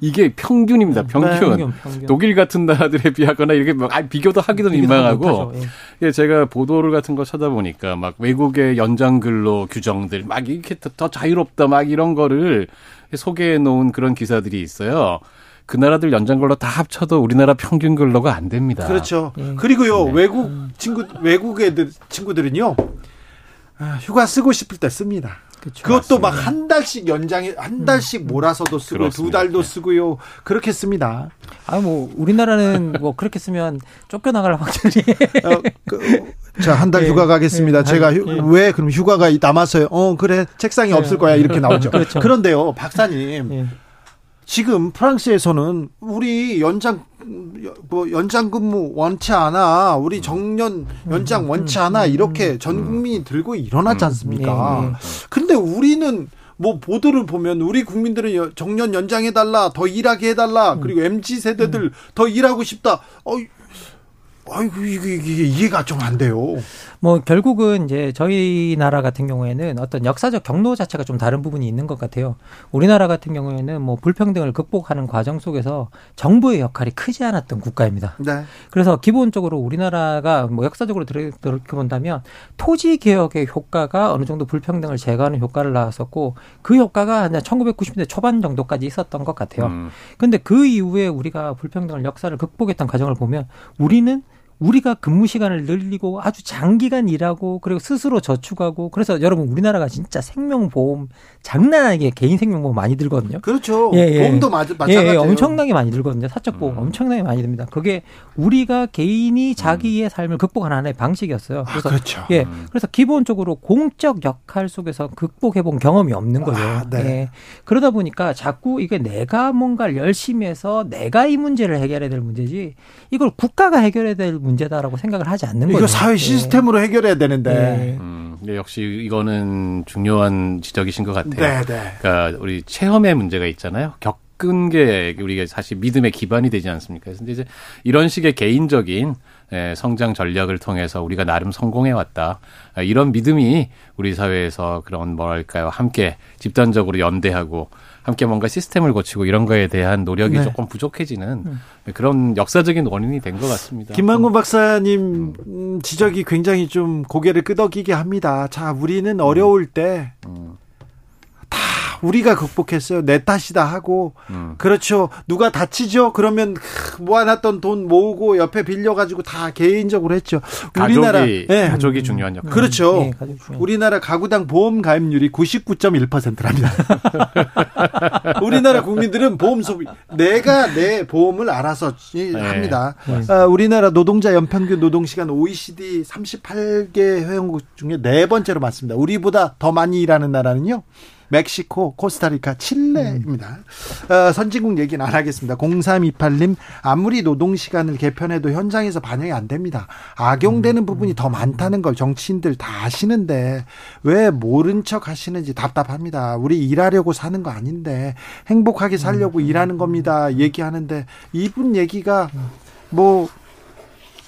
이게 평균입니다. 평균. 네, 평균, 평균. 독일 같은 나라들에 비하거나 이렇게 막 비교도 하기도 민망하고 예. 제가 보도를 같은 거 찾아보니까 막 외국의 연장 근로 규정들 막 이렇게 더 자유롭다 막 이런 거를 소개해 놓은 그런 기사들이 있어요. 그 나라들 연장 근로 다 합쳐도 우리나라 평균 근로가 안 됩니다. 그렇죠. 예. 그리고요 네. 외국 친구 외국 애들 친구들은요 아, 휴가 쓰고 싶을 때 씁니다. 그쵸, 그것도 막 한 달씩 연장해 한 음. 달씩 몰아서도 쓰고 그렇습니다. 두 달도 네. 쓰고요. 그렇게 씁니다. 아 뭐 우리나라는 뭐 그렇게 쓰면 쫓겨나갈 확률이. 어, 그, 자한 달 휴가 가겠습니다. 예, 제가 휴, 예. 왜 그럼 휴가가 남았어요? 어 그래 책상이 예. 없을 거야 이렇게 나오죠. 그렇죠. 그런데요 박사님 예. 지금 프랑스에서는 우리 연장 뭐 연장 근무 원치 않아. 우리 정년 연장 원치 않아. 이렇게 전 국민이 들고 일어나지 않습니까? 네, 네. 근데 우리는 뭐 보도를 보면 우리 국민들은 정년 연장해 달라, 더 일하게 해 달라. 그리고 MZ 세대들 더 일하고 싶다. 어 아이고 이게, 이게 이해가 좀 안 돼요. 뭐 결국은 이제 저희 나라 같은 경우에는 어떤 역사적 경로 자체가 좀 다른 부분이 있는 것 같아요. 우리나라 같은 경우에는 뭐 불평등을 극복하는 과정 속에서 정부의 역할이 크지 않았던 국가입니다. 네. 그래서 기본적으로 우리나라가 뭐 역사적으로 이렇게 본다면 토지 개혁의 효과가 어느 정도 불평등을 제거하는 효과를 낳았었고 그 효과가 1990년대 초반 정도까지 있었던 것 같아요. 음. 근데 그 이후에 우리가 불평등을 역사를 극복했던 과정을 보면 우리는 우리가 근무 시간을 늘리고 아주 장기간 일하고 그리고 스스로 저축하고 그래서 여러분 우리나라가 진짜 생명보험 장난 아니게 개인 생명보험 많이 들거든요. 그렇죠. 예, 예. 보험도 맞, 마찬가지예요. 예, 예, 엄청나게 많이 들거든요. 사적 보험 음. 엄청나게 많이 듭니다. 그게 우리가 개인이 자기의 음. 삶을 극복하는 하나의 방식이었어요. 아, 그래서 아, 그렇죠. 예. 음. 그래서 기본적으로 공적 역할 속에서 극복해 본 경험이 없는 거죠. 아, 네. 예. 그러다 보니까 자꾸 이게 내가 뭔가를 열심히 해서 내가 이 문제를 해결해야 될 문제지 이걸 국가가 해결해야 될 문제 문제다라고 생각을 하지 않는 거죠. 이거 사회 예. 시스템으로 네. 해결해야 되는데. 네. 음, 역시 이거는 중요한 지적이신 것 같아요. 네, 네. 그러니까 우리 체험의 문제가 있잖아요. 겪은 게 우리가 사실 믿음의 기반이 되지 않습니까? 그래서 이제 이런 식의 개인적인 예, 성장 전략을 통해서 우리가 나름 성공해 왔다. 이런 믿음이 우리 사회에서 그런 뭐랄까요 함께 집단적으로 연대하고 함께 뭔가 시스템을 고치고 이런 거에 대한 노력이 네. 조금 부족해지는 음. 그런 역사적인 원인이 된 것 같습니다. 김만곤 박사님 음, 지적이 굉장히 좀 고개를 끄덕이게 합니다. 자, 우리는 어려울 때 음. 우리가 극복했어요. 내 탓이다 하고 음. 그렇죠. 누가 다치죠? 그러면 모아놨던 돈 모으고 옆에 빌려가지고 다 개인적으로 했죠. 우리나라 가족이, 네. 가족이 중요한 역할. 그렇죠. 네, 우리나라 가구당 보험 가입률이 99.1%랍니다. 우리나라 국민들은 보험 소비 내가 내 보험을 알아서 네. 합니다. 네. 아, 우리나라 노동자 연평균 노동 시간 OECD 38개 회원국 중에 네 번째로 많습니다. 우리보다 더 많이 일하는 나라는요. 멕시코, 코스타리카, 칠레입니다. 음. 어, 선진국 얘기는 안 하겠습니다. 0328님 아무리 노동 시간을 개편해도 현장에서 반영이 안 됩니다. 악용되는 음. 부분이 더 많다는 걸 정치인들 다 아시는데 왜 모른 척 하시는지 답답합니다. 우리 일하려고 사는 거 아닌데 행복하게 살려고 음. 일하는 겁니다. 얘기하는데 이분 얘기가 뭐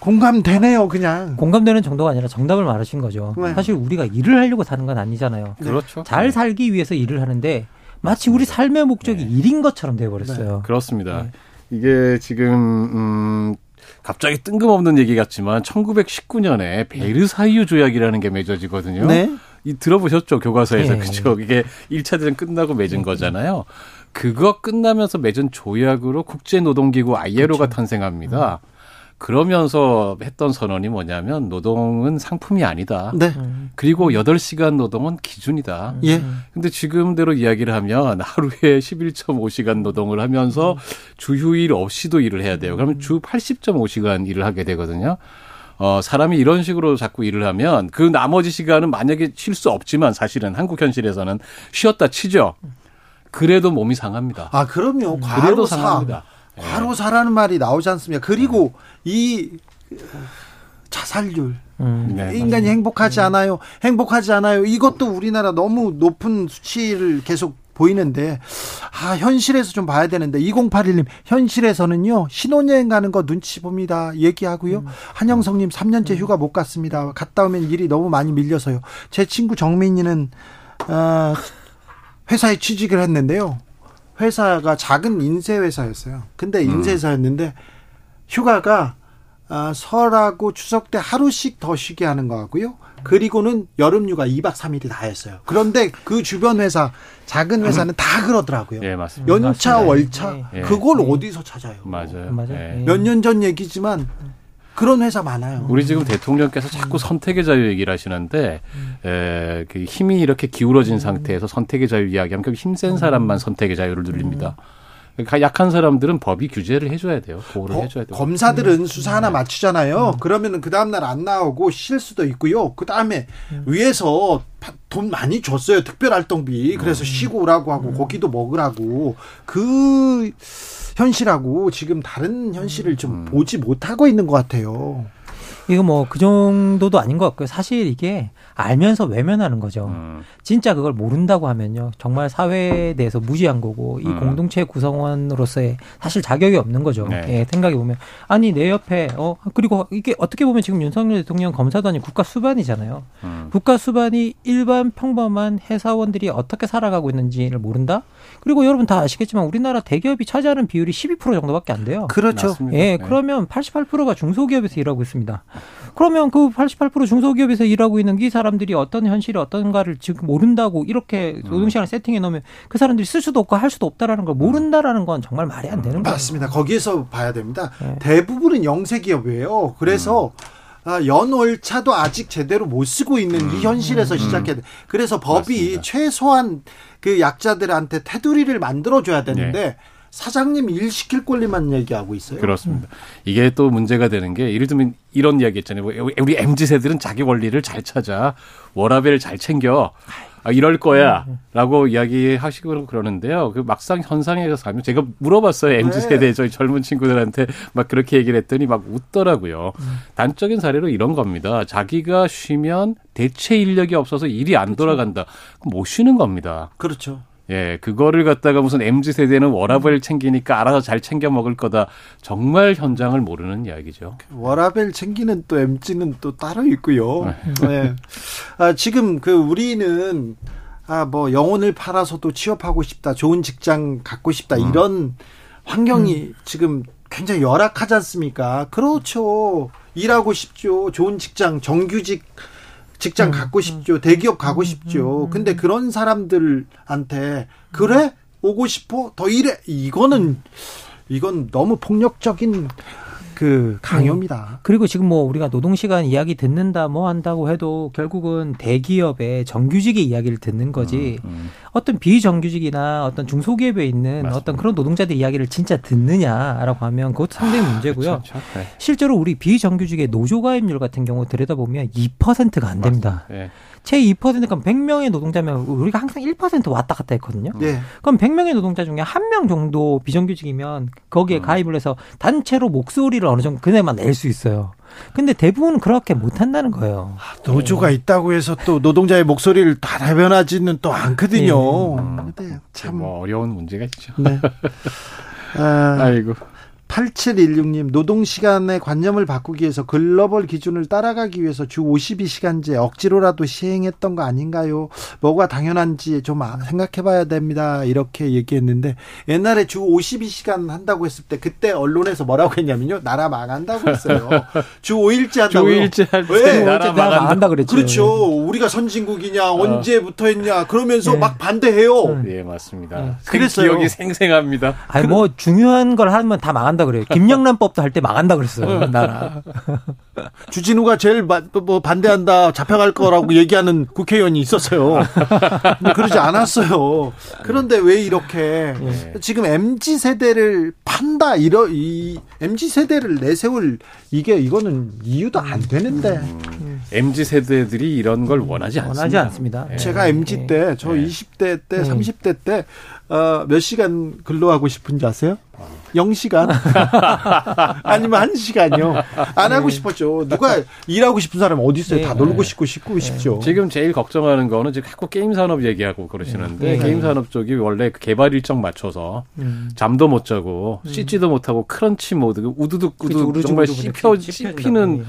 공감되네요, 그냥. 공감되는 정도가 아니라 정답을 말하신 거죠. 네. 사실 우리가 일을 하려고 사는 건 아니잖아요. 그렇죠. 잘 살기 위해서 일을 하는데 마치 우리 삶의 목적이 네. 일인 것처럼 되어버렸어요. 네. 그렇습니다. 네. 이게 지금 음, 갑자기 뜬금없는 얘기 같지만 1919년에 베르사유 조약이라는 게 맺어지거든요. 네. 이 들어보셨죠 교과서에서 네. 그죠? 이게 1차 대전 끝나고 맺은 거잖아요. 그거 끝나면서 맺은 조약으로 국제노동기구 ILO가 그렇죠. 탄생합니다. 음. 그러면서 했던 선언이 뭐냐면 노동은 상품이 아니다. 네. 그리고 8시간 노동은 기준이다. 예. 근데 지금대로 이야기를 하면 하루에 11.5시간 노동을 하면서 주휴일 없이도 일을 해야 돼요. 그러면 주 80.5시간 일을 하게 되거든요. 어, 사람이 이런 식으로 자꾸 일을 하면 그 나머지 시간은 만약에 쉴 수 없지만 사실은 한국 현실에서는 쉬었다 치죠. 그래도 몸이 상합니다. 아, 그럼요. 그래도 상합니다. 과로사라는 말이 나오지 않습니까? 그리고 이 자살률. 음, 네, 인간이 행복하지 음. 않아요. 행복하지 않아요. 이것도 우리나라 너무 높은 수치를 계속 보이는데 아 현실에서 좀 봐야 되는데 2081님 현실에서는요 신혼여행 가는 거 눈치 봅니다 얘기하고요 음. 한영성님 3년째 음. 휴가 못 갔습니다 갔다 오면 일이 너무 많이 밀려서요 제 친구 정민이는 어, 회사에 취직을 했는데요 회사가 작은 인쇄 회사였어요. 근데 음. 인쇄 회사였는데 휴가가 아, 설하고 추석 때 하루씩 더 쉬게 하는 거 하고요. 그리고는 여름 휴가 2박 3일이 다였어요. 그런데 그 주변 회사, 작은 회사는 다 그러더라고요. 예, 맞습니다. 연차, 월차, 예. 그걸 예. 어디서 찾아요? 맞아요. 맞아요. 예. 몇년 전 얘기지만 그런 회사 많아요. 우리 지금 대통령께서 자꾸 선택의 자유 얘기를 하시는데 에, 그 힘이 이렇게 기울어진 상태에서 선택의 자유 이야기하면 그 힘센 사람만 선택의 자유를 누립니다. 그러니까 약한 사람들은 법이 규제를 해줘야 돼요. 보호를 어, 해줘야 돼요. 검사들은 음. 수사 하나 맞추잖아요. 음. 그러면은 그 다음날 안 나오고 쉴 수도 있고요. 그 다음에 음. 위에서 돈 많이 줬어요. 특별활동비. 그래서 음. 쉬고 오라고 하고 음. 고기도 먹으라고. 그 현실하고 지금 다른 현실을 좀 음. 보지 못하고 있는 것 같아요. 이거 뭐 그 정도도 아닌 것 같고요. 사실 이게 알면서 외면하는 거죠. 음. 진짜 그걸 모른다고 하면요. 정말 사회에 대해서 무지한 거고 이 음. 공동체 구성원으로서의 사실 자격이 없는 거죠. 네. 예, 생각해 보면 아니 내 옆에 어 그리고 이게 어떻게 보면 지금 윤석열 대통령 검사도 아닌 국가 수반이잖아요. 음. 국가 수반이 일반 평범한 회사원들이 어떻게 살아가고 있는지를 모른다. 그리고 여러분 다 아시겠지만 우리나라 대기업이 차지하는 비율이 12% 정도밖에 안 돼요. 그렇죠. 맞습니다. 예, 네. 그러면 88%가 중소기업에서 일하고 있습니다. 그러면 그 88% 중소기업에서 일하고 있는 이 사람들이 어떤 현실이 어떤가를 지금 모른다고 이렇게 노동시간을 세팅해 놓으면 그 사람들이 쓸 수도 없고 할 수도 없다라는 걸 모른다라는 건 정말 말이 안 되는 거예요. 맞습니다. 거기에서 봐야 됩니다. 네. 대부분은 영세 기업이에요. 그래서 음. 아, 연월차도 아직 제대로 못 쓰고 있는 음. 이 현실에서 음. 시작해야 돼. 그래서 법이 맞습니다. 최소한 그 약자들한테 테두리를 만들어줘야 되는데 네. 사장님 일 시킬 권리만 얘기하고 있어요. 그렇습니다. 이게 또 문제가 되는 게 예를 들면 이런 이야기 했잖아요. 우리 MZ 세들은 자기 권리를 잘 찾아 워라벨을 잘 챙겨. 아, 이럴 거야. 라고 이야기하시고 그러는데요. 그 막상 현상에 가서 가면 제가 물어봤어요. MZ 세대 저희 젊은 친구들한테 막 그렇게 얘기를 했더니 막 웃더라고요. 단적인 사례로 이런 겁니다. 자기가 쉬면 대체 인력이 없어서 일이 안 돌아간다. 못 쉬는 겁니다. 그렇죠. 예, 그거를 갖다가 무슨 MZ 세대는 워라벨 챙기니까 알아서 잘 챙겨 먹을 거다. 정말 현장을 모르는 이야기죠. 워라벨 챙기는 또 MZ는 또 따로 있고요. 네. 네. 아, 지금 그 우리는 아, 뭐 영혼을 팔아서도 취업하고 싶다. 좋은 직장 갖고 싶다. 음. 이런 환경이 음. 지금 굉장히 열악하지 않습니까? 그렇죠. 일하고 싶죠. 좋은 직장, 정규직 직장 음, 갖고 음. 싶죠. 대기업 가고 음, 싶죠. 근데 그런 사람들한테 그래 오고 싶어 더 일해 이거는 이건 너무 폭력적인 그 강요입니다. 네. 그리고 지금 뭐 우리가 노동 시간 이야기 듣는다 뭐 한다고 해도 결국은 대기업의 정규직의 이야기를 듣는 거지 음, 음. 어떤 비정규직이나 어떤 중소기업에 있는 맞습니다. 어떤 그런 노동자들 이야기를 진짜 듣느냐라고 하면 그것도 상당히 아, 문제고요. 그렇죠, 그렇죠. 네. 실제로 우리 비정규직의 노조 가입률 같은 경우 들여다보면 2%가 안 됩니다. 네. 제 2%니까 100명의 노동자면 우리가 항상 1% 왔다 갔다 했거든요. 네. 그럼 100명의 노동자 중에 한 명 정도 비정규직이면 거기에 음. 가입을 해서 단체로 목소리를 어느 정도 그네만 낼 수 있어요. 근데 대부분은 그렇게 못 한다는 거예요. 아, 노조가 네. 있다고 해서 또 노동자의 목소리를 다 대변하지는 또 않거든요. 네. 음, 참 뭐 어려운 문제가 있죠. 네. 아, 아이고. 8716님, 노동시간의 관념을 바꾸기 위해서 글로벌 기준을 따라가기 위해서 주 52시간제 억지로라도 시행했던 거 아닌가요? 뭐가 당연한지 좀 아, 생각해 봐야 됩니다. 이렇게 얘기했는데, 옛날에 주 52시간 한다고 했을 때, 그때 언론에서 뭐라고 했냐면요. 나라 망한다고 했어요. 주 5일째 한다고. 주 5일째 할 때, 네. 나라 망한다 그랬죠. 그렇죠. 우리가 선진국이냐, 어. 언제부터 했냐, 그러면서 네. 막 반대해요. 네, 맞습니다. 네. 그랬어요. 기억이 생생합니다. 아니, 뭐, 중요한 걸 하면 다 망한다 그래요. 김영란법도 할 때 망한다 그랬어요. 나라. 주진우가 제일 뭐 반대한다, 잡혀갈 거라고 얘기하는 국회의원이 있었어요. 그러지 않았어요. 그런데 왜 이렇게 네. 지금 mz 세대를 판다 이러 이 mz 세대를 내세울 이게 이거는 이유도 안 되는데. 음. MZ 세대들이 이런 걸 원하지 않습니다. 원하지 않습니다. 네. 제가 MZ 때, 저 네. 20대 때, 30대 때 어, 몇 시간 근로하고 싶은지 아세요? 0시간? 아니면 1시간요? 안 하고 네. 싶었죠. 누가 일하고 싶은 사람 어디 있어요? 네. 다 놀고 싶고 싶고 네. 싶죠. 지금 제일 걱정하는 거는 지금 자꾸 게임 산업 얘기하고 그러시는데 네. 게임 산업 쪽이 원래 그 개발 일정 맞춰서 음. 잠도 못 자고 음. 씻지도 못하고 crunch mode 우두둑 우두둑 정말 씹혀 씹히는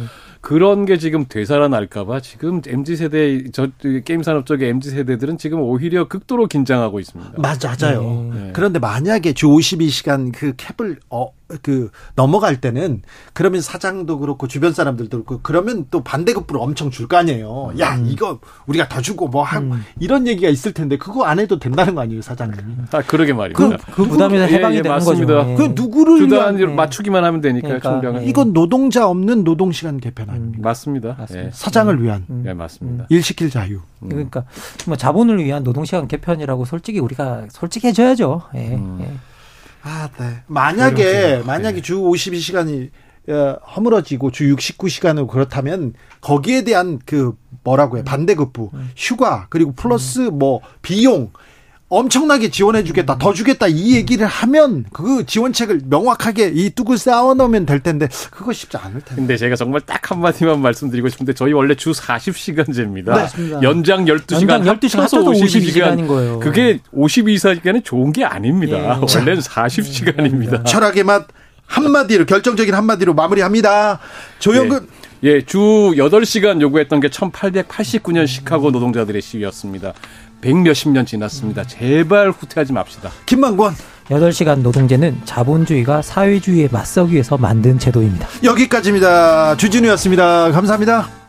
그런 게 지금 되살아날까봐 지금 mz 세대 저 게임 산업 쪽의 mz 세대들은 지금 오히려 극도로 긴장하고 있습니다. 맞아요. 네. 그런데 만약에 주 52시간 그 캡을 어, 그 넘어갈 때는 그러면 사장도 그렇고 주변 사람들도 그렇고 그러면 또 반대급부를 엄청 줄 거 아니에요. 야 음. 이거 우리가 더 주고 뭐 하고 음. 이런 얘기가 있을 텐데 그거 안 해도 된다는 거 아니에요 사장님. 아 그러게 말입니다. 그, 그 부담에서 해방이 예, 예, 되는 맞습니다. 거죠. 그 누구를 주단 네. 맞추기만 하면 되니까 그러니까. 총량은. 이건 노동자 없는 노동 시간 개편 아닙니까? 음, 맞습니다. 맞습니다. 예. 사장을 위한. 음. 예 맞습니다. 일 시킬 자유. 음. 그러니까 뭐 자본을 위한 노동 시간 개편이라고 솔직히 우리가 솔직해져야죠. 예. 아, 네. 만약에 만약에 네. 주 52시간이 어, 허물어지고 주 69시간으로 그렇다면 거기에 대한 그 뭐라고 해 반대급부 음. 휴가 그리고 플러스 뭐 비용 엄청나게 지원해 주겠다, 더 주겠다 이 얘기를 하면 그 지원책을 명확하게 이 뚝을 쌓아 놓으면 될 텐데 그거 쉽지 않을 텐데. 근데 제가 정말 딱 한마디만 말씀드리고 싶은데 저희 원래 주 40시간제입니다. 네. 연장 12시간 연장 12시간 합쳐서 52시간인 거예요. 그게 52시간은 좋은 게 아닙니다. 예. 원래는 40시간입니다. 음, 철학의 맛 한마디로 결정적인 한마디로 마무리합니다. 조영근 예. 예, 주 8시간 요구했던 게 1889년 시카고 노동자들의 시위였습니다. 백 몇십 년 지났습니다. 제발 후퇴하지 맙시다. 김만권. 8시간 노동제는 자본주의가 사회주의에 맞서기 위해서 만든 제도입니다. 여기까지입니다. 주진우였습니다. 감사합니다.